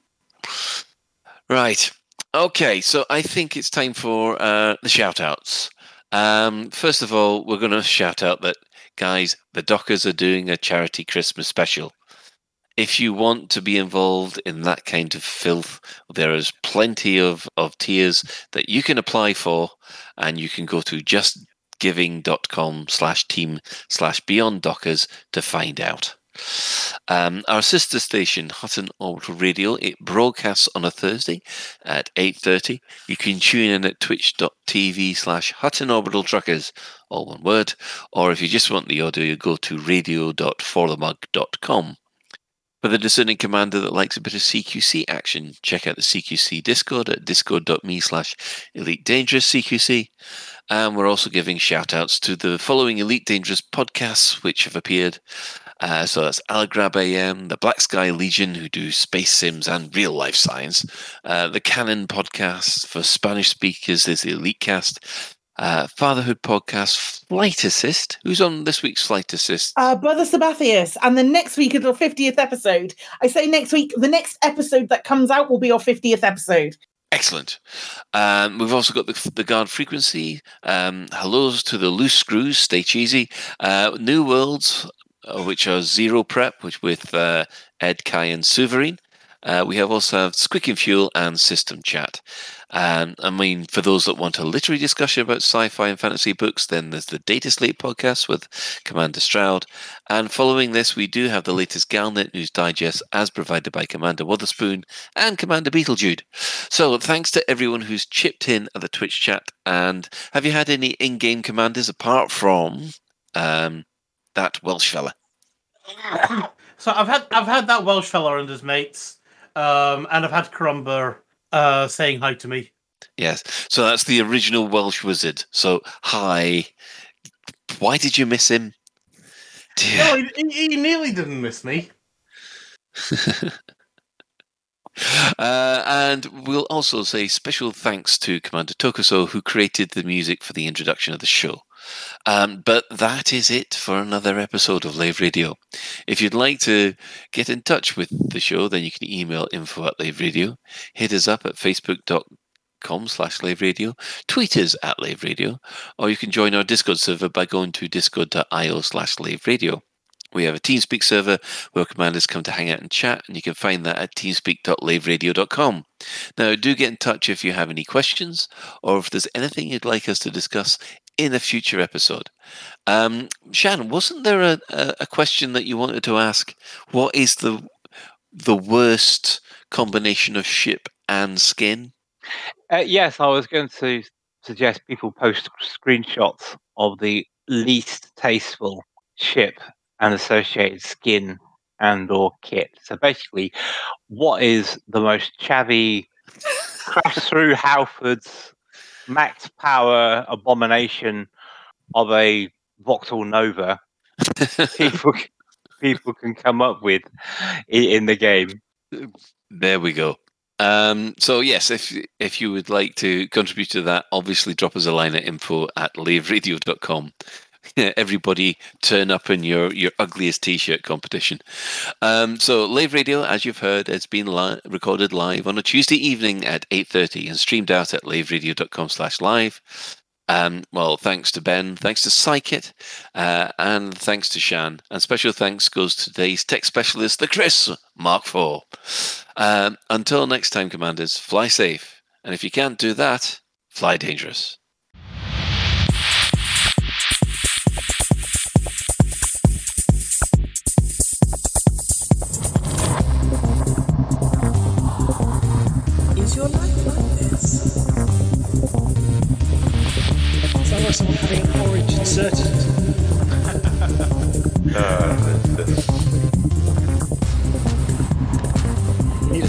B: Right. Okay. So I think it's time for uh, the shout outs. Um, first of all, we're going to shout out that, guys, the Dockers are doing a charity Christmas special. If you want to be involved in that kind of filth, there is plenty of, of tiers that you can apply for, and you can go to justgiving.com slash team slash beyond dockers to find out. Um, our sister station, Hutton Orbital Radio, it broadcasts on a Thursday at 8.30. You can tune in at twitch.tv slash Hutton Orbital Truckers, all one word. Or if you just want the audio, you go to radio.forthemug.com. For the discerning commander that likes a bit of CQC action, check out the CQC Discord at discord.me slash Elite Dangerous CQC. And we're also giving shout outs to the following Elite Dangerous podcasts which have appeared. Uh, so that's Alagrab AM, the Black Sky Legion, who do space sims and real life science. Uh, the Canon podcast for Spanish speakers is the Elite Cast. Uh, Fatherhood podcast, Flight Assist. Who's on this week's Flight Assist?
D: Uh, Brother Sabathius, and the next week is our 50th episode. I say next week, the next episode that comes out will be our 50th episode.
B: Excellent. Um, we've also got the, the guard frequency. Um, hellos to the loose screws. Stay cheesy. Uh, New worlds, which are zero prep, which with uh, Ed, Kai, and Suverine. Uh, we have also have Squeaking Fuel and System Chat. Um, I mean, for those that want a literary discussion about sci-fi and fantasy books, then there's the Data Slate podcast with Commander Stroud. And following this, we do have the latest Galnet News Digest as provided by Commander Witherspoon and Commander Beetlejude. So thanks to everyone who's chipped in at the Twitch chat. And have you had any in-game commanders apart from um, that Welsh fella?
C: So I've had I've had that Welsh fella and his mates, um, and I've had Crumber uh, saying hi to me.
B: Yes. So that's the original Welsh wizard. So hi. Why did you miss him?
C: No, he, he he nearly didn't miss me. (laughs)
B: Uh, and we'll also say special thanks to Commander Tokuso, who created the music for the introduction of the show. Um, but that is it for another episode of Lave Radio. If you'd like to get in touch with the show, then you can email info at Lave Radio, hit us up at facebook.com slash Lave Radio, tweet us at Lave Radio, or you can join our Discord server by going to discord.io slash Lave Radio. We have a TeamSpeak server where commanders come to hang out and chat, and you can find that at teamspeak.laveradio.com. Now, do get in touch if you have any questions or if there's anything you'd like us to discuss in a future episode. Um, Shannon, wasn't there a, a, a question that you wanted to ask? What is the the worst combination of ship and skin?
E: Uh, yes, I was going to suggest people post screenshots of the least tasteful ship and associated skin and or kit. So basically, what is the most chavvy (laughs) crash through Halfords max power abomination of a Vauxhall Nova (laughs) people people can come up with in the game?
B: There we go. Um, so yes, if if you would like to contribute to that, obviously drop us a line at info at laveradio.com. (laughs) Everybody turn up in your, your ugliest t-shirt competition. Um, so Lave Radio, as you've heard, has been li- recorded live on a Tuesday evening at 8.30 and streamed out at laveradio.com slash live. Um, well, thanks to Ben, thanks to Psychit, uh, and thanks to Shan. And special thanks goes to today's tech specialist, the Chris Mark IV. Um, until next time, Commanders, fly safe. And if you can't do that, fly dangerous.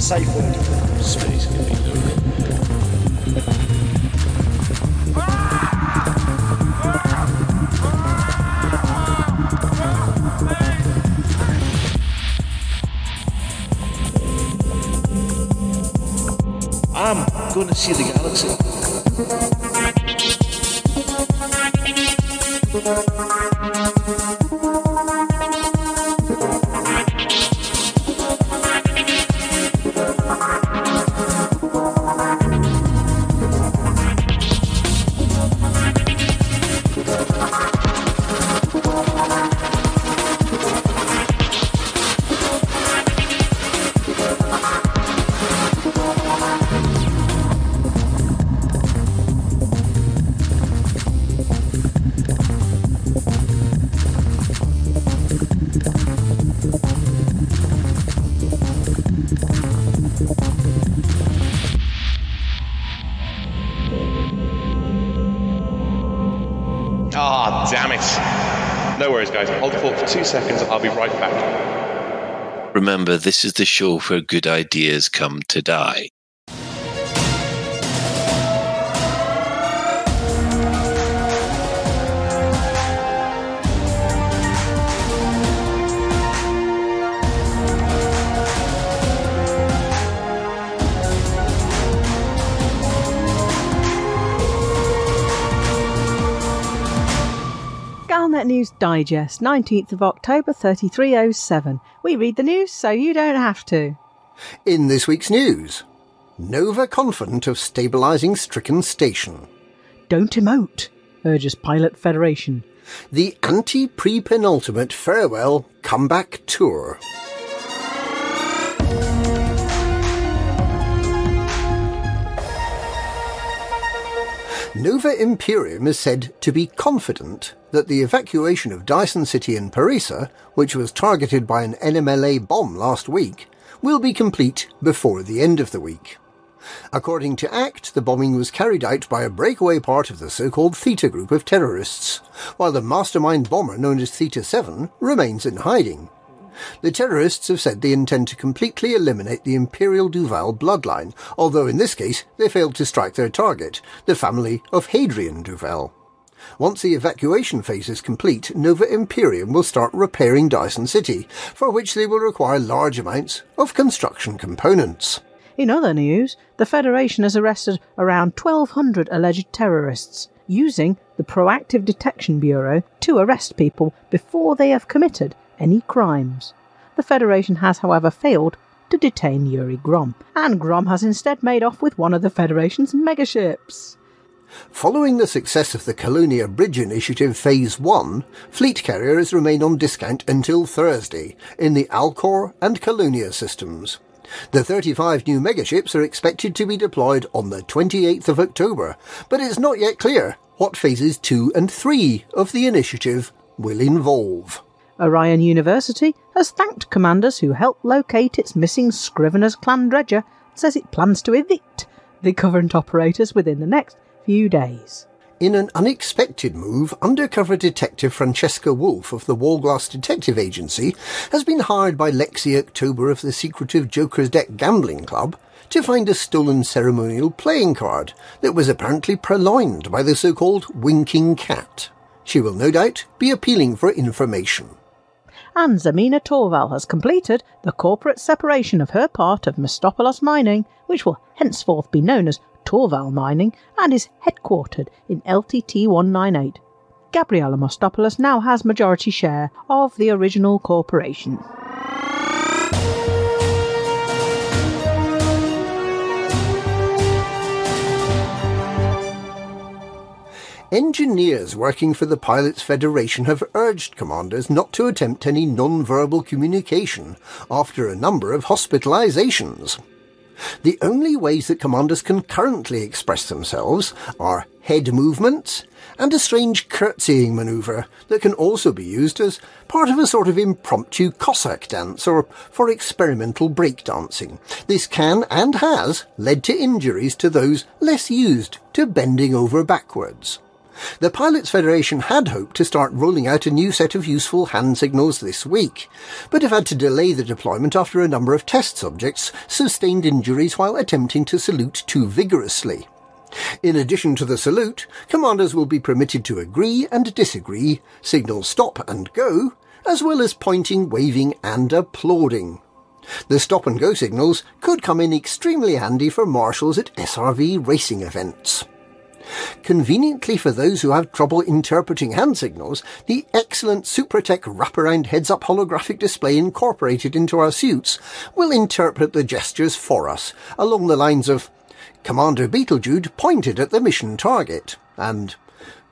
K: Safe word. Space can be
P: I'm going to see the galaxy.
F: Be right back.
B: Remember, this is the show where good ideas come to die.
Q: Digest, 19th of October 3307. We read the news so you don't have to.
R: In this week's news, Nova confident of stabilising stricken station.
Q: Don't emote, urges Pilot Federation.
R: The anti pre penultimate farewell comeback tour. Nova Imperium is said to be confident that the evacuation of Dyson City in Parisa, which was targeted by an NMLA bomb last week, will be complete before the end of the week. According to ACT, the bombing was carried out by a breakaway part of the so-called Theta group of terrorists, while the mastermind bomber known as Theta 7 remains in hiding. The terrorists have said they intend to completely eliminate the Imperial Duval bloodline, although in this case they failed to strike their target, the family of Hadrian Duval. Once the evacuation phase is complete, Nova Imperium will start repairing Dyson City, for which they will require large amounts of construction components.
Q: In other news, the Federation has arrested around 1,200 alleged terrorists, using the Proactive Detection Bureau to arrest people before they have committed any crimes. The Federation has, however, failed to detain Yuri Grom, and Grom has instead made off with one of the Federation's megaships.
R: Following the success of the Colonia Bridge Initiative Phase 1, fleet carriers remain on discount until Thursday in the Alcor and Colonia systems. The 35 new megaships are expected to be deployed on the 28th of October, but it's not yet clear what phases 2 and 3 of the initiative will involve.
Q: Orion University has thanked commanders who helped locate its missing Scrivener's clan dredger says it plans to evict the current operators within the next few days.
R: In an unexpected move, undercover detective Francesca Wolf of the Wallglass Detective Agency has been hired by Lexi October of the secretive Joker's Deck Gambling Club to find a stolen ceremonial playing card that was apparently purloined by the so-called Winking Cat. She will no doubt be appealing for information.
Q: And Zemina Torval has completed the corporate separation of her part of Mastopolos Mining, which will henceforth be known as Torval Mining and is headquartered in LTT 198. Gabriella Mostopoulos now has majority share of the original corporation.
R: Engineers working for the Pilots Federation have urged commanders not to attempt any non-verbal communication after a number of hospitalizations. The only ways that commanders can currently express themselves are head movements and a strange curtsying maneuver that can also be used as part of a sort of impromptu Cossack dance or for experimental breakdancing. This can and has led to injuries to those less used to bending over backwards. The Pilots Federation had hoped to start rolling out a new set of useful hand signals this week, but have had to delay the deployment after a number of test subjects sustained injuries while attempting to salute too vigorously. In addition to the salute, commanders will be permitted to agree and disagree, signal stop and go, as well as pointing, waving and applauding. The stop and go signals could come in extremely handy for marshals at SRV racing events. Conveniently for those who have trouble interpreting hand signals, the excellent Supratech wraparound heads-up holographic display incorporated into our suits will interpret the gestures for us, along the lines of Commander Beetlejude pointed at the mission target, and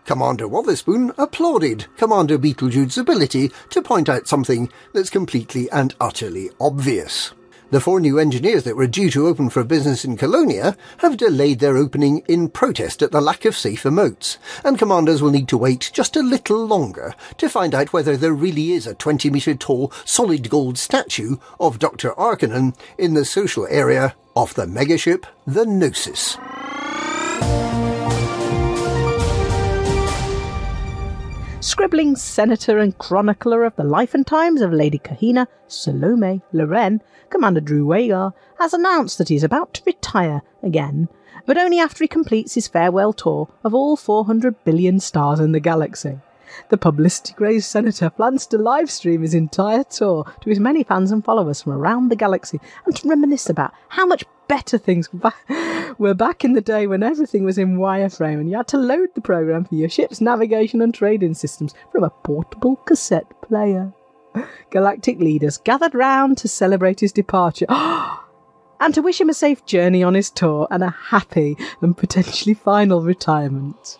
R: Commander Wotherspoon applauded Commander Beetlejude's ability to point out something that's completely and utterly obvious. The four new engineers that were due to open for business in Colonia have delayed their opening in protest at the lack of safer emotes, and commanders will need to wait just a little longer to find out whether there really is a 20 metre tall solid gold statue of Dr. Arcanonn in the social area of the megaship the Gnosis.
Q: Scribbling senator and chronicler of the life and times of Lady Kahina, Salome Loren, Commander Drew Wagar, has announced that he is about to retire again, but only after he completes his farewell tour of all 400 billion stars in the galaxy. The publicity crazed senator plans to livestream his entire tour to his many fans and followers from around the galaxy and to reminisce about how much better things were back in the day when everything was in wireframe and you had to load the program for your ship's navigation and trading systems from a portable cassette player. Galactic leaders gathered round to celebrate his departure (gasps) and to wish him a safe journey on his tour and a happy and potentially final retirement.